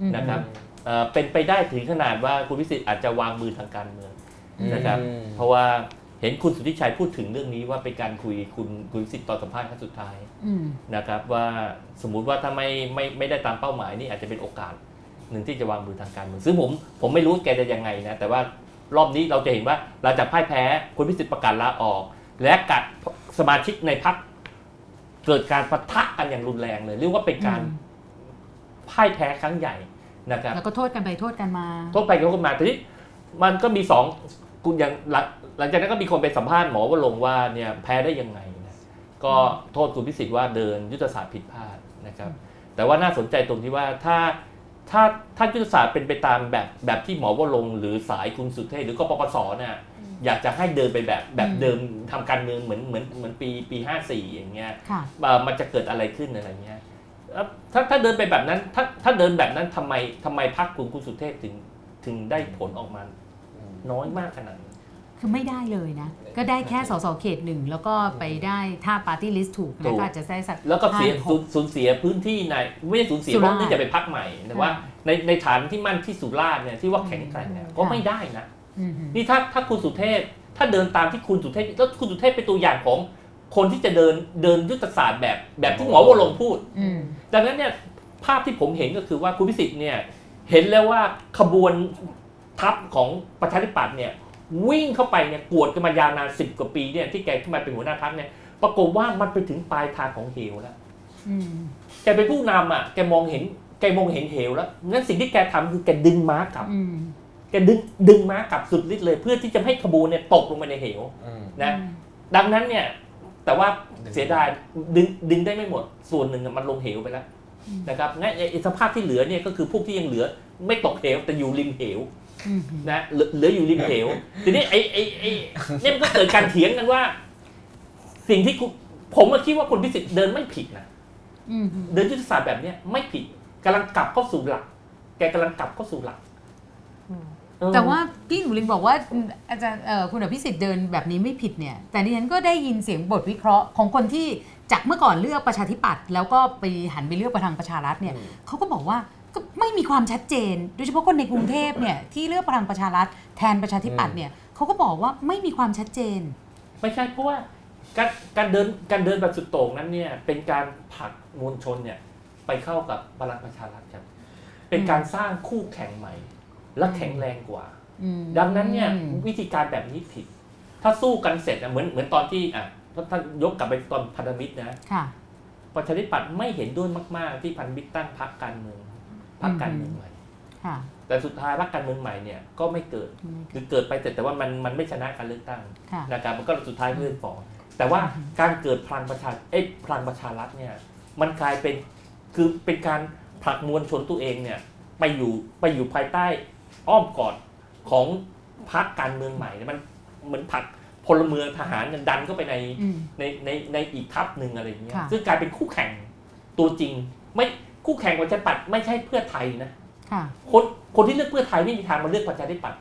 อืมนะครับเอ่อเป็นไปได้ถึงขนาดว่าคุณวิสิทธิ์อาจจะวางมือทางการเมืองนะครับอืมเพราะว่าเห็นคุณสุทธิชัยพูดถึงเรื่องนี้ว่าเป็นการคุยคุณคุณวิสิทธิ์ตอนสัมภาษณ์ครั้งสุดท้ายอืมนะครับว่าสมมุติว่าถ้าไม่ไม่ไม่ได้ตามเป้าหมายนี่อาจจะเป็นโอกาสหนึ่งที่จะวางมือทางการเมืองซึ่งผมผมไม่รู้แกจะยังไงนะแต่ว่ารอบนี้เราจะเห็นว่าเราจะพ่ายแพ้คุณพิสิทธิ์ประกาศลาออก และกัดสมาชิกในพรรค เกิดการปะทะกันอย่างรุนแรงเลย เรียกว่าเป็นการอืมพ่ายแพ้ครั้งใหญ่นะครับแล้วก็โทษกันไปโทษกันมา โทษไปโทษกันมาทีนี้มันก็มีสองคุณอย่างหลังหลังจากนั้นก็มีคนไปสัมภาษณ์หมอว่าลงค์ว่าเนี่ยแพ้ได้ยังไงนะก็โทษคุณพิสิทธิ์ว่าเดินยุทธศาสตร์ผิดพลาดนะครับ แต่ว่าน่าสนใจตรงที่ว่าถ้าถ้าถ้ายุทธศาสตร์เป็นไปตามแบบแบบที่หมอว่าลงค์หรือสายคุณสุเทพหรือก็ปปสเนี่ย อยากจะให้เดินไปแบบแบบอืมเดิมทำการเมืองเหมือนเหมือนเหมือนปีปีห้าสี่อย่างเงี้ยค่ะเอ่อมันจะเกิดอะไรขึ้นอะไรเงี้ยเอ่อถ้าถ้าเดินไปแบบนั้นถ้าถ้าเดินแบบนั้นทำไมทำไมพรรคคุณคุณสุเทพถึงถึงได้ผลออกมาน้อยมากขนาดนั้นคือไม่ได้เลยนะ ก็ได้แค่สสเขตหนึ่งแล้วก็ไปได้ถ้าปาร์ตี้ลิสต์ถูกถูนะกก็อาจจะได้สักแล้วก็เสียห้าหสูกญสูญเสียพื้นที่ในไม่ใช่สูญเสียสุเพราษฎร์ราะเนื่องจากเป็นพรรคใหม่แต่ว่าอ่าในในฐานที่มั่นที่สุราษฎร์เนี่ยที่ว่าแข็งแกร่งเนี่ยอืมก็ไม่ได้นะอืมฮึ นี่ถ้าถ้าคุณสุเทพถ้าเดินตามที่คุณสุเทพแล้วคุณสุเทพเป็นตัวอย่างของคนที่จะเดินเดินยุทธศาสตร์แบบแบบที่หมอวรงค์พูดอืมดังนั้นเนี่ยภาพที่ผมเห็นก็คือว่าคุณพิสิทธิ์เนี่ยเห็นแล้วว่าขบวนทัพของประชาธิปัตย์เนี่ยวิ่งเข้าไปเนี่ยกวดกันมายาวนานสิบกว่าปีเนี่ยที่แกขึ้นมาเป็นหัวหน้าทัพเนี่ยปรากฏว่ามันไปถึงปลายทางของเหวแล้วอืมแกเป็นผู้นำอะแกมองเห็นแกมองเห็นเหวแล้วงั้นสิ่งที่แกทำคือแกดึงม้ากลับอืม แกดึงดึงม้ากลับสุดฤทธิ์เลย เพื่อที่จะไม่ให้ขบวนเนี่ยตกลงไปในเหวอืมนะดังนั้นเนี่ยแต่ว่าเสียดายดึงดึงได้ไม่หมด ส่วนหนึ่งอะมันลงเหวไปแล้วอืมนะครับงั้นไอ้ไอ้สภาพที่เหลือเนี่ยก็คือพวกที่ยังเหลือ ไม่ตกเหวแต่อยู่ริมเหวอืมฮึนะเหลือเหลืออยู่ริมเหวทีนี้ไอ้ไอ้ไอ้เนี่ยมันก็เกิดการเถียงกันว่า สิ่งที่กูผมก็คิดว่าคุณพิสิทธิ์เดินไม่ผิดนะอืมฮึเดินยุทธศาสตร์แบบเนี้ยไม่ผิดกำลังกลับเข้าสู่หลัก แกกำลังกลับเข้าสู่หลักเออ แต่ว่าพี่หนูลิงบอกว่าอาจารย์เอ่อคุณอภิสิทธิ์เดินแบบนี้ไม่ผิดเนี่ย แต่ดิฉันก็ได้ยินเสียงบทวิเคราะห์ของคนที่จากเมื่อก่อนเลือกประชาธิปัตย์แล้วก็ไปหันไปเลือกประทางประชารัฐเนี่ยเขาก็บอกว่าก็ไม่มีความชัดเจน โดยเฉพาะคนในกรุงเทพเนี่ยที่เลือกพลังประชารัฐแทนประชาธิปัตย์เนี่ยเขาก็บอกว่าไม่มีความชัดเจน ไม่ใช่เพราะว่าการการเดินการเดินแบบสุดโต่งนั้นเนี่ยเป็นการผลักมวลชนเนี่ยไปเข้ากับพลังประชารัฐครับเป็นการสร้างคู่แข่งใหม่ และแข็งแรงกว่าอืมดังนั้นเนี่ยวิธีการแบบนี้ผิด ถ้าสู้กันเสร็จนะเหมือนเหมือนตอนที่อะถ้าท่านยกกลับไปตอนพันธมิตรนะค่ะประชาธิปัตย์ไม่เห็นด้วยมาก ๆ ที่พันธมิตรตั้งพรรคการเมืองพรรคการเมืองใหม่ค่ะแต่สุดท้ายพรรคการเมืองใหม่เนี่ยก็ไม่เกิดคือเกิดไปแต่แต่ว่ามันมันไม่ชนะการเลือกตั้งค่ะนะครับมันก็สุดท้ายเลื่อนฟอร์แต่ว่าการเกิดพลังประชาเอ้ยพลังประชารัฐเนี่ยมันกลายเป็นคือเป็นการผลักมวลชนตัวเองเนี่ยไปอยู่ไปอยู่ภายใต้ อ้อมกอดของพรรคการเมืองใหม่เนี่ยมันเหมือนผลักพลเมืองทหารเนี่ยดันเข้าไปในอืมในในในอีกทัพหนึ่งอะไรอย่างเงี้ยค่ะซึ่งกลายเป็นคู่แข่งตัวจริง ไม่คู่แข่งประชาธิปัตย์ไม่ใช่เพื่อไทยนะค่ะคนคนที่เลือกเพื่อไทยไม่มีทางมาเลือกประชาธิปัตย์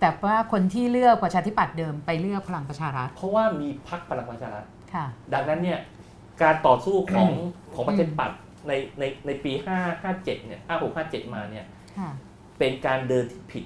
แต่ว่าคนที่เลือกประชาธิปัตย์เดิมไปเลือกพลังประชารัฐ เพราะว่ามีพรรคพลังประชารัฐค่ะดังนั้นเนี่ยการต่อสู้ของของประชาธิปัตย์ในในในปี 5 5 7 เนี่ย 5 6 5 7 มาเนี่ยค่ะ เป็นการเดินที่ผิด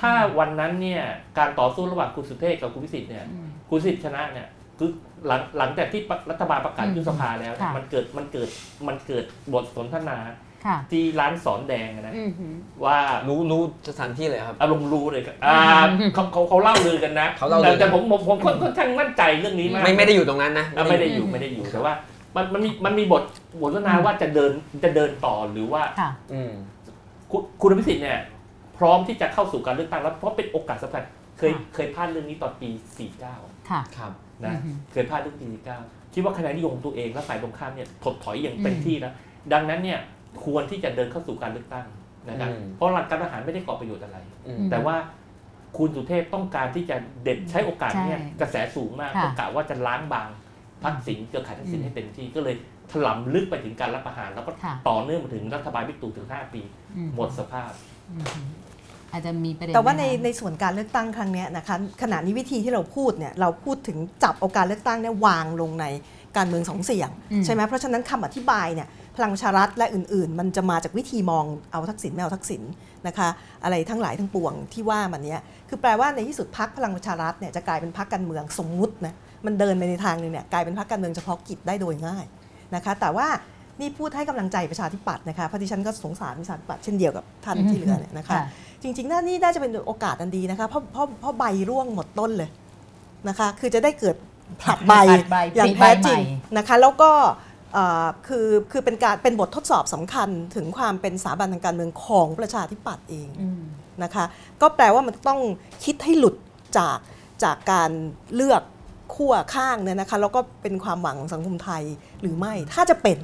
ถ้าวันนั้นเนี่ยการต่อสู้ระหว่างคุณสุเทพกับคุณพิสิทธิ์เนี่ยอืมคุณพิสิทธิ์ชนะเนี่ยคือหลังหลังจากที่รัฐบาลประกาศอืมยุบสภาแล้วเนี่ยค่ะมันเกิดมันเกิดมันเกิดบทสนทนาค่ะที่ร้านสอนแดงอะนะอือหือว่ารู้รู้สถานที่เลยครับอารมณ์รู้เลยครับอ่าอืมเขาเขาเขาเล่าลือกันนะเขาเล่าลือแต่แต่ผมผมผมค่อนค่อนข้างมั่นใจเรื่องนี้มากไม่ไม่ได้อยู่ตรงนั้นนะอะไม่ได้อยู่อืมไม่ได้อยู่แต่ว่ามันมันมีมันมีบทบทสนทนาว่าจะเดินจะเดินต่อหรือว่า ค่ะอืมคุณคุณอภิสิทธิ์เนี่ยพร้อมที่จะเข้าสู่การเลือกตั้งแล้วเพราะเป็นโอกาสสำคัญเคยค่ะเคยพลาดเรื่องนี้ตอนปี 49 ค่ะ ครับนะอือฮึเคยพลาดเรื่องปี 49 คิดว่าคะแนนนิยมของตัวเองและฝ่ายตรงข้ามเนี่ยถดถอยอย่างเต็มอืมที่นะดังนั้นเนี่ยควรที่จะเดินเข้าสู่การเลือกตั้งนะครับอืมเพราะหลักการทหารไม่ได้ก่อประโยชน์อะไรอืมอืมแต่ว่าคุณสุเทพต้องการที่จะเด็ดใช้โอกาสเนี่ยใช่กระแสสูงมากค่ะโอกาสว่าจะล้างบางทักษิณเครือข่ายทักษิณอืมให้เต็มที่ก็เลย ถลำลึกไปถึงการรับประหาร แล้วก็ค่ะต่อเนื่องมาถึงรัฐบาลบิ๊กตู่ถึง 5 ปีอืหมดสภาพอือหืออาจจะมีประเด็นแต่ว่าในไหมคะในส่วนการเลือกตั้งครั้งเนี้ยนะคะขณะนี้วิธีที่เราพูดเนี่ยเราพูดถึงจับเอาการเลือกตั้งเนี่ยวางลงในการเมืองสองเสียงอืมใช่ไหมเพราะฉะนั้นคำอธิบายเนี่ยพลังประชารัฐและอื่นๆ มันจะมาจากวิธีมองเอาทักษิณไม่เอาทักษิณนะคะอะไรทั้งหลายทั้งปวงที่ว่ามันเนี้ยคือแปลว่าในที่สุดพักพลังประชารัฐเนี่ยจะกลายเป็นพักการเมืองสมมุตินะมันเดินไปในทางหนึงเนี่ยกลายเป็นพักการเมืองเฉพาะกิจได้โดยง่าย นะคะ แต่ว่านี่พูดให้กำลังใจประชาธิปัตย์นะคะเพราะดิฉันก็สงสารประชาธิปัตย์เช่นเดียวกับท่านที่เหลือเนี่ยนะคะ จริงๆน่านี่น่าจะเป็นโอกาสอันดีนะคะเพราะเพราะเพราะใบร่วงหมดต้นเลยนะคะ คือจะได้เกิดผลัดใบผลัดใบอย่างผลิใบแท้จริงใหม่นะคะแล้วก็เอ่อคือคือเป็นการเป็นบททดสอบสำคัญถึงความเป็นสถาบันทางการเมืองของประชาธิปัตย์เองอืมนะคะ ก็แปลว่ามันต้องคิดให้หลุดจากจากการเลือก ขั้วข้างเนี่ยนะคะแล้วก็เป็นความหวังของสังคมไทยหรือไม่ถ้าจะเป็น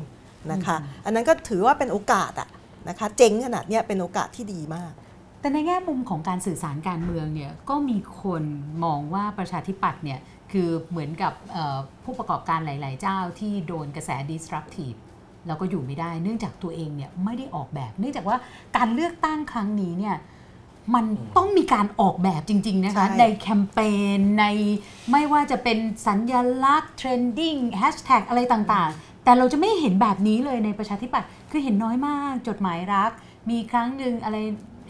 นะคะ อันนั้นก็ถือว่าเป็นโอกาสอะนะคะเจ๋งขนาดเนี้ยเป็นโอกาสที่ดีมาก แต่ในแง่มุมของการสื่อสารการเมืองเนี่ยก็มีคนมองว่าประชาธิปัตย์เนี่ยคือเหมือนกับเอ่อผู้ประกอบการหลาย ๆ เจ้าที่โดนกระแส disruptive แล้วก็อยู่ไม่ได้ เนื่องจากตัวเองเนี่ยไม่ได้ออกแบบ เนื่องจากว่าการเลือกตั้งครั้งนี้เนี่ย มันต้องมีการออกแบบจริง ๆ นะคะใช่ในแคมเปญในไม่ว่าจะเป็นสัญลักษณ์ trending hashtag อะไรต่างๆ แต่เราจะไม่เห็นแบบนี้เลยในประชาธิปัตย์คือเห็นน้อยมากจดหมายรัก มีครั้งหนึ่งอะไร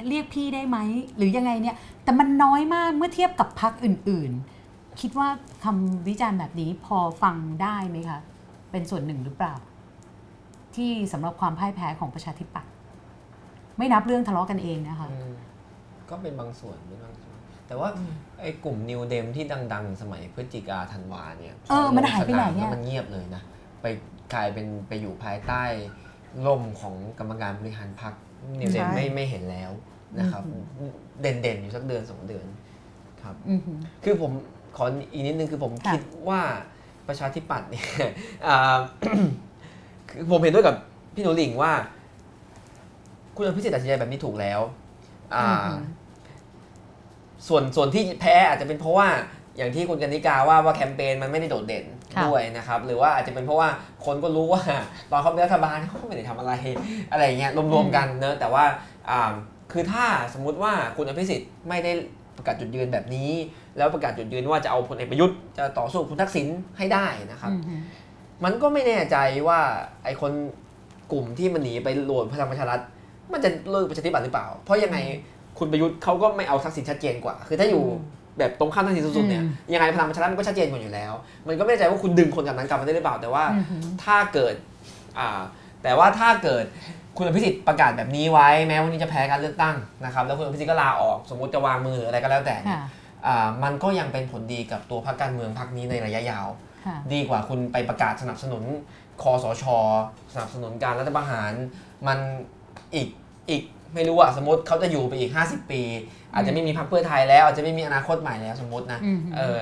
เรียกพี่ได้ไหม หรือยังไงเนี่ย แต่มันน้อยมากเมื่อเทียบกับพรรคอื่นๆ คิดว่าคำวิจารณ์แบบนี้พอฟังได้ไหมคะ เป็นส่วนหนึ่งหรือเปล่า ที่สำหรับความพ่ายแพ้ของประชาธิปัตย์ไม่นับเรื่องทะเลาะกันเองนะคะอืม ก็เป็นบางส่วนเป็นบางส่วน แต่ว่าไอ้กลุ่มนิวเดมที่ดัง ๆ สมัยพฤศจิกาธันวาเนี่ยเออมันหายไปไหนลงสมเนี่ยแล้วมันเงียบเลยนะ ไปกลายเป็นไปอยู่ภายใต้ร่มของกรรมการบริหารพรรคนิวเดมใช่ไม่ไม่เห็นแล้วนะครับ เด่นๆอยู่สักเดือนสองเดือนครับอือหือคือผมขออีกนิดนึงคือผมค่ะคิดว่าประชาธิปัตย์เนี่ยอ่าคือผมเห็นด้วยกับพี่หนูหลิงว่า คุณอภิสิทธิ์ตัดสินใจแบบนี้ถูกแล้วอ่าอือหือ ส่วนส่วนที่แพ้อาจจะเป็นเพราะว่าอย่างที่คุณกนิกาว่าว่าแคมเปญมันไม่ได้โดดเด่นค่ะด้วยนะครับหรือว่าอาจจะเป็นเพราะว่าคนก็รู้ว่าตอนเขาเป็นรัฐบาลเขาก็ไม่ได้ทำอะไรอะไรอย่างเงี้ยรวมๆกันเนอะแต่ว่าอ่าคือถ้าสมมุติว่าคุณอภิสิทธิ์ไม่ได้ประกาศจุดยืนแบบนี้ แล้วประกาศจุดยืนว่าจะเอาพลเอกประยุทธ์จะต่อสู้กับคุณทักษิณให้ได้นะครับอือหือมันก็ไม่แน่ใจว่าไอคนกลุ่มที่มันหนีไปโหลดพลังประชารัฐมันจะเลิกประชาธิปัตย์หรือเปล่า เพราะยังไง คุณประยุทธ์เขาก็ไม่เอาทักษิณชัดเจนกว่า คือถ้าอยู่แบบตรงข้ามทักษิณสุดๆเนี่ยอืมยังไงพลังประชารัฐมันก็ชัดเจนกว่าอยู่แล้ว มันก็ไม่แน่ใจว่าคุณดึงคนจากนั้นกลับมาได้หรือเปล่า แต่ว่าอือหือถ้าเกิดอ่าแต่ว่าถ้าเกิดคุณอภิสิทธิ์ประกาศแบบนี้ไว้แม้วันนี้จะแพ้การเลือกตั้งนะครับแล้วคุณอภิสิทธิ์ก็ลาออกสมมติจะวางมือหรืออะไรก็แล้วแต่เนี่ยค่ะอ่ามันก็ยังเป็นผลดีกับตัวพรรคการเมืองพรรคนี้ในระยะยาวค่ะดีกว่าคุณไปประกาศสนับสนุนคอสช สนับสนุนการรัฐประหาร มันอีกอีก ไม่รู้อะสมมติเขาจะอยู่ไปอีก 50 ปี อาจจะไม่มีพรรคเพื่อไทยแล้ว อาจจะไม่มีอนาคตใหม่แล้วสมมตินะอืมเออ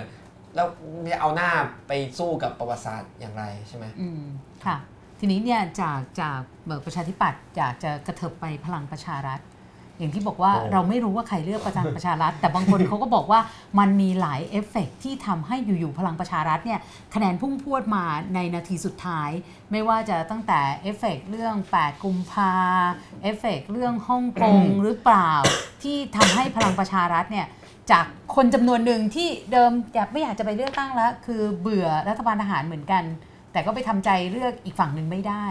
แล้วจะเอาหน้าไปสู้กับประวัติศาสตร์อย่างไรใช่ไหมอืมค่ะ ทีนี้เนี่ยจากจากเลือกประชาธิปัตย์อยากจะกระเถิบไปพลังประชารัฐ อย่างที่บอกว่าโอ้เราไม่รู้ว่าใครเลือกประธานประชารัฐ แต่บางคนเขาก็บอกว่ามันมีหลายเอฟเฟกต์ที่ทำให้อยู่ๆพลังประชารัฐเนี่ยคะแนนพุ่งพรวดมาในนาทีสุดท้าย ไม่ว่าจะตั้งแต่เอฟเฟกต์เรื่อง 8 กุมภาเอฟเฟกต์เรื่องฮ่องกงหรือเปล่า ที่ทำให้พลังประชารัฐเนี่ยจากคนจำนวนหนึ่งที่เดิมอยากไม่อยากจะไปเลือกตั้งแล้ว คือเบื่อรัฐบาลทหารเหมือนกัน แต่ก็ไปทำใจเลือกอีกฝั่งหนึ่งไม่ได้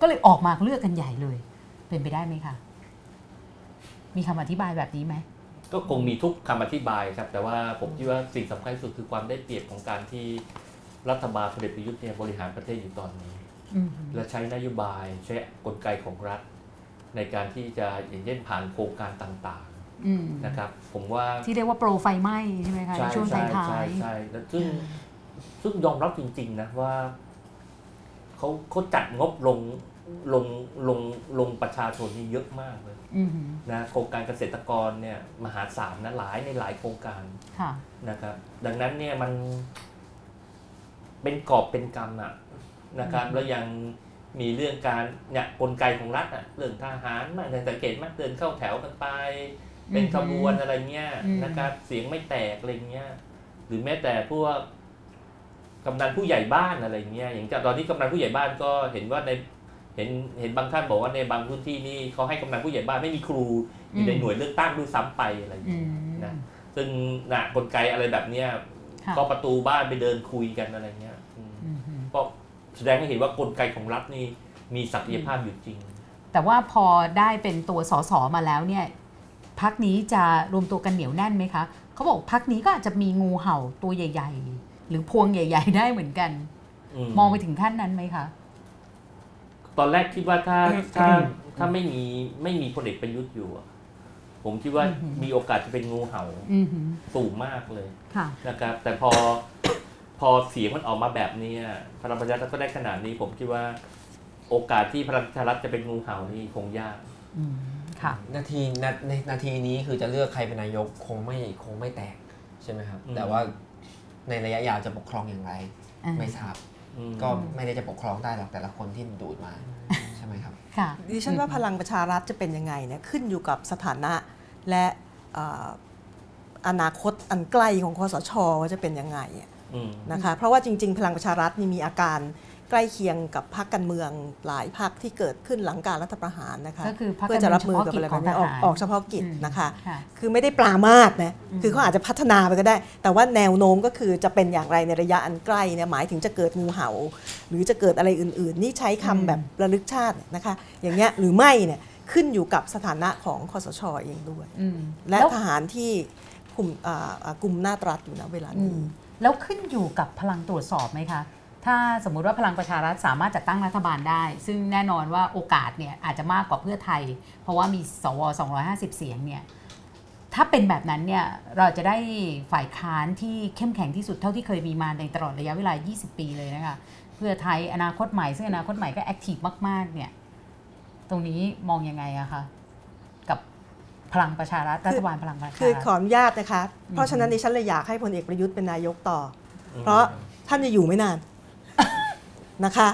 ก็เลยออกมาเลือกกันใหญ่เลย เป็นไปได้ไหมคะ มีคำอธิบายแบบนี้ไหมก็คงมีทุกคำอธิบายครับ แต่ว่าผมคิดว่าสิ่งสำคัญที่สุดคือความได้เปรียบของการที่รัฐบาลพลเอกประยุทธ์เนี่ยบริหารประเทศอยู่ตอนนี้อืมและใช้นโยบายใช้กลไกของรัฐ ในการที่จะอย่างเช่นผ่านโครงการต่างอืมๆนะครับผมว่าที่เรียกว่าโปรไฟไหม้ใช่ไหมคะในช่วงใช่ท้าใช่ยใช่แล้วซึ่งซึ่งยอมรับจริง ๆ นะว่าเขาเขาจัดงบลงลงลงลงประชาชนนี่เยอะมากเลยๆอืม นะโครงการเกษตรกรเนี่ยมหาศาลนะหลายในหลายโครงการค่ะนะครับ ดังนั้นเนี่ยมันเป็นกอบเป็นกรรมอะนะครับแล้วยังมีเรื่องการเนี่ยกลไกของรัฐอะเรื่องทหารมากสังเกตมากเดินเข้าแถวกันไป เป็นขบวนอะไรเงี้ยอืมนะครับเสียงไม่แตกอะไรเงี้ยหรือแม้แต่พวกกำนันผู้ใหญ่บ้านอะไรเงี้ยอย่างตอนนี้กำนันผู้ใหญ่บ้านก็เห็นว่าใน เห็นเห็นบางท่านบอกว่าในบางพื้นที่นี่เขาให้กำนันผู้ใหญ่บ้านไม่มีครูอยู่ในหน่วยเลือกตั้งด้วยซ้ำไปอะไรอย่างอืเงี้ยมนะซึ่งนะกลไกอะไรแบบเนี้ยค่ะก็ประตูบ้านไปเดินคุยกันอะไรเงี้ยอืมอืมก็แสดงให้เห็นว่ากลไกของรัฐนี่มีศักยภาพอยู่จริง แต่ว่าพอได้เป็นตัวสสมาแล้วเนี่ยพักนี้จะรวมตัวกันเหนียวแน่นไหมคะเขาบอกพักนี้ก็อาจจะมีงูเห่าตัวใหญ่ ๆ หรือพวงใหญ่ ๆ ได้เหมือนกัน มองไปถึงขั้นนั้นไหมคะ ตอนแรกคิดว่าถ้าถ้าถ้าไม่มีไม่มีพลเอกประยุทธ์อยู่อะผมคิดว่าอือหือมีโอกาสจะเป็นงูเห่าอือหือสูงมากเลยค่ะนะครับ แต่พอพอเสียงมันออกมาแบบนี้อะพลังประชารัฐก็ได้ขนาดนี้ ผมคิดว่า โอกาสที่พลังประชารัฐจะเป็นงูเห่านี่คงยากอืมค่ะนาทีนาในนาทีนี้คือจะเลือกใครเป็นนายกคงไม่คงไม่แตกใช่ไหมครับอืมแต่ว่าในระยะยาวจะปกครองอย่างไรอ่าไม่ทราบอืม ก็ไม่ได้จะปกครองได้หรอกแต่ละคนที่ดูดมาใช่ไหมครับค่ะดิฉันว่าพลังประชารัฐจะเป็นยังไงเนี่ยขึ้นอยู่กับสถานะและเอ่ออนาคตอันใกล้ของคอสชว่าจะเป็นยังไงอะอืมนะคะเพราะว่าจริง ๆ พลังประชารัฐนี่มีอาการ ใกล้เคียงกับพรรคการเมืองหลายพรรคที่เกิดขึ้นหลังการรัฐประหารนะคะก็คือพรรคเพื่อจะรับมือกับอะไรการเมืแบบองนี้ออกเฉพาะกิจของทหารออกเฉพาะกิจอืมนะคะค่ะคือไม่ได้ปรามาสนะคือเขาอาจจะพัฒนาไปก็ได้ แต่ว่าแนวโน้มก็คือจะเป็นอย่างไรในระยะอันใกล้เนี่ยหมายถึงจะเกิดงูเห่า หรือจะเกิดอะไรอื่น ๆ นี่ใช้คำอืมแบบระลึกชาตินะคะ อย่างเงี้ยหรือไม่เนี่ยขึ้นอยู่กับสถานะของคอสชเองด้วยอืมและแล้วทหารที่คุมอ่าอ่ากลุ่มหน้าตรัฐอยู่นะเวลาอืนี้มแล้วขึ้นอยู่กับพลังตรวจสอบไหมคะ ถ้าสมมุติว่าพลังประชารัฐสามารถจัดตั้งรัฐบาลได้ ซึ่งแน่นอนว่าโอกาสเนี่ยอาจจะมากกว่าเพื่อไทย เพราะว่ามีสว250 เสียงเนี่ยถ้าเป็นแบบนั้นเนี่ยเราจะได้ฝ่ายค้านที่เข้มแข็งที่สุดเท่าที่เคยมีมาในตลอดระยะเวลา 20 ปีเลยนะคะเพื่อไทยอนาคตใหม่ซึ่งอนาคตใหม่ก็แอคทีฟมากๆเนี่ยตรงนี้มองยังไงอะคะกับพลังประชารัฐรัฐบาลพลังประชารัฐคือขออนุญาตนะคะ เพราะฉะนั้นดิฉันเลยอยากให้พลเอกประยุทธ์เป็นนายกต่อ เพราะท่านจะอยู่ไม่นาน นะคะ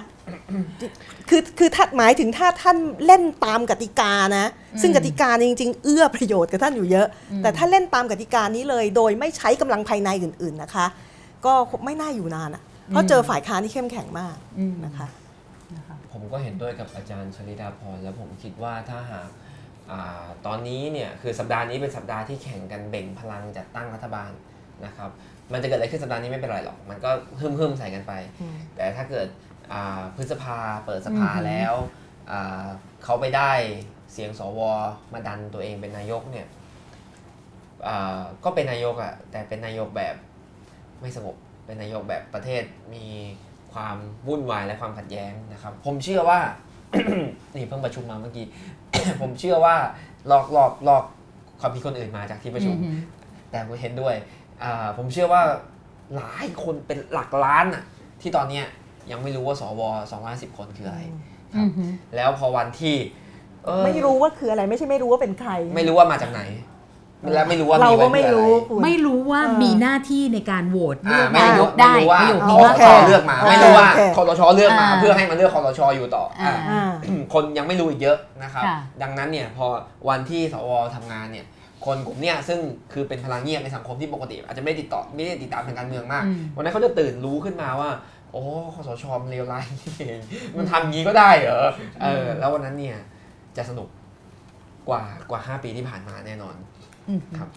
คือคือถ้าหมายถึงถ้าท่านเล่นตามกติกานะ ซึ่งกติกาเนี่ยจริง ๆ เอื้อประโยชน์กับท่านอยู่เยอะ แต่ถ้าเล่นตามกติกานี้เลย โดยไม่ใช้กำลังภายในอื่น ๆนะคะ ก็ไม่น่าอยู่นานอะเพราะเจอฝ่ายค้านที่เข้มแข็งมากอืมนะคะนะคะผมก็เห็นด้วยกับอาจารย์ชลิดาพรแล้วผมคิดว่าถ้าหากอาตอนนี้เนี่ยคือสัปดาห์นี้เป็นสัปดาห์ที่แข่งกันเบ่งพลังจัดตั้งรัฐบาลนะครับ มันจะเกิดอะไรขึ้นสัปดาห์นี้ไม่เป็นไรหรอก มันก็ฮึ่มๆใส่กันไปอืมแต่ถ้าเกิดอ่า พฤษภาเปิดสภาอือหือแล้วอ่าเขาไปได้เสียงสวมาดันตัวเองเป็นนายกเนี่ยอ่าก็เป็นนายกอะแต่เป็นนายกแบบไม่สงบเป็นนายกแบบประเทศมีความวุ่นวายและความขัดแย้งนะครับ ผมเชื่อว่านี่เพิ่งประชุมมาเมื่อกี้ ผมเชื่อว่าลอกลอกลอกความคิดคนอื่นมาจากที่ประชุมอือหือแต่ผมเห็นด้วยอ่าผมเชื่อว่าหลายคนเป็นหลักล้านอะที่ตอนเนี้ย ยังไม่รู้ว่าสว250คนคืออะไรครับอือหือแล้วพอวันที่เออไม่รู้ว่าคืออะไรไม่ใช่ไม่รู้ว่าเป็นใคร ไม่รู้ว่ามาจากไหนและไม่รู้ว่าเรามีไว้ก็ไม่เพื่ออะรู้ไรคุณไม่รู้ว่าเออมีหน้าที่ในการโหวตเลือ่าอกไม่นายรู้กได้ไม่รู้ว่าประโยคคนี้อว่าสชเลือกมาไม่รู้ว่าโอเคคอสชเลือกมาอ่าเพื่อให้มาเลือกคอสชอยู่ต่ออ่าอ่าอ่าคนยังไม่รู้อีกเยอะนะครับค่ะดังนั้นเนี่ยพอวันที่สวทำงานเนี่ยคนกลุ่มเนี้ยซึ่งคือเป็นพลังเงียบในสังคมที่ปกติ อาจจะไม่ได้ติดต่อไม่ได้ติดตามทางการเมืองมากอืมวันนั้นเขาจะตื่นรู้ขึ้นมาว่าโอ้คอสชมันเลวร้ายนี่เองมันทำงี้ก็ได้เหรอเออ แล้ววันนั้นเนี่ย จะสนุกกว่ากว่า 5 ปีที่ผ่านมาแน่นอนอืมครับ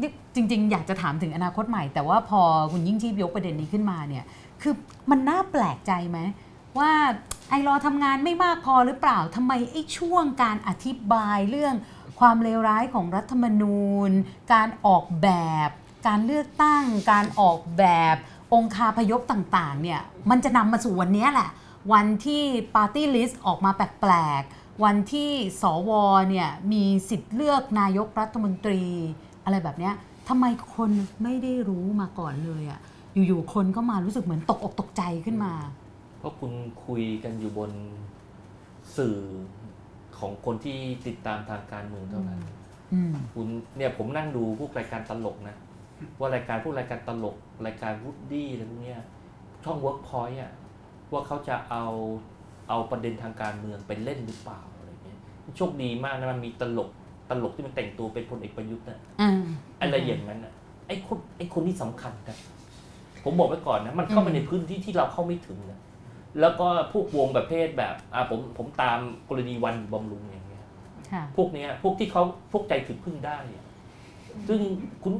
นี่จริง ๆ อยากจะถามถึงอนาคตใหม่ แต่ว่าพอคุณยิ่งชีพยกประเด็นนี้ขึ้นมาเนี่ย คือมันน่าแปลกใจไหมว่า iLaw ทำงานไม่มากพอหรือเปล่าทำไมไอ้ช่วงการอธิบายเรื่องความเลวร้ายของรัฐธรรมนูญ การออกแบบ การเลือกตั้ง การออกแบบ องคาพยพต่างๆเนี่ยมันจะนำมาสู่วันเนี้ยแหละ วันที่ปาร์ตี้ลิสต์ออกมาแปลกๆ วันที่สวเนี่ยมีสิทธิ์เลือกนายกรัฐมนตรี อะไรแบบเนี้ยทำไมคนไม่ได้รู้มาก่อนเลยอะอยู่ๆคนก็มารู้สึกเหมือนตกอกตกใจขึ้นมา เพราะคุณคุยกันอยู่บนสื่อของคนที่ติดตามทางการเมืองเท่านั้นอืมคุณเนี่ยผมนั่งดูพวกรายการตลกนะ ว่ารายการพวกรายการตลกรายการวูดดี้อะไรพวกเนี้ยช่อง Workpoint อะว่าเขาจะเอาเอาประเด็นทางการเมืองไปเล่นหรือเปล่าอะไรเงี้ยโชคดีมากนะมันมีตลกตลกที่มันแต่งตัวเป็นพลเอกประยุทธ์นะอ่าอะไรอย่างนั้นอะไอ้คนไอ้คนที่สำคัญนะผมบอกไว้ก่อนนะ มันเข้าไปในพื้นที่ที่เราเข้าไม่ถึงนะแล้วก็พวกวงประเภทแบบอ่าผมผมตามกรณีวันบำรุงอย่างเงี้ยค่ะพวกเนี้ยพวกที่เขาพวกใจถึงพึ่งได้อะซึ่งคุณ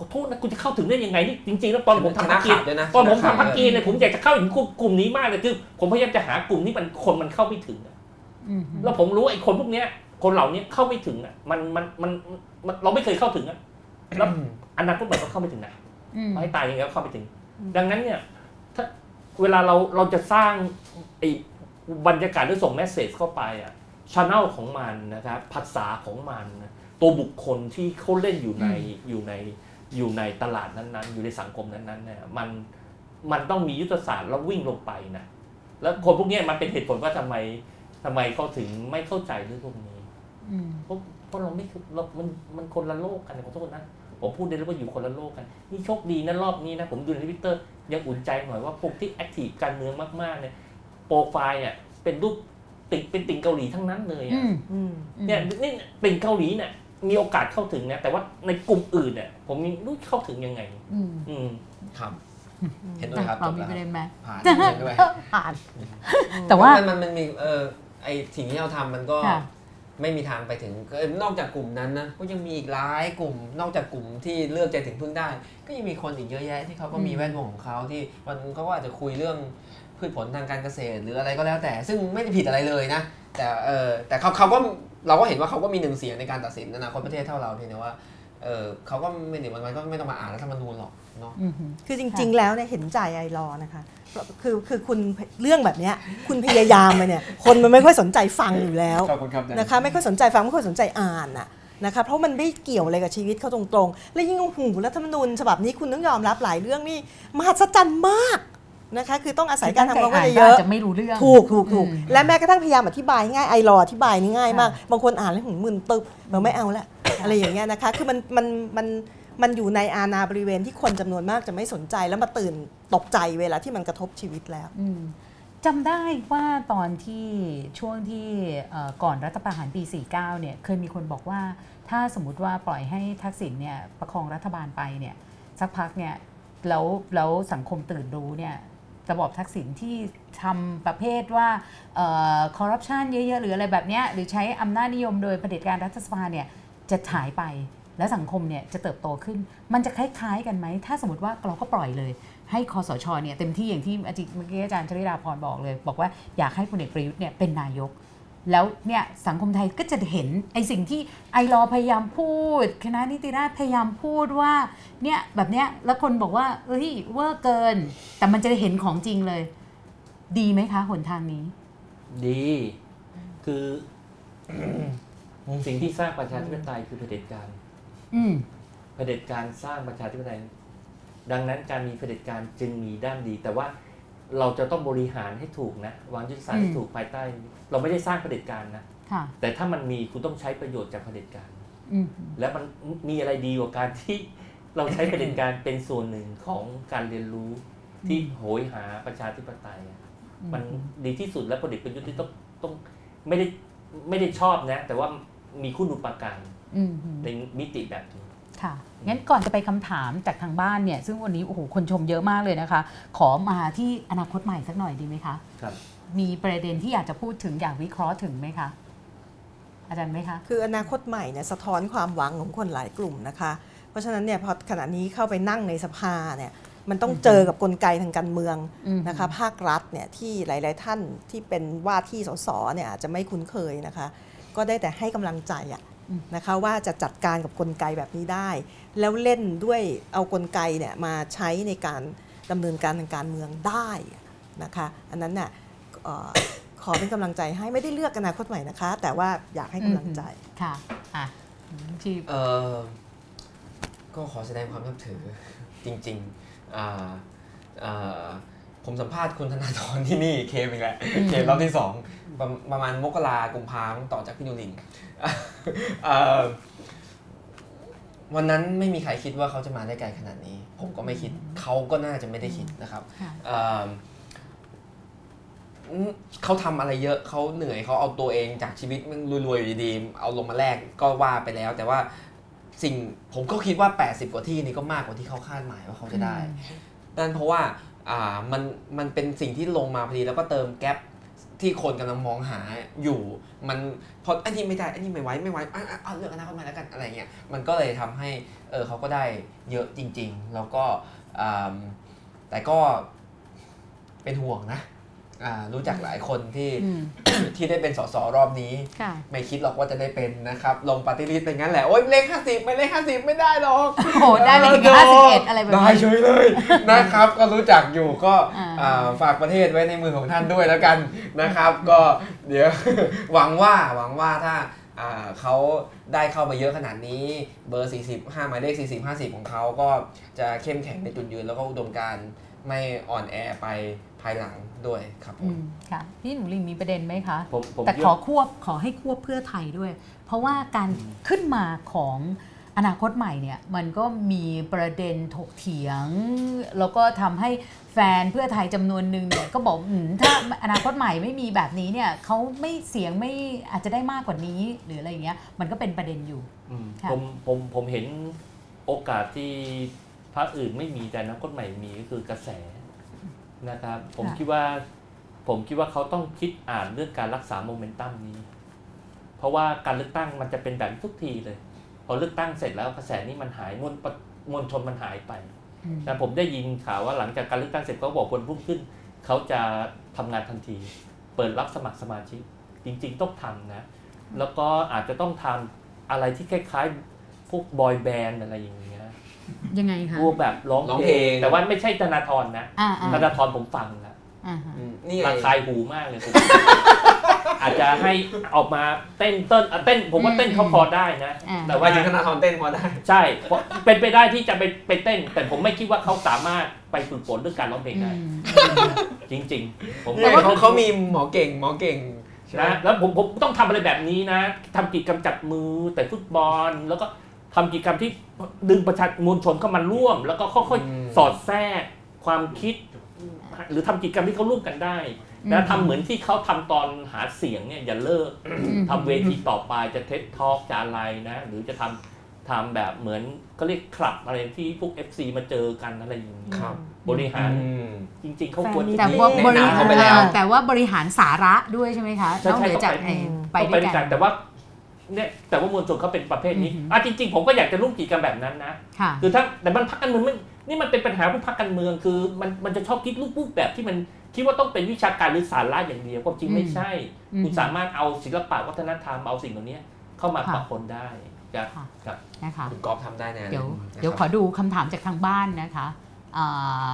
ขอโทษนะคุณจะเข้าถึงได้ยังไงนี่จริงๆแล้วตอนผมทำพักกินคณะขับด้วยนะตอนผมคณะขับทำพักกินเนี่ยผมอยากจะเข้าถึงกลุ่มกลุ่มนี้มากเลยคือ ผมพยายามจะหากลุ่มที่มันคนมันเข้าไม่ถึงอะอืมแล้วผมรู้ไอ้คนพวกเนี้ย คนเหล่านี้เข้าไม่ถึงอะมันมันมันมันเราไม่เคยเข้าถึงอะแล้วอนาคตใหม่ก็เข้าไม่ถึงนะอืมให้ตายยังไงก็เข้าไม่ถึง ดังนั้นเนี่ย ถ้าเวลาเราเราจะสร้างไอ้บรรยากาศหรือส่งแมสเซจเข้าไปอะช n แนลของมันนะครับภาษาของมันนะตัวบุคคลที่เขาเล่นอยู่ในอยู่ใน อยู่ในตลาดนั้นๆ อยู่ในสังคมนั้นๆเนี่ยมันมันต้องมียุทธศาสตร์แล้ววิ่งลงไปนะแล้วคนพวกเนี้ยมันเป็นเหตุผลว่าทำไมทำไมเขาถึงไม่เข้าใจเรื่องพวกนี้อืมเพราะเพราะเราไม่คือเรามันมันคนละโลกกันขอโทษนะผมพูดได้เลยว่าอยู่คนละโลกกัน นี่โชคดีนะรอบนี้นะ ผมดูในทวิตเตอร์ยังอุ่นใจหน่อยว่าพวกที่แอคทีฟการเมืองมากๆเนี่ยโปรไฟล์เนี่ยเป็นรูปติ่งเป็นติ่งเกาหลีทั้งนั้นเลยอือะมอืมเนี่ยนี่ติ่งเกาหลีเนี่ย มีโอกาสเข้าถึงนะแต่ว่าในกลุ่มอื่นเนี่ยผมยังรู้เข้าถึงยังไงอืมอืมครับเห็นด้วยครับเราจบมีแล้วประเด็นไหมผ่านเห็นด้วยผ่าน แต่ว่ามันมันมันมีเออไอสิ่งที่เราทำมันก็ค่ะ ไม่มีทางไปถึงก็นอกจากกลุ่มนั้นนะก็ยังมีอีกหลายกลุ่ม นอกจากกลุ่มที่เลือกใจถึงพึ่งได้ ก็ยังมีคนอีกเยอะแยะที่เขาก็มีอืมแวดวงของเขาที่วันนึงเขาก็อาจจะคุยเรื่องพืชผลทางการเกษตรหรืออะไรก็แล้วแต่ ซึ่งไม่ได้ผิดอะไรเลยนะ แต่เออแต่เขาเขาก็ เราก็เห็นว่าเขาก็มีหนึ่งเสียงในการตัดสินอนาคตประเทศเท่าเราเพียงแต่ว่าเออเขาก็ไม่เดี๋ยวมันก็ไม่ต้องมาอ่านรัฐธรรมนูญหรอกเนาะอืมคือจริง ๆ แล้วเนี่ยเห็นใจไอรอว์นะคะคือคือคุณเรื่องแบบเนี้ยคุณพยายามไปเนี่ยคนมันไม่ค่อยสนใจฟังอยู่แล้วขอบคุณครับนะคะไม่ค่อยสนใจฟังไม่ค่อยสนใจอ่านน่ะนะคะเพราะมันไม่เกี่ยวอะไรกับชีวิตเขาตรงๆ และยิ่งโอ้โหูรัฐธรรมนูญฉบับนี้คุณต้องยอมรับหลายเรื่องนี่มหัศจรรย์มาก นะคะคือต้องอาศัยการทำความเข้าใจเยอาอะจจะไม่รู้เรื่องถูกถูกถูกอืมและแม้กระทั่งพยายามอธิบายง่ายไอรออธิบายนี่ง่ายมากค่ะบางคนอ่านแล้วหึงมึนตึบเราไม่เอาละอะไรอย่างเงี้ยนะคะคือมันมันมันมันอยู่ในอาณาบริเวณที่คนจำนวนมากจะไม่สนใจแล้วมาตื่นตกใจเวลาที่มันกระทบชีวิตแล้วอืมจำได้ว่าตอนที่ช่วงที่เอ่อก่อนรัฐประหารปี 49 เนี่ยเคยมีคนบอกว่าถ้าสมมติว่าปล่อยให้ทักษิณเนี่ยประคองรัฐบาลไปเนี่ยสักพักเนี่ยแล้วแล้วสังคมตื่นรู้เนี่ย ระบอบทักษิณที่ทำประเภทว่าคอร์รัปชันเยอะๆ หรืออะไรแบบนี้หรือใช้อำนาจนิยมโดยเผด็จการรัฐสภาเนี่ยจะหายไปและสังคมเนี่ยจะเติบโตขึ้น มันจะคล้ายๆกันไหม ถ้าสมมติว่าเราก็ปล่อยเลย ให้คอสชเนี่ยเต็มที่อย่างที่อาจารย์เมื่อกี้อาจารย์ชลิดาพรบอกเลย บอกว่าอยากให้พลเอกประยุทธ์เนี่ยเป็นนายก แล้วเนี่ยสังคมไทยก็จะเห็นไอ้สิ่งที่ไอรอว์พยายามพูด คณะนิติราษฎร์พยายามพูดว่าเนี่ยแบบเนี้ยแล้วคนบอกว่า เอ้ยเวอร์เกิน แต่มันจะได้เห็นของจริงเลย ดีไหมคะหนทางนี้ ดี คือสิ่งที่สร้างประชาธิปไตยคือเผด็จการอืมเผด็จการสร้างประชาธิปไตย ดังนั้นการมีเผด็จการจึงมีด้านดี แต่ว่าเราจะต้องบริหารให้ถูกนะ วางยุทธศาสตร์ให้อืมถูกภายใต้ เราไม่ได้สร้างเผด็จการนะค่ะแต่ถ้ามันมีคุณต้องใช้ประโยชน์จากเผด็จการอืมและมันมีอะไรดีกว่าการที่เราใช้เผด็จการเป็นส่วนหนึ่งของการเรียนรู้ที่โหยหาประชาธิปไตยอะมันดีที่สุดและพลเอกประยุทธ์ที่ต้องต้องไม่ได้ไม่ได้ชอบนะ แต่ว่ามีคุณอุปการอืมในมิติแบบนี้ค่ะงั้นก่อนจะไปคำถามจากทางบ้านเนี่ย ซึ่งวันนี้โอ้โหคนชมเยอะมากเลยนะคะ ขอมาที่อนาคตใหม่สักหน่อยดีไหมคะ ครับ มีประเด็นที่อยากจะพูดถึงอยากวิเคราะห์ถึงไหมคะ อาจารย์ไหมคะ คืออนาคตใหม่เนี่ยสะท้อนความหวังของคนหลายกลุ่มนะคะ เพราะฉะนั้นเนี่ยพอขณะนี้เข้าไปนั่งในสภาเนี่ยมันต้องเจอกับกลไกทางการเมืองอืมนะคะภาครัฐเนี่ยที่หลาย ๆ ท่านที่เป็นว่าที่สสเนี่ยอาจจะไม่คุ้นเคยนะคะ ก็ได้แต่ให้กำลังใจอะนะคะว่าจะจัดการกับกลไกแบบนี้ได้ แล้วเล่นด้วยเอากลไกเนี่ยมาใช้ในการดำเนินการทางการเมืองได้นะคะ อันนั้นน่ะเอ่อ ขอเป็นกำลังใจให้ไม่ได้เลือกอนาคตใหม่นะคะ แต่ว่าอยากให้กำลังใจค่ะอะที่เออก็ขอแสดงความนับถือจริงๆอ่าอ่าผมสัมภาษณ์คุณธนาธรที่นี่เคมอีกแล้วเคมรอบที่สองประประมาณมกรากุมภาพันธ์ต่อจากพี่นุลินเอ่อวันนั้นไม่มีใครคิดว่าเขาจะมาได้ไกลขนาดนี้ ผมก็ไม่คิดเขาก็น่าจะไม่ได้คิดนะครับค่ะ เอิ่มอืมเขาทำอะไรเยอะเขาเหนื่อยเขาเอาตัวเองจากชีวิตมันรวยๆอยู่ดีๆเอาลงมาแลกก็ว่าไปแล้ว แต่ว่าสิ่งผมก็คิดว่า 80 กว่าที่นี่ก็มากกว่าที่เขาคาดหมายว่าเขาจะได้นั่นเพราะว่าอ่ามันมันเป็นสิ่งที่ลงมาพอดีแล้วก็เติมแกลบที่คนกำลังมองหาอยู่มันพออันนี้ไม่ได้อันนี้ไม่ไหวไม่ไหวอะอะเอาเลือกอนาคตใหม่แล้วกันอะไรเงี้ยมันก็เลยทำให้เออเขาก็ได้เยอะจริง ๆ แล้วก็อ่าแต่ก็เป็นห่วงนะอ่า รู้จักหลายคนที่อืมที่ได้เป็นสสรอบนี้ค่ะไม่คิดหรอกว่าจะได้เป็นนะครับ ลงปฏิริษีเป็นงั้นแหละ โอ๊ยเลขห้าสิบไม่เลขห้าสิบไม่ได้หรอก โอ้โหได้ไปถึงเออ51 อะไรแบบได้นี้เฉยเลยนะครับ ก็รู้จักอยู่ก็อ่าอ่าฝากประเทศไว้ในมือของท่านด้วยแล้วกันนะครับ ก็เดี๋ยวหวังว่าหวังว่าถ้าอ่าเขาได้เข้ามาเยอะขนาดนี้เบอร์ 40 5หมายเลข 40 50 ของเขาก็จะเข้มแข็งในจุดยืนแล้วก็อุดมการณ์ไม่อ่อนแอไปภายหลัง ด้วยครับผอืมมค่ะพี่หนูลิงมีประเด็นไหมคะผมผมแต่เชื่ขอควบขอให้ควบเพื่อไทยด้วย เพราะว่าการขึ้นมาของอนาคตใหม่เนี่ยมันก็มีประเด็นถกเถียง แล้วก็ทำให้แฟนเพื่อไทยจำนวนหนึ่งเนี่ยก็บอกอืมถ้าอนาคตใหม่ไม่มีแบบนี้เนี่ยเขาไม่เสียงไม่อาจจะได้มากกว่านี้หรืออะไรอย่างเงี้ยมันก็เป็นประเด็นอยู่อืมค่ะผมผมผมเห็นโอกาสที่พรรคอื่นไม่มีแต่นักกฎใหม่มีก็คือกระแส นะครับ ผมคิดว่าผมคิดว่าเขาต้องคิดอ่านเรื่องการรักษาโมเมนตัมนี้ เพราะว่าการเลือกตั้งมันจะเป็นแบบนี้ทุกทีเลย พอเลือกตั้งเสร็จแล้วกระแสนี้มันหายมวลปะมวลชนมันหายไปอืมแต่ผมได้ยินข่าวว่าหลังจากการเลือกตั้งเสร็จเขาบอกวันรุ่งขึ้น เขาจะทำงานทันที เปิดรับสมัครสมาชิก จริง ๆ ต้องทำนะ แล้วก็อาจจะต้องทำอะไรที่คล้ายๆพวกบอยแบนด์อะไรอย่างเงี้ ยยังไงคะพวกแบบร้องร้องเพเพลลง ง แต่ว่าไม่ใช่ธนาธรนะอ่าอ่าธนาธรผมฟังแล้วอ่าฮะอืมนี่ไง ระคายหูมากเลยผม อาจจะให้ออกมาเต้นเต้นอะเต้น ผมว่าเต้นเขาพอได้นะ อ่าแต่แต่ว่าว่าจริงธนาธรเต้นพอได้ ใช่เพราะเป็นไปได้ที่จะไปไปเต้น แต่ผมไม่คิดว่าเขาสามารถไปฝึกฝนเรื่องการร้องเพลงได้ อืม จริง ๆ ผมแต่ว่าเขาเขามีหมอเก่งหมอเก่งใช่ไหม นะแล้วผมผมต้องทำอะไรแบบนี้นะทำกิจกรรมจับมือแต่ฟุตบอลแล้วก็ ทำกิจกรรมที่ดึงประชาชนมวลชนเข้ามาร่วม แล้วก็ค่อยๆ สอดแทรกความคิด หรือทำกิจกรรมที่เขาร่วมกันได้นะทำเหมือนที่เขาทำตอนหาเสียงเนี่ยอย่าเลิกมทำเวทีต่อไปจะเท็ดทอกจะอะไรนะ หรือจะทำทำแบบเหมือนก็เรียกคลับอะไรที่พวก FC มาเจอกันอะไรอย่างนี้ครับ บริหารอืมจริง ๆเขาควรแต่ว่าบริแนะหารนำเขาไปแล้วแต่ว่าบริหารสาระด้วยใช่ไหมคะใช่นอกใช่เหนือจากต้องไปไอ้ไปต้องด้ไปวยด้วยกักันนแต่ว่า เนี่ยแต่ว่ามวลชนเขาเป็นประเภทนี้อือฮึอะจริง ๆ ผมก็อยากจะร่วมกิจกรรมแบบนั้นนะค่ะคือถ้าแต่มันพักการเมืองไม่นี่มันเป็นปัญหาของพักการเมืองคือ มันมันจะชอบคิดรูปแบบที่มันคิดว่าต้องเป็นวิชาการหรือสาระอย่างเดียวความจริงไม่ใช่อืมคุณสามารถเอาศิลปะวัฒนธรรมเอาสิ่งเหล่านี้เข้ามาค่ะปะปนได้ครับค่ะครับนะคะคุณกอล์ฟทำได้แน่เลยเดี๋ยวนะครับเดี๋ยวขอดูคำถามจากทางบ้านนะคะอ่า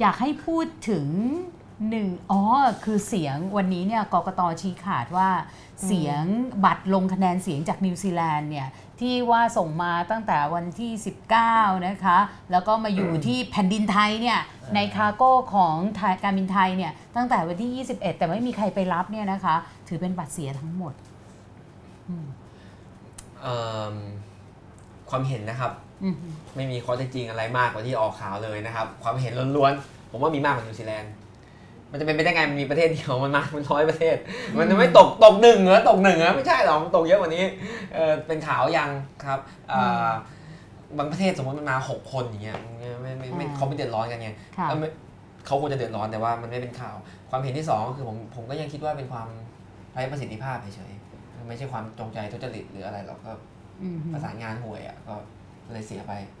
อยากให้พูดถึง หนึ่งอ๋อ คือเสียงวันนี้เนี่ยกกตชี้ขาดว่าเสียงบัตรลงคะแนนเสียงจากนิวซีแลนด์เนี่ยที่ว่าส่งมาตั้งแต่วันที่ 19 นะคะ แล้วก็มาอยู่ที่แผ่นดินไทยเนี่ยใน cargo ของไทยการบินไทยเนี่ยตั้งแต่วันที่ 21 แต่ไม่มีใครไปรับเนี่ยนะคะ ถือเป็นบัตรเสียทั้งหมดอืมเอิ่มความเห็นนะครับอืมไม่มีข้อเท็จจริงอะไรมากกว่าที่ออกข่าวเลยนะครับ ความเห็นล้วนๆผมว่ามีมากกว่านิวซีแลนด์ มันจะเป็นไปได้ไงมันมีประเทศเดียวมันมาเป็นร้อยประเทศ มันจะไม่ตกตกหนึ่งเหรอตกหนึ่งเหรอไม่ใช่หรอกมันตกเยอะกว่านี้เออเป็นข่าวยังครับอ่าบางประเทศสมมติมันมาหกคนอย่างเงี้ยไม่ไม่ไม่อ่าเขาไม่เดือดร้อนกันไงค่ะเออไม่เขาควรจะเดือดร้อนแต่ว่ามันไม่เป็นข่าว ความเห็นที่สองก็คือผมผมก็ยังคิดว่าเป็นความไร้ประสิทธิภาพเฉยๆไม่ใช่ความจงใจทุจริตหรืออะไรหรอกก็อืมประสานงานห่วยอะก็เลยเสียไปครับ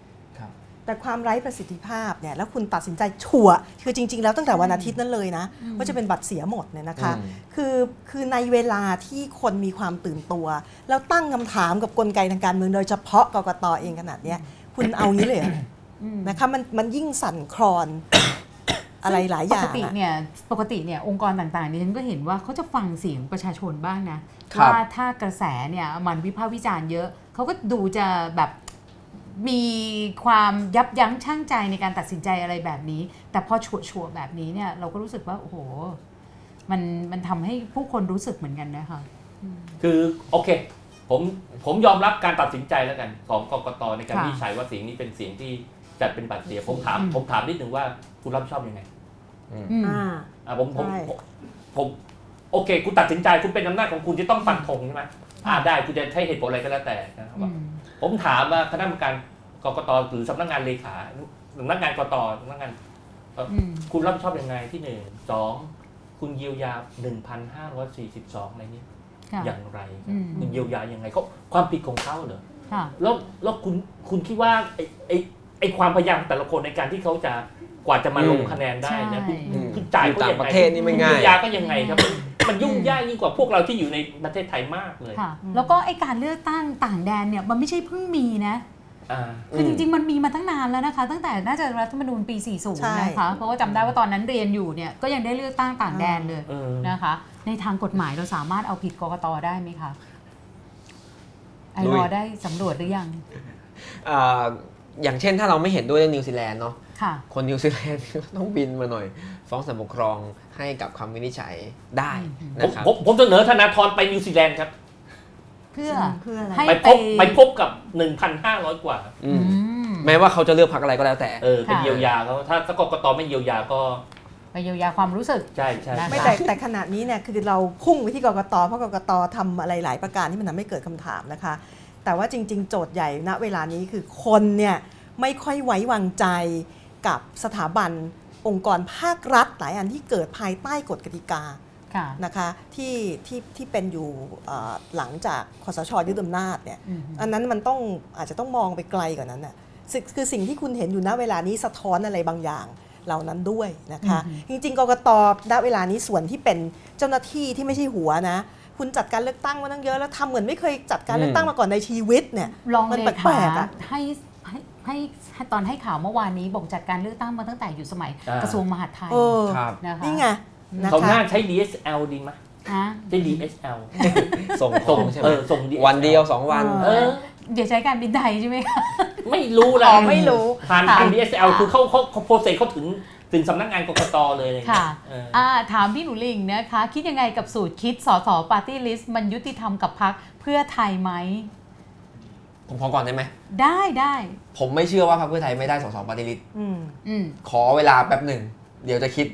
แต่ความไร้ประสิทธิภาพเนี่ยแล้วคุณตัดสินใจชัวร์คือจริง ๆ แล้วตั้งแต่วันอาทิตย์นั้นเลยนะว่าจะเป็นบัตรเสียหมดเนี่ยนะคะอืมคือคือในเวลาที่คนมีความตื่นตัว แล้วตั้งคำถามกับกลไกทางการเมืองโดยเฉพาะกกตเองขนาดเนี้ยคุณเอางี้เลยเหรออืมนะคะมันมันยิ่งสั่นคลอนอะไรหลายอย่างปกติอะเนี่ยปกติเนี่ยองค์กรต่างๆเนี่ยฉันก็เห็นว่าเขาจะฟังเสียงประชาชนบ้างนะครับว่าถ้ากระแสเนี่ยมันวิพากษ์วิจารณ์เยอะเขาก็ดูจะแบบ มีความยับยั้งชั่งใจในการตัดสินใจอะไรแบบนี้ แต่พอชัวชัวร์ๆแบบนี้เนี่ย เราก็รู้สึกว่าโอ้โห มันมันทำให้ผู้คนรู้สึกเหมือนกันนะคะคือโอเค ผมผมยอมรับการตัดสินใจแล้วกันของกกตในการค่ะวิจัยว่าเสียงนี้เป็นเสียงที่จัดเป็นบัตรเสีย ผมถามอืมผมถามนิดนึงว่าคุณรับผิดชอบยังไงอืมอ่าอะผมผมใช่ผมผมโอเค คุณตัดสินใจคุณเป็นอำนาจของคุณที่ต้องฟันธงใช่ไหมอ่าได้คุณจะใช้เหตุผลอะไรก็แล้วแต่นะครับอืม ผมถามว่าคณะกรรมการกกตหรือสำนักงานเลขาสำนักงานกตสำนักงานคุณรับผิดชอบยังไงที่หนึ่งสองคุณเยียวยา 1,542 อะไรนี้ค่ะอย่างไร คุณเยียวยายังไงเขาความผิดของเขาเหรอแล้วแล้วคุณคุณคิดว่าไอ้ไอ้ไอความพยายามแต่ละคนในการที่เขาจะกว่าจะมาลงคะแนนได้นะคุณใช่คุณจ่ายอยู่เขาต่างยังประไงคุณเยียวยาก็ยังไงครับ มันมันยุ่งยากยิ่งกว่าพวกเราที่อยู่ในประเทศไทยมากเลยค่ะแล้วก็ไอการเลือกตั้งต่างแดนเนี่ยมันไม่ใช่เพิ่งมีนะอ่าคือจริง ๆ มันมีมาตั้งนานแล้วนะคะ ตั้งแต่น่าจะรัฐธรรมนูญปีใช่40 นะคะ เพราะว่าจำได้ว่าตอนนั้นเรียนอยู่เนี่ยก็ยังได้เลือกตั้งต่างแดนเลยเออนะคะ ในทางกฎหมายเราสามารถเอาผิดกกตได้ไหมคะ iLaw ได้สำรวจหรือยังอ่าอย่างเช่นถ้าเราไม่เห็นด้วยเรื่องนิวซีแลนด์เนาะค่ะคนนิวซีแลนด์ต้องบินมาหน่อย ฟ้องศาลปกครองให้กับคำวินิจฉัยได้อืมผมนะครับ ผมผมเสนอธนาธรไปนิวซีแลนด์ครับ เพื่อเพื่ออะไรให้ไปพบไปพบกับ 1,500 กว่า อือืมมแม้ว่าเขาจะเลือกพรรคอะไรก็แล้วแต่ เออ เป็นค่ะเยียวยาเขาถ้าถ้ากกตไม่เยียวยาก็ไปเยียวยาความรู้สึก ใช่ใช่ได้ไม่แต่แต่ขณะนี้เนี่ยคือเราพุ่งไปที่กกตเพราะกกตทำอะไรหลายประการที่มันทำให้เกิดคำถามนะคะ แต่ว่าจริง ๆ โจทย์ใหญ่ณเวลานี้คือคนเนี่ยไม่ค่อยไว้วางใจกับสถาบัน องค์กรภาครัฐหลายอันที่เกิดภายใต้กฎกติกาค่ะนะคะที่ที่ที่เป็นอยู่เอ่อหลังจากคอสชยึดอำนาจเนี่ยอืมอันนั้นมันต้องอาจจะต้องมองไปไกลกว่านั้นน่ะสิ่งคือสิ่งที่คุณเห็นอยู่ณเวลานี้สะท้อนอะไรบางอย่างเหล่านั้นด้วยนะคะจริงๆกกตณเวลานี้ส่วนที่เป็นเจ้าหน้าที่ที่ไม่ใช่หัวนะ คุณจัดการเลือกตั้งมาตั้งเยอะแล้วทำเหมือนไม่เคยจัดการเลือกตั้งมาก่อนในชีวิตเนี่ยรองมันเลแปลขากๆอะให้ ให้ให้ให้ตอนให้ข่าวเมื่อวานนี้บอกจัดการเลือกตั้งมาตั้งแต่อยู่สมัยอ่ากระทรวงมหาดไทยเออครับนะคะนี่ไงนะเขาหคะน้าใช้ DSL ดีไหมฮะใช้ DSL ส่งขส่องงใช่ไหเอมอส่ง DSL วันเดียวสองวันเออเดี๋ยวใช้การบินไทยใช่ไหมคะไม่รู้แหละอ๋อไม่รู้ผ่านค่ะผ่าน DHL คือเขาเขาเขา process เขาถึงถึงสำนักงานกกตเลยอะไรอย่างเงี้ค่ะยเอออ่าถามพี่หนูหริ่งนะคะ คิดยังไงกับสูตรคิดสอสอปาร์ตี้ลิสต์มันยุติธรรมกับพรรคเพื่อไทยไหม ผมขอก่อนได้ไหม ได้ได้ผมไม่เชื่อว่าพรรคเพื่อไทยไม่ได้สสปาร์ตี้ลิสต์อืม อืม ขอเวลาแป๊บหนึ่ง เดี๋ยวจะคิด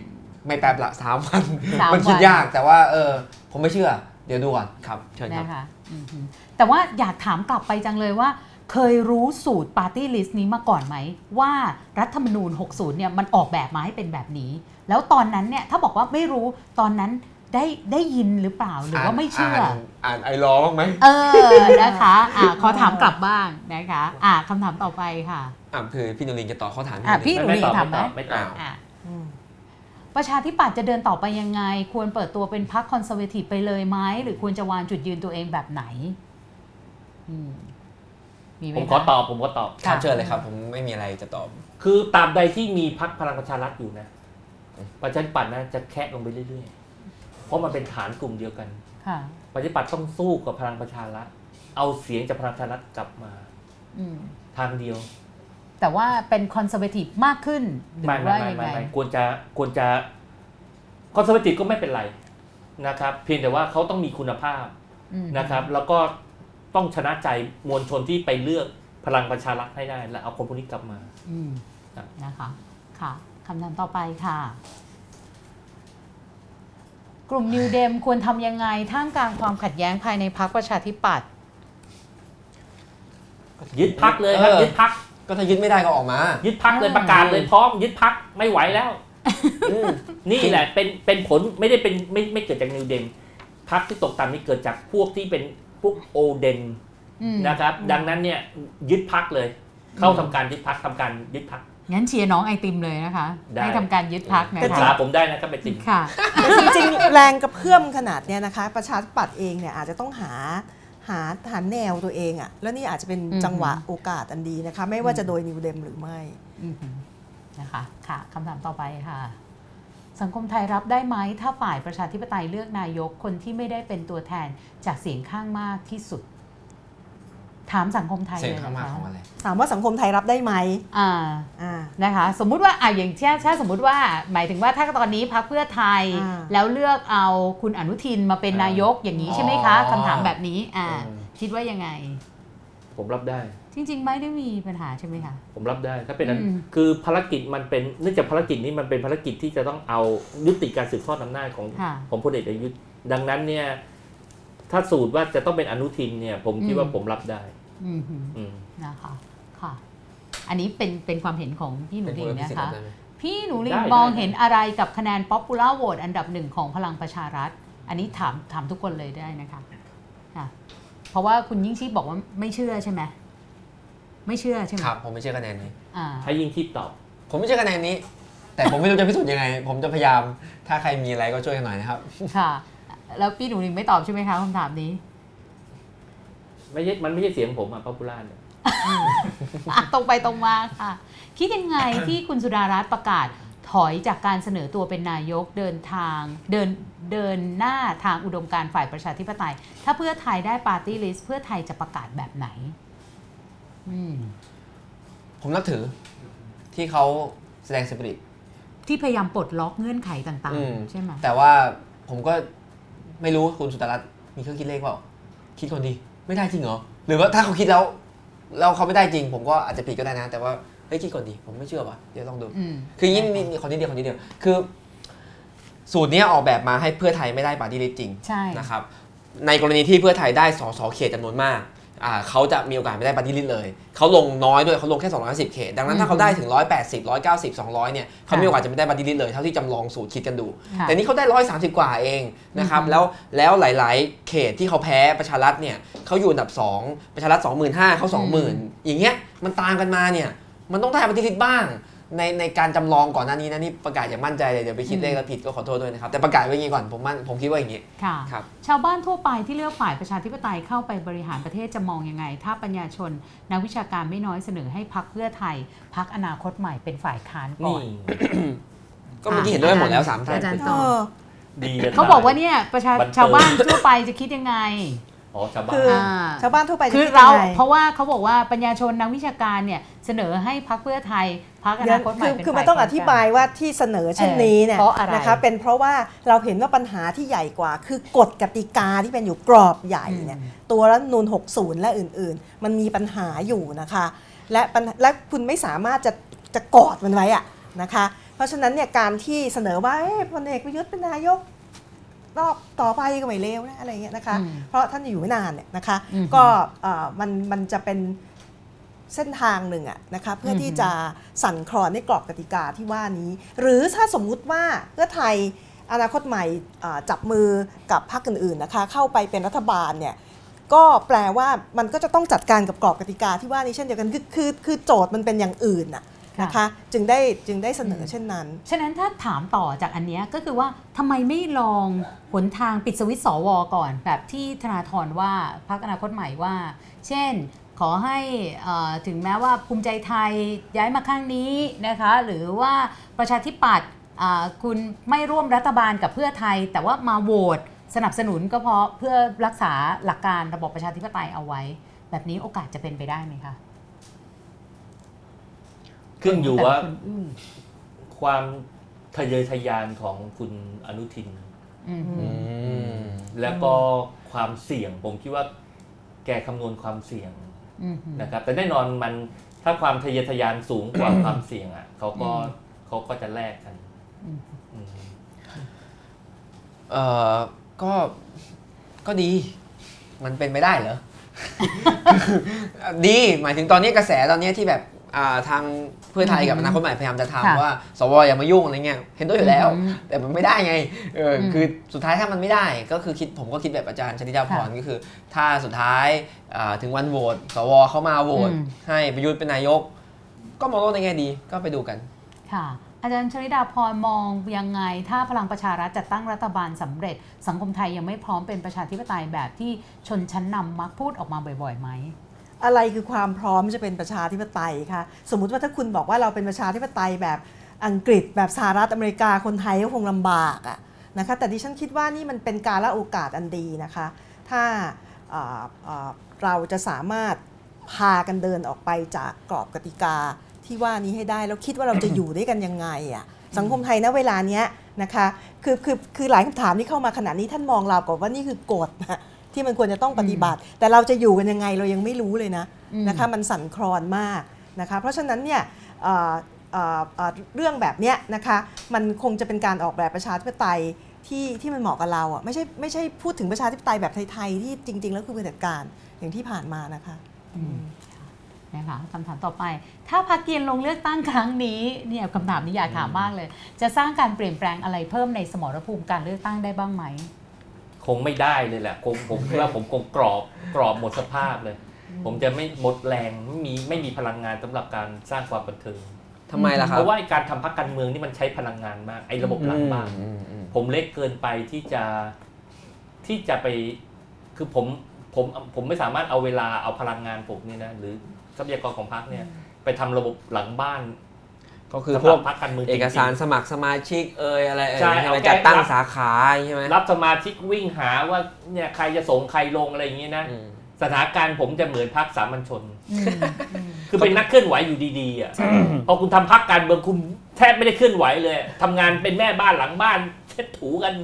ไม่แป๊บละสามวัน สามมันคิดวันยากแต่ว่าเออ ผมไม่เชื่อ เดี๋ยวดูก่อนครับ เชิญครับ นะคะอืมฮึแต่ว่าอยากถามกลับไปจังเลยว่า เคยรู้สูตรปาร์ตี้ลิสต์นี้มาก่อนไหม ว่ารัฐธรรมนูญ 60 เนี่ยมันออกแบบมาให้เป็นแบบนี้ แล้วตอนนั้นเนี่ยถ้าบอกว่าไม่รู้ตอนนั้น ได้ได้ยินหรือเปล่าหรือว่าไม่เชื่อ อ่านอ่าน iLaw บ้างไหมเออนะคะอ่าขอถามกลับบ้างนะคะอ่าคำถามต่อไปค่ะอ่าคือพี่หนูหริ่งจะตอบข้อถามอะพี่นุหนูไม่ลิตอบถามไหมไม่ตอบไม่ตอบอะอืมประชาธิปัตย์จะเดินต่อไปยังไง ควรเปิดตัวเป็นพรรคคอนเซอร์เวทีฟไปเลยไหมหรือควรจะวางจุดยืนตัวเองแบบไหนอืมมีไหมผมคะขอตอบผมขอตอบครับเชิญเลยครับ ผมไม่มีอะไรจะตอบ คือตราบใดที่มีพักพลังประชารัฐอยู่นะประชาธิปัตย์นะจะแคะลงไปเรื่อยๆเพ ราะมันเป็นฐานกลุ่มเดียวกันค่ะประชาธิปัตย์ต้องสู้กับพลังประชารัฐเอาเสียงจากพลังประชารัฐกลับมาอืมทางเดียว แต่ว่าเป็น conservative มากขึ้นหรือไม่ไม่ว่าไม่ยังไม่ไงไม่ควรจะควรจะ conservative ก็ไม่เป็นไรนะครับ เพียงแต่ว่าเขาต้องมีคุณภาพอืมนะครับ แล้วก็ต้องชนะใจมวลชนที่ไปเลือกพลังประชารัฐให้ได้ และเอาคนพวกนี้กลับมาอืมครับนะคะค่ะคำถามต่อไปค่ะ กลุ่ม New Dem ควรทำยังไงท่ามกลางความขัดแย้งภายในพรรคประชาธิปัตย์ยึดพักเลยครับเออยึดพักก็ถ้ายึดไม่ได้ก็ออกมา ยึดพักเลยอ่าประกาศเลยพร้อมยึดพักไม่ไหวแล้วอืมนี่แหละเป็นเป็นผลไม่ได้เป็นไม่ไม่เกิดจากนิวเดมพักที่ตกต่ำนี่เกิดจากพวกที่เป็นพวกโอเดนอืมนะครับ ดังนั้นเนี่ยยึดพักเลย เข้าทำการยึดพักทำการยึดพัก งั้นเชียร์น้องไอติมเลยนะคะได้ ให้ทำการยึดพักนะปรึกคะษาผมได้นะครับไปติมค่ะ แต่จริงๆ แรงกระเพื่อมขนาดเนี้ยนะคะ ประชาธิปัตย์เองเนี่ยอาจจะต้องหาหาหาแนวตัวเองอะแล้วนี่อาจจะเป็นอืม จังหวะโอกาสอันดีนะคะ ไม่ว่าจะโดยนิวเดมหรือไม่ อืมนะคะค่ะคำถามต่อไปค่ะ สังคมไทยรับได้ไหมถ้าฝ่ายประชาธิปไตยเลือกนายกคนที่ไม่ได้เป็นตัวแทนจากเสียงข้างมากที่สุด ถามสังคมไทยเสียงเลยข้างมากนะของคะอะไร ถามว่าสังคมไทยรับได้ไหมอ่า อ่า นะคะ สมมุติว่าอ่าอย่างเช่นถ้าสมมุติว่า หมายถึงว่าถ้าตอนนี้พักเพื่อไทย อ่า แล้วเลือกเอาคุณอนุทินมาเป็นอ่านนายกอย่างนี้อ๋อใช่ไหมคะคำถามแบบนี้ อ่า อืม คิดว่ายังไง ผมรับได้ จริง ๆ ไม่ได้มีปัญหาใช่ไหมคะ ผมรับได้ถ้าเป็นอันอืม คือภารกิจมันเป็นเนื่องจากภารกิจนี้มันเป็นภารกิจที่จะต้องเอายุติการสืบทอดอำนาจของค่ะ ของพลเอกประยุทธ์ดังนั้นเนี่ย ถ้าสูตรว่าจะต้องเป็นอนุทินเนี่ย ผมคิดว่าอืมผมรับได้อืมหืออืมนะคะค่ะ อันนี้เป็นเป็นความเห็นของพี่หนูเป็นดีผู้อภินะสิทธิ์คะได้ไหมพี่หนูหริ่งได้มองได้เห็นอะไรกับคะแนน popular vote อันดับหนึ่งของพลังประชารัฐ อันนี้ถามถามทุกคนเลยได้นะคะค่ะเพราะว่าคุณยิ่งชีพบอกว่าไม่เชื่อใช่ไหมไม่เชื่อใช่ไหมครับ ผมไม่เชื่อคะแนนนี้อ่าให้ยิ่งชีพตอบ ผมไม่เชื่อคะแนนนี้ แต่ผมไม่รู้จะพิสูจน์ยังไง ผมจะพยายาม ถ้าใครมีอะไรก็ช่วยกันหน่อยนะครับ ค่ะ แล้วพี่หนูหริ่งไม่ตอบใช่ไหมคะคำถามนี้ ไม่ใช่มันไม่ใช่เสียงผมอะ popular เนี่ยอะตรงไปตรงมาค่ะ คิดยังไงที่คุณสุดารัตน์ประกาศถอยจากการเสนอตัวเป็นนายกเดินทางเดินเดินหน้าทางอุดมการณ์ฝ่ายประชาธิปไตย ถ้าเพื่อไทยได้ปาร์ตี้ลิสต์เพื่อไทยจะประกาศแบบไหน อืม ผมนับถือที่เขาแสดงสปิริตที่พยายามปลดล็อกเงื่อนไขต่างอืมๆใช่ไหมแต่ว่าผมก็ ไม่รู้คุณสุตรัตน์มีเครื่องคิดเลขเปล่าคิดก่อนดี ไม่ได้จริงเหรอหรือว่าถ้าเขาคิดแล้วแล้วเขาไม่ได้จริง ผมก็อาจจะผิดก็ได้นะ แต่ว่าเฮ้ยคิดก่อนดีผมไม่เชื่อวะเดี๋ยวลองดูอืมคือยิ่งมีมีคนนิดเดียวคนนิดเดียวคือ สูตรเนี้ยออกแบบมาให้เพื่อไทยไม่ได้ปาร์ตี้ลิสต์จริงใช่นะครับในกรณีที่เพื่อไทยได้สสเขตจำนวนมากอ่า เขาจะมีโอกาสไม่ได้ปาร์ตี้ลิสต์เลย เขาลงน้อยด้วยเขาลงแค่210เขต ดังนั้นถ้าเขาได้ถึง 180 190 200 เนี่ยเขามีโอกาสจะไม่ได้ปาร์ตี้ลิสต์เลย เท่าที่จำลองสูตรคิดกันดูค่ะแต่นี่เขาได้ 130 กว่าเองนะครับอือฮึแล้วแล้วหลายๆ เขตที่เขาแพ้ประชารัฐเนี่ยเขาอยู่อันดับ 2 ประชารัฐ 25,000เขา20,000 อย่างเงี้ยมันตามกันมาเนี่ยมันต้องได้ปฏิทินบ้าง ในในการจำลองก่อนหน้านี้นะนี่ประกาศอย่างมั่นใจเลยเดี๋ยวไปคิดเลขแล้วผิดก็ขอโทษด้วยนะครับ แต่ประกาศไว้อย่างนี้ก่อนผมมั่นผมคิดว่าอย่างนี้ค่ะครับชาวบ้านทั่วไปที่เลือกฝ่ายประชาธิปไตยเข้าไปบริหารประเทศจะมองยังไง ถ้าปัญญาชนนักวิชาการไม่น้อยเสนอให้พักเพื่อไทยพักอนาคตใหม่เป็นฝ่ายค้านก่อนี่นก็เมื่อกี้เห็นด้วยกันหมดแล้วสามท่านอาจารย์เออดีจะตยเขาบอกว่าเนี่ยประชาบันเทิงชาวบ้านทั่วไปจะคิดยังไงอ๋อชาวบ้านคืออ่าชาวบ้านทั่วไปจะคือคิดเรายังไงเพราะว่าเขาบอกว่าปัญญาชนนักวิชาการเนี่ยเสนอให้พักเพื่อไทย พักอเดี๋ยนาวคตใหม่คือเป็นคือมันฝ่ายต้องอค้านธิบายว่าที่เสนอเช่นนี้เนี่ยเพราะอะไรนะคะเป็นเพราะว่าเราเห็นว่าปัญหาที่ใหญ่กว่า คือกฎกติกาที่เป็นอยู่กรอบใหญ่เนี่ยตัวรัฐธรรมนูน60 และอื่น ๆ มันมีปัญหาอยู่นะคะ และปัญหาและคุณไม่สามารถจะจะกอดมันไว้อะนะคะ เพราะฉะนั้นเนี่ยการที่เสนอว่าเอ้ยพลเอกประยุทธ์เป็นนายกรอบต่อไปก็ไม่เลวนะอะไรเงี้ยนะคะอืมเพราะท่านอยู่ไม่นานเนี่ยนะคะอืมก็เอ่อมันมันจะเป็น เส้นทางหนึ่งอะนะคะเพื่อที่จะสั่นคลอนในกรอบกติกาที่ว่านี้ หรือถ้าสมมุติว่าเพื่อไทยอนาคตใหม่อ่าจับมือกับพรรคอื่นๆนะคะเข้าไปเป็นรัฐบาลเนี่ยก็แปลว่ามันก็จะต้องจัดการกับกรอบกติกาที่ว่านี้เช่นเดียวกันคือคือคือโจทย์มันเป็นอย่างอื่นน่ะนะคะจึงได้จึงได้เสนอเช่นนั้น ฉะนั้นถ้าถามต่อจากอันเนี้ยก็คือว่าทำไมไม่ลองหนทางปิดสวิตช์สวก่อน แบบที่ธนาธรว่าพักอนาคตใหม่ว่า เช่น ขอให้เอ่อถึงแม้ว่าภูมิใจไทยย้ายมาข้างนี้นะคะหรือว่าประชาธิปัตย์อ่าคุณไม่ร่วมรัฐบาลกับเพื่อไทย แต่ว่ามาโหวตสนับสนุนก็เพราะเพื่อรักษาหลักการระบบประชาธิปไตยเอาไว้ แบบนี้โอกาสจะเป็นไปได้ไหมคะขึ้นอยู่ว่าแต่คุณอื้อความทะเยอทะยานของคุณอนุทินอืมอืมแล้วก็ความเสี่ยงผมคิดว่าแกคำนวณความเสี่ยงอืม นะครับแต่แน่นอนมันถ้าความทะเยอทะยานสูงกว่าความเสี่ยงอะเขาก็อืมเขาก็จะแลกกันอืมอืมเอ่อก็ก็ดี มันเป็นไปได้เหรอ ดี หมายถึงตอนนี้กระแสตอนนี้ที่แบบอ่า ทางเพื่อไทยกับอือมนาคตใหม่พยายามจะค่ะทำว่า สวอย่ามายุ่งอะไรเงี้ยเห็นด้วยอยู่แล้วอืมแต่มันไม่ได้ไงเอออมคือสุดท้ายถ้ามันไม่ได้ ก็คือคิดผมก็คิดแบบอาจารย์ชนิดาพรค่ะก็คือ ถ้าสุดท้ายอ่าถึงวันโหวตสวเข้ามาโหวตอืมให้ประยุทธ์เป็นนายก ก็มองโลกในแง่ดีก็ไปดูกันค่ะอาจารย์ชลิดาพรมองยังไง ถ้าพลังประชารัฐจัดตั้งรัฐบาลสำเร็จ สังคมไทยยังไม่พร้อมเป็นประชาธิปไตยแบบที่ชนชั้นนำมักพูดออกมาบ่อยๆไหม อะไรคือความพร้อมจะเป็นประชาธิปไตยคะสมมุติว่าถ้าคุณบอกว่าเราเป็นประชาธิปไตยแบบอังกฤษ แบบสหรัฐอเมริกาคนไทยก็คงลำบากอะนะคะแต่ดิฉันคิดว่านี่มันเป็นการละโอกาสอันดีนะคะ ถ้าเอ่อเอ่อเราจะสามารถพากันเดินออกไปจากกรอบกติกาที่ว่านี้ให้ได้แล้วคิดว่าเราจะอยู่ด้วยกันยังไงอะสังคมไทยณเวลาเนี้ยนะคะคือคือคือหลายคำถามที่เข้ามาขณะนี้ท่านมองเราก่อนว่านี่คือกฎนะ ที่มันควรจะต้องปฏิบัติ แต่เราจะอยู่กันยังไงเรายังไม่รู้เลยนะอืมนะคะมันสั่นคลอนมากนะคะเพราะฉะนั้นเนี่ยเอ่อเอ่อเอ่อเรื่องแบบเนี้ยนะคะมันคงจะเป็นการออกแบบประชาธิปไตยที่ที่มันเหมาะกับเราอะไม่ใช่ไม่ใช่พูดถึงประชาธิปไตยแบบไทย ๆ ที่จริง ๆ แล้วคือเผด็จการอย่างที่ผ่านมานะคะนะคะคำถามต่อไป ถ้าพรรคเกียนลงเลือกตั้งครั้งนี้เนี่ยคำถามนี้อยากถามมากเลย จะสร้างการเปลี่ยนแปลงอะไรเพิ่มในสมรภูมิการเลือกตั้งได้บ้างไหม คงไม่ได้เลยแหละคงผมคิดว่าผมคงกรอบกรอบหมดสภาพเลย ผมจะไม่หมดแรงไม่มีไม่มีพลังงานสำหรับการสร้างความบันเทิงทำไมล่ะครัเพบราะว่าไอ้การทำพรรคการเมืองนี่มันใช้พลังงานมากไอ้ระบบหลังบ้านอืมอืมผมเล็กเกินไปที่จะที่จะไปคือผมผมผมไม่สามารถเอาเวลาเอาพลังงานผมเนี่ยนะหรือทรัพยากรของพรรคเนี่ยไปทำระบบหลังบ้าน ก็คือสำพหวรักบพรรคการเมืองจเอริงๆกสารสมัครสมาชิกเอ่ยอะไรเอ่ยใช่ใช่ไหมเอาแค่จัดตั้งรับสาขาใช่ไหมรับสมาชิกวิ่งหาว่าเนี่ยใครจะส่งใครลงอะไรอย่างนี้นะอืมสถานการณ์ผมจะเหมือนพรรคสามัญชนอืมอืมคือเป็นนักเคลื่อนไหวอยู่ดีๆอะใช่พอคุณทำพรรคการเมืองคุณแทบไม่ได้เคลื่อนไหวเลยทำงานเป็นแม่บ้านหลังบ้านเช็ดถูกัน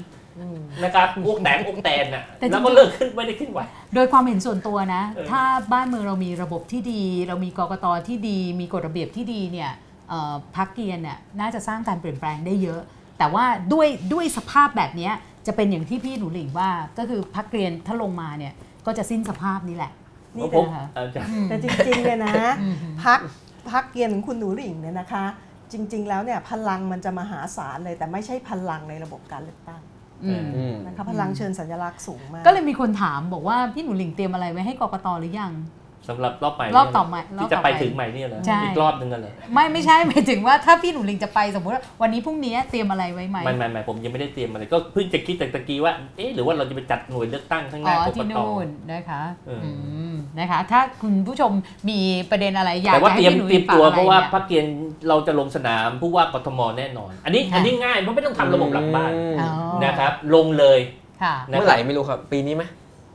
นะครับอ้วกแตกอ้วกแตนน่ะแต่จริงๆแล้วก็เลิกขึ้นไม่ได้ขึ้นไหวโดยความเห็นส่วนตัวนะเออถ้าบ้านเมืองเรามีระบบที่ดี เรามีกกตที่ดี มีกฎระเบียบที่ดีเนี่ยเอ่อ พักเกียนเนี่ยน่าจะสร้างการเปลี่ยนแปลงได้เยอะ แต่ว่าด้วยด้วยสภาพแบบเนี้ยจะเป็นอย่างที่พี่หนูหลิงว่าก็คือพักเกียนถ้าลงมาเนี่ยก็จะสิ้นสภาพนี้แหละนี่ผมแต่นะคะเอ่อจะแต่จริงๆเนี่ยนะอืมพักพักเกียรติของคุณหนูหลิ่งเนี่ยนะคะ จริง ๆ แล้วเนี่ยพลังมันจะมหาศาลเลย แต่ไม่ใช่พลังในระบบการเลือกตั้งอืมอืมนะคะพลังเชิญสัญลักษณ์สูงมาก ก็เลยมีคนถามบอกว่าพี่หนูหลิงเตรียมอะไรไว้ให้กกตหรือยัง สำหรับรอบใหม่รอบต่อไปรอบที่จะต่อไปไปถึงใหม่เนี่ยเหรอใช่อีกรอบนึงกันเหรอไม่ไม่ใช่หมายถึงว่าถ้าพี่หนูหลิงจะไปสมมติว่าวันนี้พรุ่งนี้เตรียมอะไรไว้ไหมไม่ไม่ไม่ผมยังไม่ได้เตรียมอะไรก็เพิ่งจะคิดแต่ตะกี้ว่าเอ๊ะหรือว่าเราจะไปจัดหน่วยเลือกตั้งข้างหอ๋น้าอกกที่ตนู่นนะคะเอออืมนะคะ ถ้าคุณผู้ชมมีประเด็นอะไรอยากแต่ว่าจะเตให้รียมพี่หนูเตรียมฝกตัวอะไรเพราะว่านี่ยพักเกียนเราจะลงสนามผู้ว่ากทมแน่นอน อันนี้ค่ะอันนี้ง่ายเพราะไม่ต้องทำระบบหลังบ้านอ๋อนะครับลงเลยค่ะนะเมื่อไหร่ไม่รู้ครับ ปีนี้ไหม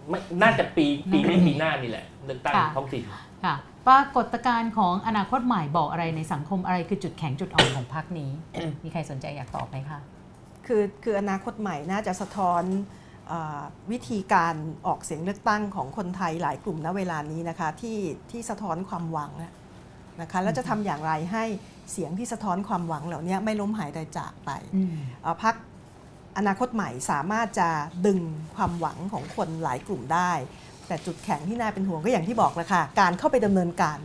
ไม่น่าจะปีปีนี้ปีหน้านี่แหละ เลือกตั้งค่ะท้องถิ่นค่ะปรากฏการณ์ของอนาคตใหม่บอกอะไรในสังคมอะไรคือจุดแข็งจุดอ่อนของพรรคนี้ มีใครสนใจอยากตอบไหมคะคือคืออนาคตใหม่น่าจะสะท้อนเออวิธีการออกเสียงเลือกตั้งของคนไทยหลายกลุ่มณเวลานี้นะคะที่ที่สะท้อนความหวังอะนะคะแล้วจะทำอย่างไรให้เสียงที่สะท้อนความหวังเหล่านี้ไม่ล้มหายตายจากไปอืมเอ่อพักอนาคตใหม่สามารถจะดึงความหวังของคนหลายกลุ่มได้ แต่จุดแข็งที่น่าเป็นห่วงก็อย่างที่บอกแหละค่ะ การเข้าไปดำเนินการ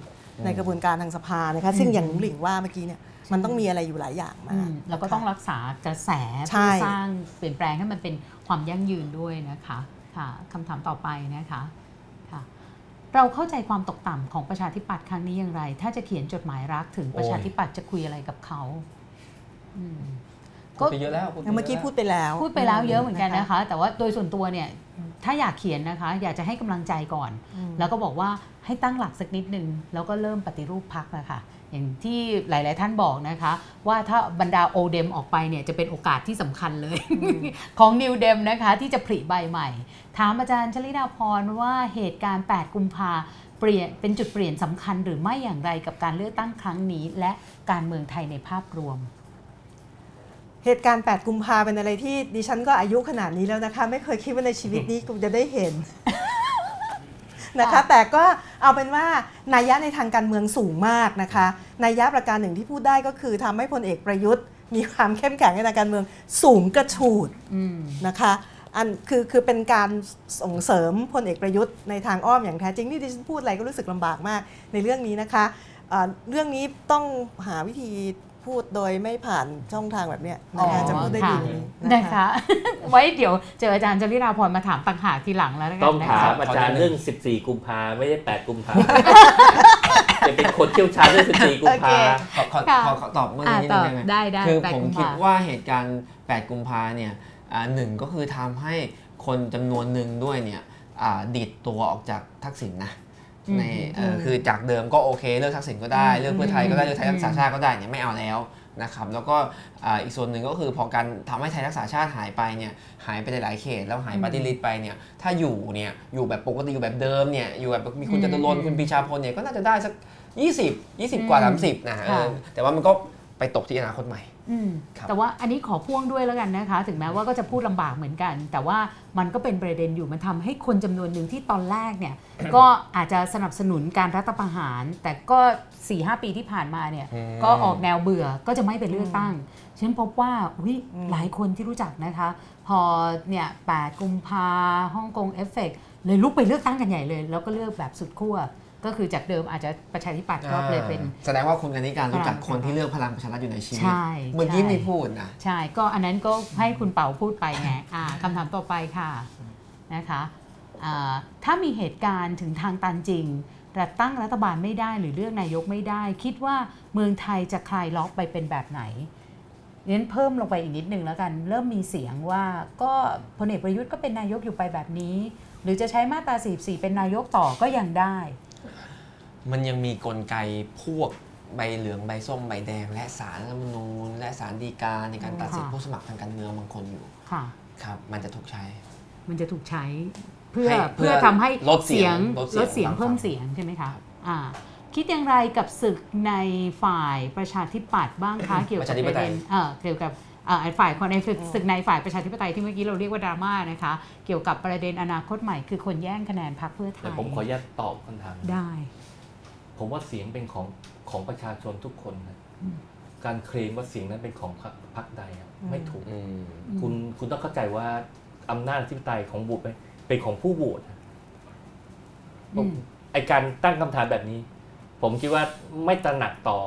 ในกระบวนการทางสภานะคะซึ่งอย่างหนูหลิงว่าเมื่อกี้เนี่ยมันต้องมีอะไรอยู่หลายอย่างอืมากมแล้วก็ต้องรักษากระแสใช่เพื่อสร้างเปลี่ยนแปลงให้มันเป็นความยั่งยืนด้วยนะคะค่ะคำถามต่อไปนะคะค่ะเราเข้าใจความตกต่ำของประชาธิปัตย์ครั้งนี้อย่างไร ถ้าจะเขียนจดหมายรักถึงประชาธิปัตย์จะคุยอะไรกับเขาอืมพูดไปเยอะแล้วพูดไปเมื่อกี้พูดไปแล้ว พูดไปแล้วเยอะเหมือนกันนะคะ แต่ว่าโดยส่วนตัวเนี่ย ถ้าอยากเขียนนะคะ อยากจะให้กำลังใจก่อนอืมแล้วก็บอกว่าให้ตั้งหลักสักนิดหนึ่งแล้วก็เริ่มปฏิรูปพักนะคะอย่างที่หลาย ๆ ท่านบอกนะคะ ว่าถ้าบรรดาโอเดมออกไปเนี่ยจะเป็นโอกาสที่สำคัญเลยของนิวเดมนะคะที่จะผลิใบใหม่ ถามอาจารย์ชลิดาพรว่าเหตุการณ์ 8 กุมภาเปลี่ยนเป็นจุดเปลี่ยนสำคัญหรือไม่อย่างไรกับการเลือกตั้งครั้งนี้ และการเมืองไทยในภาพรวม เหตุการณ์ 8 กุมภาเป็นอะไรที่ดิฉันก็อายุขนาดนี้แล้วนะคะ ไม่เคยคิดว่าในชีวิตนี้กูจะได้เห็นนะคะ แต่ก็เอาเป็นว่านัยยะในทางการเมืองสูงมากนะคะนัยยะประการหนึ่งที่พูดได้ก็คือทำให้พลเอกประยุทธ์ มีความเข้มแข็งในทางการเมืองสูงกระฉูดอืมนะคะอันคือคือเป็นการส่งเสริมพลเอกประยุทธ์ในทางอ้อมอย่างแท้จริงนี่ดิฉันพูดอะไรก็รู้สึกลำบากมากในเรื่องนี้นะคะเอ่อเรื่องนี้ต้องหาวิธี พูดโดยไม่ผ่านช่องทางแบบเนี้ยนะคะอ๋อจะพูดได้ดีค่ะกว่านี้นะคะ ไว้เดี๋ยวเจออาจารย์จริราพรมาถามต่างหากทีหลังแล้วกันต้องนะถาคะมอาจารย์เรื่อง 14 กุมภาไม่ใช่8กุมภาจะเป็นคนเชี่ยวชาญเรื่อง 14 กุมภาขอขอค่ะขอขอตอบเมื่ออ่ากี้นิดตนึอบงได้ไหมได้ได้คือแปดผมกุมคิดภาว่าเหตุการณ์ 8 กุมภาเนี่ยอ่าหนึ่งก็คือทำให้คนจำนวนหนึ่งด้วยเนี่ยอ่าดิดตัวออกจากทักษิณนะ ในเอ่อคือจากเดิมก็โอเคเลือกทักษิณก็ได้เลือกเพื่อไทยก็ได้เลือกไทยรักษาชาติก็ได้เนี่ยไม่เอาแล้วนะครับแล้วก็อ่าอีกส่วนหนึ่งก็คือพอการทำให้ไทยรักษาชาติหายไปเนี่ยหายไปหลายๆเขตแล้วหายปฏิริษไปเนี่ยถ้าอยู่เนี่ยอยู่แบบปกติอยู่แบบเดิมเนี่ยอยู่แบบมีคุณจตุรนต์คุณปีชาพลเนี่ยก็น่าจะได้สัก 20 20 กว่า 30นะค่ะเออแต่ว่ามันก็ไปตกที่อนาคตใหม่อืมครับ แต่ว่าอันนี้ขอพ่วงด้วยแล้วกันนะคะ ถึงแม้ว่าก็จะพูดลำบากเหมือนกัน แต่ว่ามันก็เป็นประเด็นอยู่มันทำให้คนจำนวนหนึ่งที่ตอนแรกเนี่ย ก็อาจจะสนับสนุนการรัฐประหาร แต่ก็4ีหปีที่ผ่านมาเนี่ยอืมก็ออกแนวเบื่อก็จะไม่เป็นเลือกตั้งฉันพบว่าอุ๊ยอืมหลายคนที่รู้จักนะคะ พอเนี่ย8กุมภาฮ่องกงเอฟเฟกเลยลุกไปเลือกตั้งกันใหญ่เลย แล้วก็เลือกแบบสุดขั้ว ก็คือจากเดิมอาจจะประชาธิปัตย์ก็เลยเป็น แสดงว่าคุณกนิการรู้จักพลังคนที่เลือกพลังประชารัฐอยู่ในชีวิตใช่เมื่อกี้ใช่มีพูดนะ ใช่ ก็อันนั้นก็ให้คุณเป๋าพูดไปไงอ่าคำถามต่อไปค่ะนะคะอ่าถ้ามีเหตุการณ์ถึงทางตันจริงแต่ตั้งรัฐบาลไม่ได้หรือเลือกนายกไม่ได้ คิดว่าเมืองไทยจะคลายล็อกไปเป็นแบบไหนเน้นเพิ่มลงไปอีกนิดนึงแล้วกัน เริ่มมีเสียงว่าก็พลเอกประยุทธ์ก็เป็นนายกอยู่ไปแบบนี้ หรือจะใช้มาตรา44เป็นนายกต่อก็ยังได้ มันยังมีกลไกพวกใบเหลืองใบส้มใบแดง และสารรัฐธรรมนูญและสารดีกาในการตัดสิทธิค่ะผู้สมัครทางการเมืองบางคนอยู่ค่ะ ครับ มันจะถูกใช้ มันจะถูกใช้เพื่อให้เพื่เพื่ออทำให้ลดเสียงลดเสียงลดเสียงบางฝั่งเพิ่มเสียงใช่ไหมคะอ่าคิดอย่างไรกับศึกในฝ่ายประชาธิปัตย์บ้างคะ เกี่ยวกับประเด็นเออเกี่ยวกับอ่าไอ้ ฝ่ายคนในศึกศึกในฝ่ายประชาธิปไตยที่เมื่อกี้เราเรียกว่าดราม่านะคะ เกี่ยวกับประเด็นอนาคตใหม่คือคนแย่งคะแนนพรรคเพื่อไทแต่ยผมขออนุญาตตอบคำถามได้ ผมว่าเสียงเป็นของของประชาชนทุกคนนะอืมการเคลมว่าเสียงนั้นเป็นของพรรคพรรคใดอะอืมไม่ถูกอืมคุณคุณต้องเข้าใจว่าอำนาจอธิปไตยของบุตรเป็นของผู้โหวตนะอืมไอการตั้งคำถามแบบนี้ ผมคิดว่าไม่ตระหนักต่อ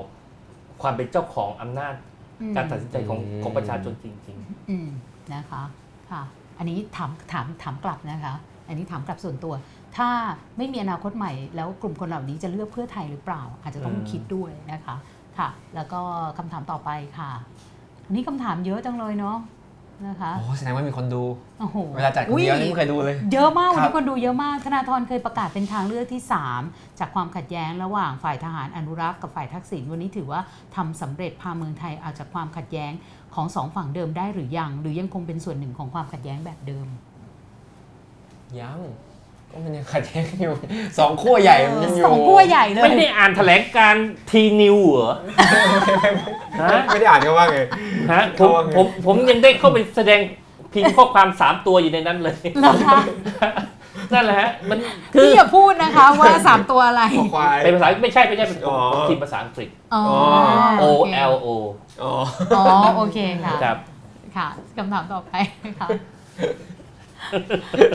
ความเป็นเจ้าของอำนาจอืม การตัดสินใจของอืมของประชาชนจริงอืมนะคะค่ะ อันนี้ถามถามถามกลับนะคะ อันนี้ถามกลับส่วนตัว ถ้าไม่มีอนาคตใหม่ แล้วกลุ่มคนเหล่านี้จะเลือกเพื่อไทยหรือเปล่า อาจจะต้องอืมคิดด้วยนะคะ ค่ะ แล้วก็คำถามต่อไปค่ะอันนี้คำถามเยอะจังเลยเนาะ นะคะโอ้แสดงว่ามีคนดูโอ้โหเวลาจัดคนเดียวนี่ไม่เคยดูเลย เยอะมากวันครันี้บคนดูเยอะมาก ธนาธรเคยประกาศเป็นทางเลือกที่ 3 จากความขัดแย้งระหว่างฝ่ายทหารอนุรักษ์กับฝ่ายทักษิณวันนี้ถือว่าทำสำเร็จพาเมืองไทยออกจากความขัดแย้งของสองฝั่งเดิมได้หรือยัง หรือยังคงเป็นส่วนหนึ่งของความขัดแย้งแบบเดิมยัง ก็มันยังขัดแย้งกันอยู่สองขั้วใหญ่มันยังอยู่สองขั้วใหญ่เลๆยไม่ได้อ่านแถลงการทีนิวเหรอฮะไม่ได้อ่านกันว่าไงฮะผมเขาว่าไงผมผมยังได้เข้าไปแสดงพิมพ์ข้อความสามตัวอยู่ในนั้นเลยเหรอคะนั่นแหละฮะมันคือพี่อย่าพูดนะคะว่า3ตัวอะไรคอควายเป็นภาษาไม่ใช่ไม่ใช่เป็นอ๋อผมพิมพ์ภาษาอังกฤษอ๋อ O โอเค L O อ๋ออ๋อโอเคค่ะครับค่ะคำถามต่อไปค่ะ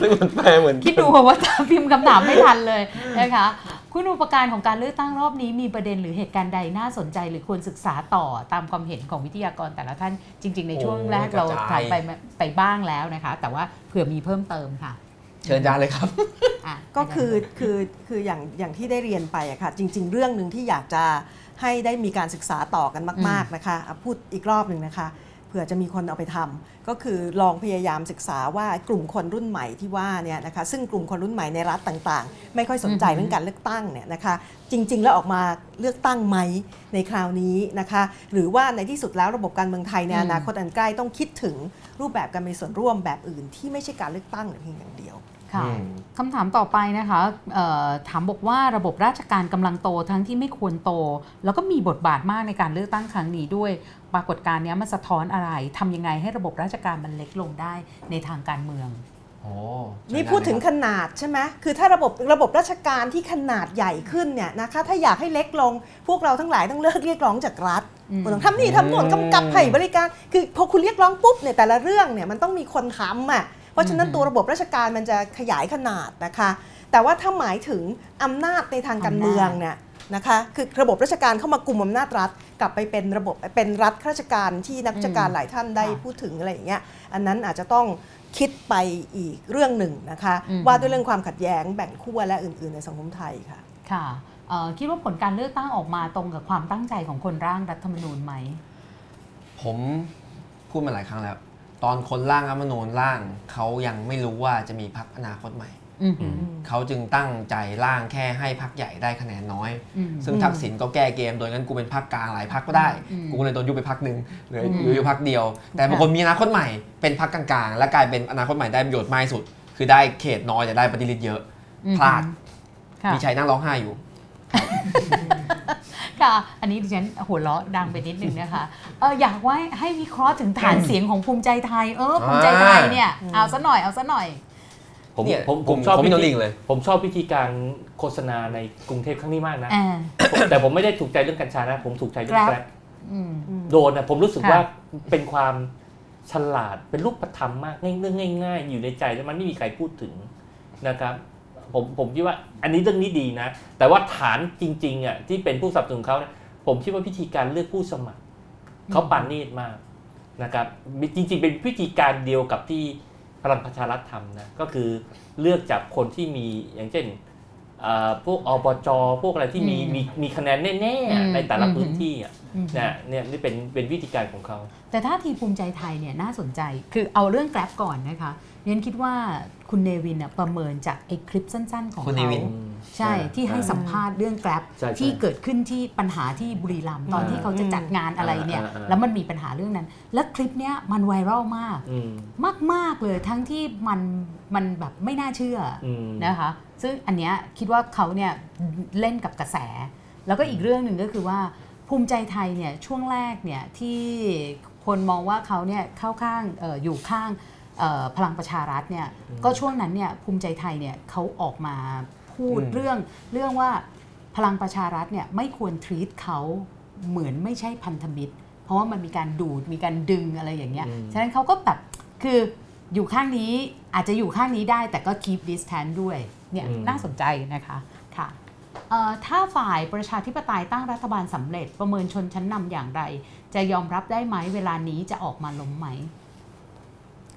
ซึ่งมันแปลเหมือนคิดดูว่าตามพิมพ์คำถามไม่ทันเลยนะคะคุณอุปการของการเลือกตั้งรอบนี้มีประเด็นหรือเหตุการณ์ใดน่าสนใจ หรือควรศึกษาต่อตามความเห็นของวิทยากรแต่ละท่านจริง ๆ ในช่วงแรกเราถามไปไปบ้างแล้วนะคะ แต่ว่าเผื่อมีเพิ่มเติมค่ะ เชิญจานเลยครับอะก็คือคือคืออย่างอย่างที่ได้เรียนไปอะค่ะจริง ๆ เรื่องหนึ่งที่อยากจะให้ได้มีการศึกษาต่อกันมาก ๆนะคะอะพูดอีกรอบหนึ่งนะคะ เผื่อจะมีคนเอาไปทำก็คือลองพยายามศึกษาว่ากลุ่มคนรุ่นใหม่ที่ว่าเนี่ยนะคะซึ่งกลุ่มคนรุ่นใหม่ในรัฐต่างๆ ไม่ค่อยสนใจเรื่องการเลือกตั้งเนี่ยนะคะจริง ๆ แล้วออกมาเลือกตั้งไหมในคราวนี้นะคะหรือว่าในที่สุดแล้วระบบการเมืองไทยในอนาคตอันใกล้ต้องคิดถึงรูปแบบการมีส่วนร่วมแบบอื่นที่ไม่ใช่การเลือกตั้งเพียงอย่างเดียว ค่ะอืมคำถามต่อไปนะคะเอ่อถามบอกว่าระบบราชการกำลังโตทั้งที่ไม่ควรโต แล้วก็มีบทบาทมากในการเลือกตั้งครั้งนี้ด้วย ปรากฏการณ์เนี้ยมันสะท้อนอะไรทำยังไงให้ระบบราชการมันเล็กลงได้ในทางการเมืองโอ้นี่พูดถึงขนาดใช่ไหมคือถ้าระบบระบบราชการที่ขนาดใหญ่ขึ้นเนี่ยนะคะถ้าอยากให้เล็กลง พวกเราทั้งหลายต้องเลิกเรียกร้องจากรัฐอืมคุณต้องทำนี่ทำโน่นกำกับให้บริการ คือพอคุณเรียกร้องปุ๊บเนี่ยแต่ละเรื่องเนี่ยมันต้องมีคนทำอะเพ ราะฉะนั้นตัวระบบราชการมันจะขยายขนาดนะคะ แต่ว่าถ้าหมายถึงอำนาจในทางการเมืองเนี่ยนะคะคือระบบราชการเข้ามากลุ่มอำนาจรัฐ กลับไปเป็นระบบเป็นรัฐข้าราชการที่นักราชการหลายท่านได้พูดถึงอะไรอย่างเงี้ยอันนั้นอาจจะต้องคิดไปอีกเรื่องหนึ่งนะคะอืมว่าด้วยเรื่องความขัดแย้งแบ่งขั้วและอื่น ๆ ในสังคมไทยค่ะค่ะเอ่อคิดว่าผลการเลือกตั้งออกมาตรงกับความตั้งใจของคนร่างรัฐธรรมนูญไหม ผมพูดมาหลายครั้งแล้ว ตอนคนร่างรัฐธรรมนูญร่างเขายังไม่รู้ว่าจะมีพักอนาคตใหม่อืมอืมเขาจึงตั้งใจร่างแค่ให้พักใหญ่ได้คะแนนน้อยอืมซึ่งทักษิณก็แก้เกมโดยงั้นกูเป็นพักกลางหลายพักก็ได้อืมกูเลยโดนยุบไปพักหนึ่งเหลืออืมเหลืออยู่พักเดียว แต่บางคนมีอนาคตใหม่เป็นพักกลางๆ และกลายเป็นอนาคตใหม่ได้ประโยชน์มากที่สุด คือได้เขตน้อยแต่ได้ปฏิริษีเยอะอืมพลาดค่ะมีชัยนั่งร้องไห้อยู่ ค่ะ อันนี้ดิฉันหัวเราะดังไปนิดนึงนะคะเอออยากว่าให้วิเคราะห์ถึงฐานเสียงของภูมิใจไทย เออภูมิใจไทยเนี่ย เอาซะหน่อยเอาซะหน่อยผมเนี่ยผมกผลุ่มมชอบของพี่วิโนธีลิงเลย ผมชอบวิธีการโฆษณาในกรุงเทพครั้งนี้มากนะอ่าแต่ผมไม่ได้ถูกใจเรื่องกัญชานะ ผมถูกใจเรื่อง Grab แกร็บอืมโดนนะผมรู้สึกค่ะว่าเป็นความฉลาดเป็นรูปธรรมมากง่ายเรื่องง่าย ๆ อยู่ในใจแล้วมันไม่มีใครพูดถึงนะครับ ผมผมคิดว่าอันนี้เรื่องนี้ดีนะ แต่ว่าฐานจริงๆอะที่เป็นผู้สนับสนุนเขาเนี่ยผมคิดว่าพิธีการเลือกผู้สมัครเขาปานนีตมากนะครับจริงๆ เป็นพิธีการเดียวกับที่พลังประชารัฐทำนะก็คือเลือกจากคนที่มีอย่างเช่นเอ่อพวกอบจพวกอะไรที่มีอืมมีมีคะแนนแน่อืมๆในแต่ละอืมพื้นที่อะอืมนะเนี่ยนี่เป็นเป็นวิธีการของเขา แต่ถ้าทีภูมิใจไทยเนี่ยน่าสนใจคือเอาเรื่องแกร็บก่อนนะคะเรียนคิดว่า คุณเนวินน่ะประเมินจากไอ้คลิปสั้น ๆ ของคุณเนเขาวินใช่ที่ให้สัมภาษณ์เรื่องแกร็บใช่ใช่ที่เกิดขึ้นที่ปัญหาที่บุรีรัมย์ตอนอ่าที่เขาจะจัดงานอะไรเนี่ยอ่าอ่าอ่าแล้วมันมีปัญหาเรื่องนั้น และคลิปเนี้ยมันไวรัลมากอืมมาก ๆ เลยทั้งที่มันมันแบบไม่น่าเชื่อออืมนะคะ ซึ่งอันเนี้ยคิดว่าเขาเนี่ยเล่นกับกระแส แล้วก็อีกเรื่องหนึ่งก็คือว่าภูมิใจไทยเนี่ยช่วงแรกเนี่ยที่คนมองว่าเขาเนี่ยเข้าข้างเอออยู่ข้างเอ่อ พลังประชารัฐเนี่ยก็ช่วงนั้นเนี่ยภูมิใจไทยเนี่ยเขาออกมาพูดอืมเรื่องเรื่องว่าพลังประชารัฐเนี่ยไม่ควรทรีตเขาเหมือนไม่ใช่พันธมิตร เพราะว่ามันมีการดูดมีการดึงอะไรอย่างเงี้ยอืมฉะนั้นเขาก็แบบคืออยู่ข้างนี้อาจจะอยู่ข้างนี้ได้แต่ก็ keep distance ด้วยเนี่ยน่าสนใจนะคะค่ะเอ่อถ้าฝ่ายประชาธิปไตยตั้งรัฐบาลสำเร็จประเมินชนชั้นนำอย่างไร จะยอมรับได้ไหมเวลานี้จะออกมาล้มไหม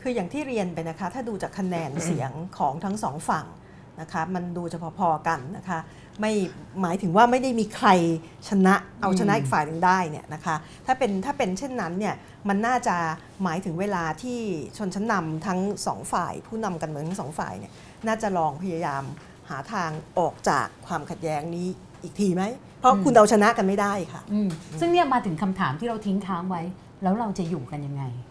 คืออย่างที่เรียนไปนะคะ ถ้าดูจากคะแนนเสียงของทั้งสองฝั่งนะคะมันดูจะพอๆกันนะคะไม่หมายถึงว่าไม่ได้มีใครชนะเอาชนะอีกฝ่ายหนึ่งได้เนี่ยนะคะถ้าเป็นถ้าเป็นเช่นนั้นเนี่ยมันน่าจะหมายถึงเวลาที่ชนชั้นนำทั้งสองฝ่าย ผู้นำกันเมืองทั้งสองฝ่ายเนี่ยน่าจะลองพยายามหาทางออกจากความขัดแย้งนี้อีกทีไหม เพราะอืมคุณเอาชนะกันไม่ได้ค่ะอืมซึ่งเนี่ยมาถึงคำถามที่เราทิ้งค้างไว้ แล้วเราจะอยู่กันยังไงเดี๋ยว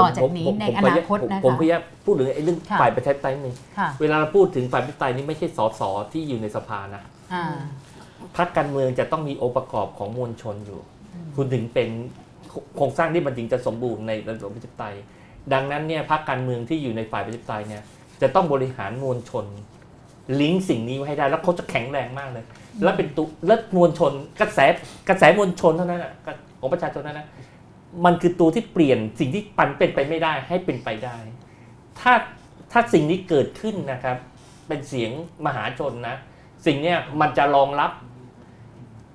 ต่อจากนี้ผมในผมอนาคตผมนะคะผมพยายามพูดถึงไอ้เรื่องค่ะฝ่ายประชาธิปไตยนิดนึงค่ะเวลาเราพูดถึงฝ่ายประชาธิปไตยนี่ไม่ใช่สสที่อยู่ในสภานะอ่าพรรคการเมืองจะต้องมีองค์ประกอบของมวลชนอยู่ คุณถึงเป็นโครงสร้างที่มันถึงจะสมบูรณ์ในระบบประชาธิปไตย ดังนั้นเนี่ยพรรคการเมืองที่อยู่ในฝ่ายประชาธิปไตยเนี่ยจะต้องบริหารมวลชน ลิงก์สิ่งนี้ไว้ให้ได้ แล้วเขาจะแข็งแรงมากเลย แล้วเป็นตุแล้วมวลชนกระแสกระแสมวลชนเท่านั้นนะของประชาชนเท่านั้นนะ มันคือตัวที่เปลี่ยนสิ่งที่ปันเป็นไปไม่ได้ให้เป็นไปได้ ถ้าถ้าสิ่งนี้เกิดขึ้นนะครับ เป็นเสียงมหาชนนะ สิ่งเนี้ยมันจะรองรับ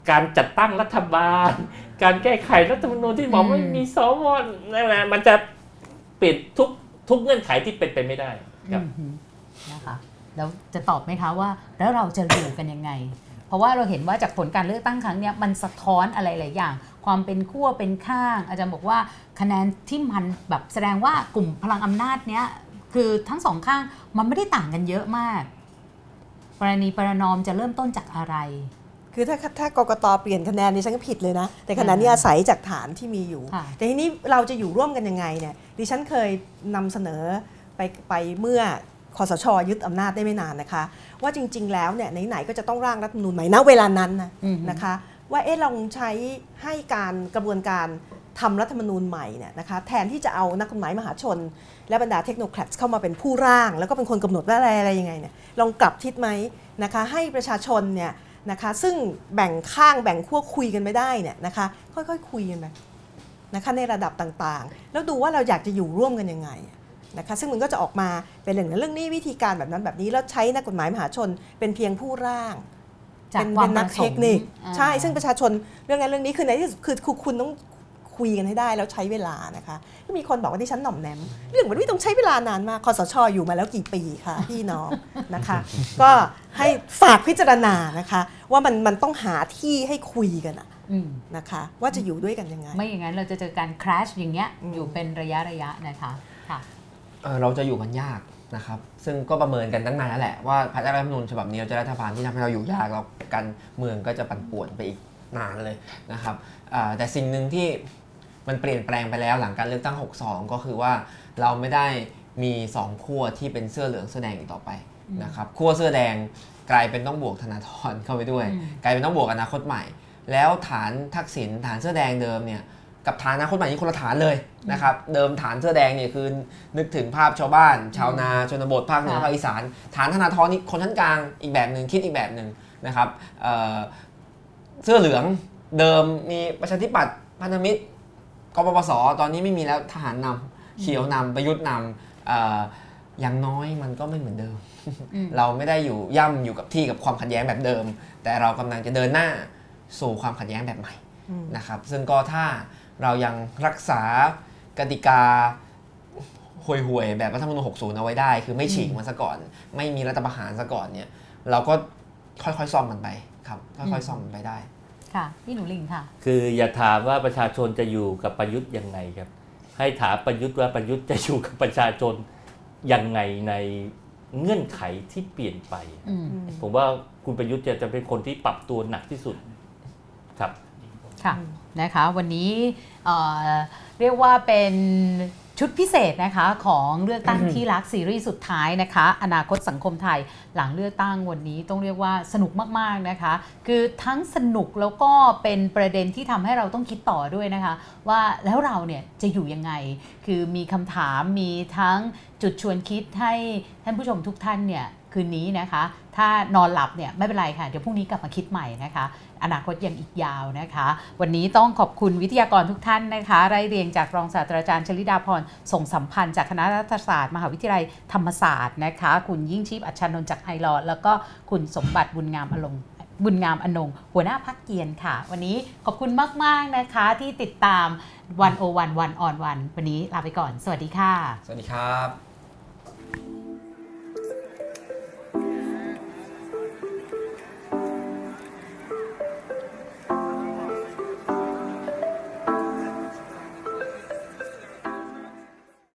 การจัดตั้งรัฐบาล การแก้ไขรัฐธรรมนูญที่บอกอืมว่ามีสวนั่นแหละมันจะเปลี่ยนทุกทุกเงื่อนไขที่เป็นไปไม่ได้ครับอืมฮึนะคะแล้วจะตอบไหมคะว่า แล้วเราจะอยู่กันยังไง เพราะว่าเราเห็นว่าจากผลการเลือกตั้งครั้งเนี้ยมันสะท้อนอะไรหลายอย่าง ความเป็นขั้วเป็นข้าง อาจารย์บอกว่าคะแนนที่มันแบบแสดงว่ากลุ่มพลังอำนาจเนี้ยคือทั้งสองข้างมันไม่ได้ต่างกันเยอะมากกรณีประนอมจะเริ่มต้นจากอะไร คือถ้าถ้ากกตเปลี่ยนคะแนนดิฉันก็ผิดเลยนะ แต่ขณะนี้อาศัยจากฐานที่มีอยู่ค่ะแต่ทีนี้เราจะอยู่ร่วมกันยังไงเนี่ยดิฉันเคยนำเสนอไปไปเมื่อคอสชยึดอำนาจได้ไม่นานนะคะ ว่าจริง ๆ แล้วเนี่ยไหนๆก็จะต้องร่างรัฐธรรมนูญใหม่ณเวลานั้นนะอืมนะคะ ว่าเอ๊ะลองใช้ให้การกระบวนการทำรัฐธรรมนูญใหม่เนี่ยนะคะแทนที่จะเอานักกฎหมายมหาชน และบรรดาเทคโนแครตเข้ามาเป็นผู้ร่าง แล้วก็เป็นคนกำหนดว่าอะไรอะไรยังไงเนี่ยลองกลับทิศไหมนะคะให้ประชาชนเนี่ยนะคะซึ่งแบ่งข้างแบ่งขั้วคุยกันไม่ได้เนี่ยนะคะค่อยๆคุยกันไปนะคะในระดับต่างๆ แล้วดูว่าเราอยากจะอยู่ร่วมกันยังไงนะคะซึ่งมันก็จะออกมาเป็นเรื่องนั้นเรื่องนี้วิธีการแบบนั้นแบบนี้แล้วใช้นักกฎหมายมหาชนเป็นเพียงผู้ร่าง เป็นควาเป็มนปนักระสเทงคค์นิคอ่าใช่ ซึ่งประชาชนเรื่องนั้นเรื่องนี้คือในที่สุดคือคือคุณต้องคุยกันให้ได้แล้วใช้เวลานะคะ ก็มีคนบอกว่าที่ฉันหน่อมแนม เรื่องมันไม่ต้องใช้เวลานานมากคอสชอยู่มาแล้วกี่ปีคะพี่น้องนะคะ ก็ให้ฝากพิจารณานะคะ ว่ามันมันต้องหาที่ให้คุยกันอะอืมนะคะ ว่าจะอยู่ด้วยกันยังไง ไม่อย่างนั้นเราจะเจอการ crash อย่างเงี้ยอืมอยู่เป็นระยะระยะนะคะค่ะเอ่อเราจะอยู่กันยาก นะครับซึ่งก็ประเมินกันตั้งนานแล้วแหละว่าพระราชรัฐธรรมนูญฉบับนี้จะรัฐบาลที่ทำให้เราอยู่ยากแล้วกันเมืองก็จะปั่นป่วนไปอีกนานเลยนะครับอ่าแต่สิ่งหนึ่งที่มันเปลี่ยนแปลงไปแล้วหลังการเลือกตั้ง 62 ก็คือว่าเราไม่ได้มีสองขั้วที่เป็นเสื้อเหลืองเสื้อแดงอีกต่อไปนะครับขั้วเสื้อแดงกลายเป็นต้องบวกธนาธรเข้าไปด้วยอืมกลายเป็นต้องบวกอนาคตใหม่ แล้วฐานทักษิณฐานเสื้อแดงเดิมเนี่ย กับฐานอนาคตใหม่นี่คนละฐานเลยนะครับเดิมฐานเสื้อแดงเนี่ยคือนึกถึงภาพชาวบ้าน ชาวนาชนบทภาคเหนือค่ะภาคอีสาน ฐานธนาธรนี่คนชั้นกลางอีกแบบหนึ่งคิดอีกแบบหนึ่งนะครับเอ่อเสื้อเหลืองเดิมมีประชาธิปัตย์พันธมิตรกปปสตอนนี้ไม่มีแล้วทหารนำเขียวนำประยุทธ์นำเอ่ออย่างน้อยมันก็ไม่เหมือนเดิมอืมเราไม่ได้อยู่ย่ำอยู่กับที่กับความขัดแย้งแบบเดิม แต่เรากำลังจะเดินหน้าสู่ความขัดแย้งแบบใหม่อืมนะครับซึ่งก็ถ้า เรายังรักษากติกาห่วยๆแบบรัฐธรรมนูญ60 เอาไว้ได้ คือไม่ฉีกมันซะก่อน ไม่มีรัฐประหารซะก่อนเนี่ย เราก็ค่อยๆซ่อมมันไปครับ ค่อยๆซ่อมมันไปได้ ค่ะพี่หนูลิงค่ะ คืออย่าถามว่าประชาชนจะอยู่กับประยุทธ์ยังไงครับ ให้ถามประยุทธ์ว่าประยุทธ์จะอยู่กับประชาชนยังไงในเงื่อนไขที่เปลี่ยนไปอืมผมว่าคุณประยุทธ์จะจะเป็นคนที่ปรับตัวหนักที่สุดครับค่ะ นะคะ วันนี้เอ่อเรียกว่าเป็นชุดพิเศษนะคะของเลือกตั้งที่รักซีรีส์สุดท้ายนะคะ อนาคตสังคมไทยหลังเลือกตั้งวันนี้ต้องเรียกว่าสนุกมากๆนะคะ คือทั้งสนุกแล้วก็เป็นประเด็นที่ทำให้เราต้องคิดต่อด้วยนะคะ ว่าแล้วเราเนี่ยจะอยู่ยังไง คือมีคำถามมีทั้งจุดชวนคิดให้ท่านผู้ชมทุกท่านเนี่ยคืนนี้นะคะ ถ้านอนหลับเนี่ยไม่เป็นไรค่ะ เดี๋ยวพรุ่งนี้กลับมาคิดใหม่นะคะ อนาคตยังอีกยาวนะคะ วันนี้ต้องขอบคุณวิทยากรทุกท่านนะคะไล่เรียงจากรองศาสตราจารย์ชลิดาพรส่งสัมพันธ์จากคณะรัฐศาสตร์มหาวิทยาลัยธรรมศาสตร์นะคะ คุณยิ่งชีพอัชชานนท์จากไอรอแล้วก็คุณสมบัติบุญงามอลงบุญงามอนงหัวหน้าพักเกียร์ค่ะ วันนี้ขอบคุณมาก ๆ นะคะที่ติดตามวันโอวันวันออนวันวันนี้ลาไปก่อน สวัสดีค่ะ สวัสดีครับ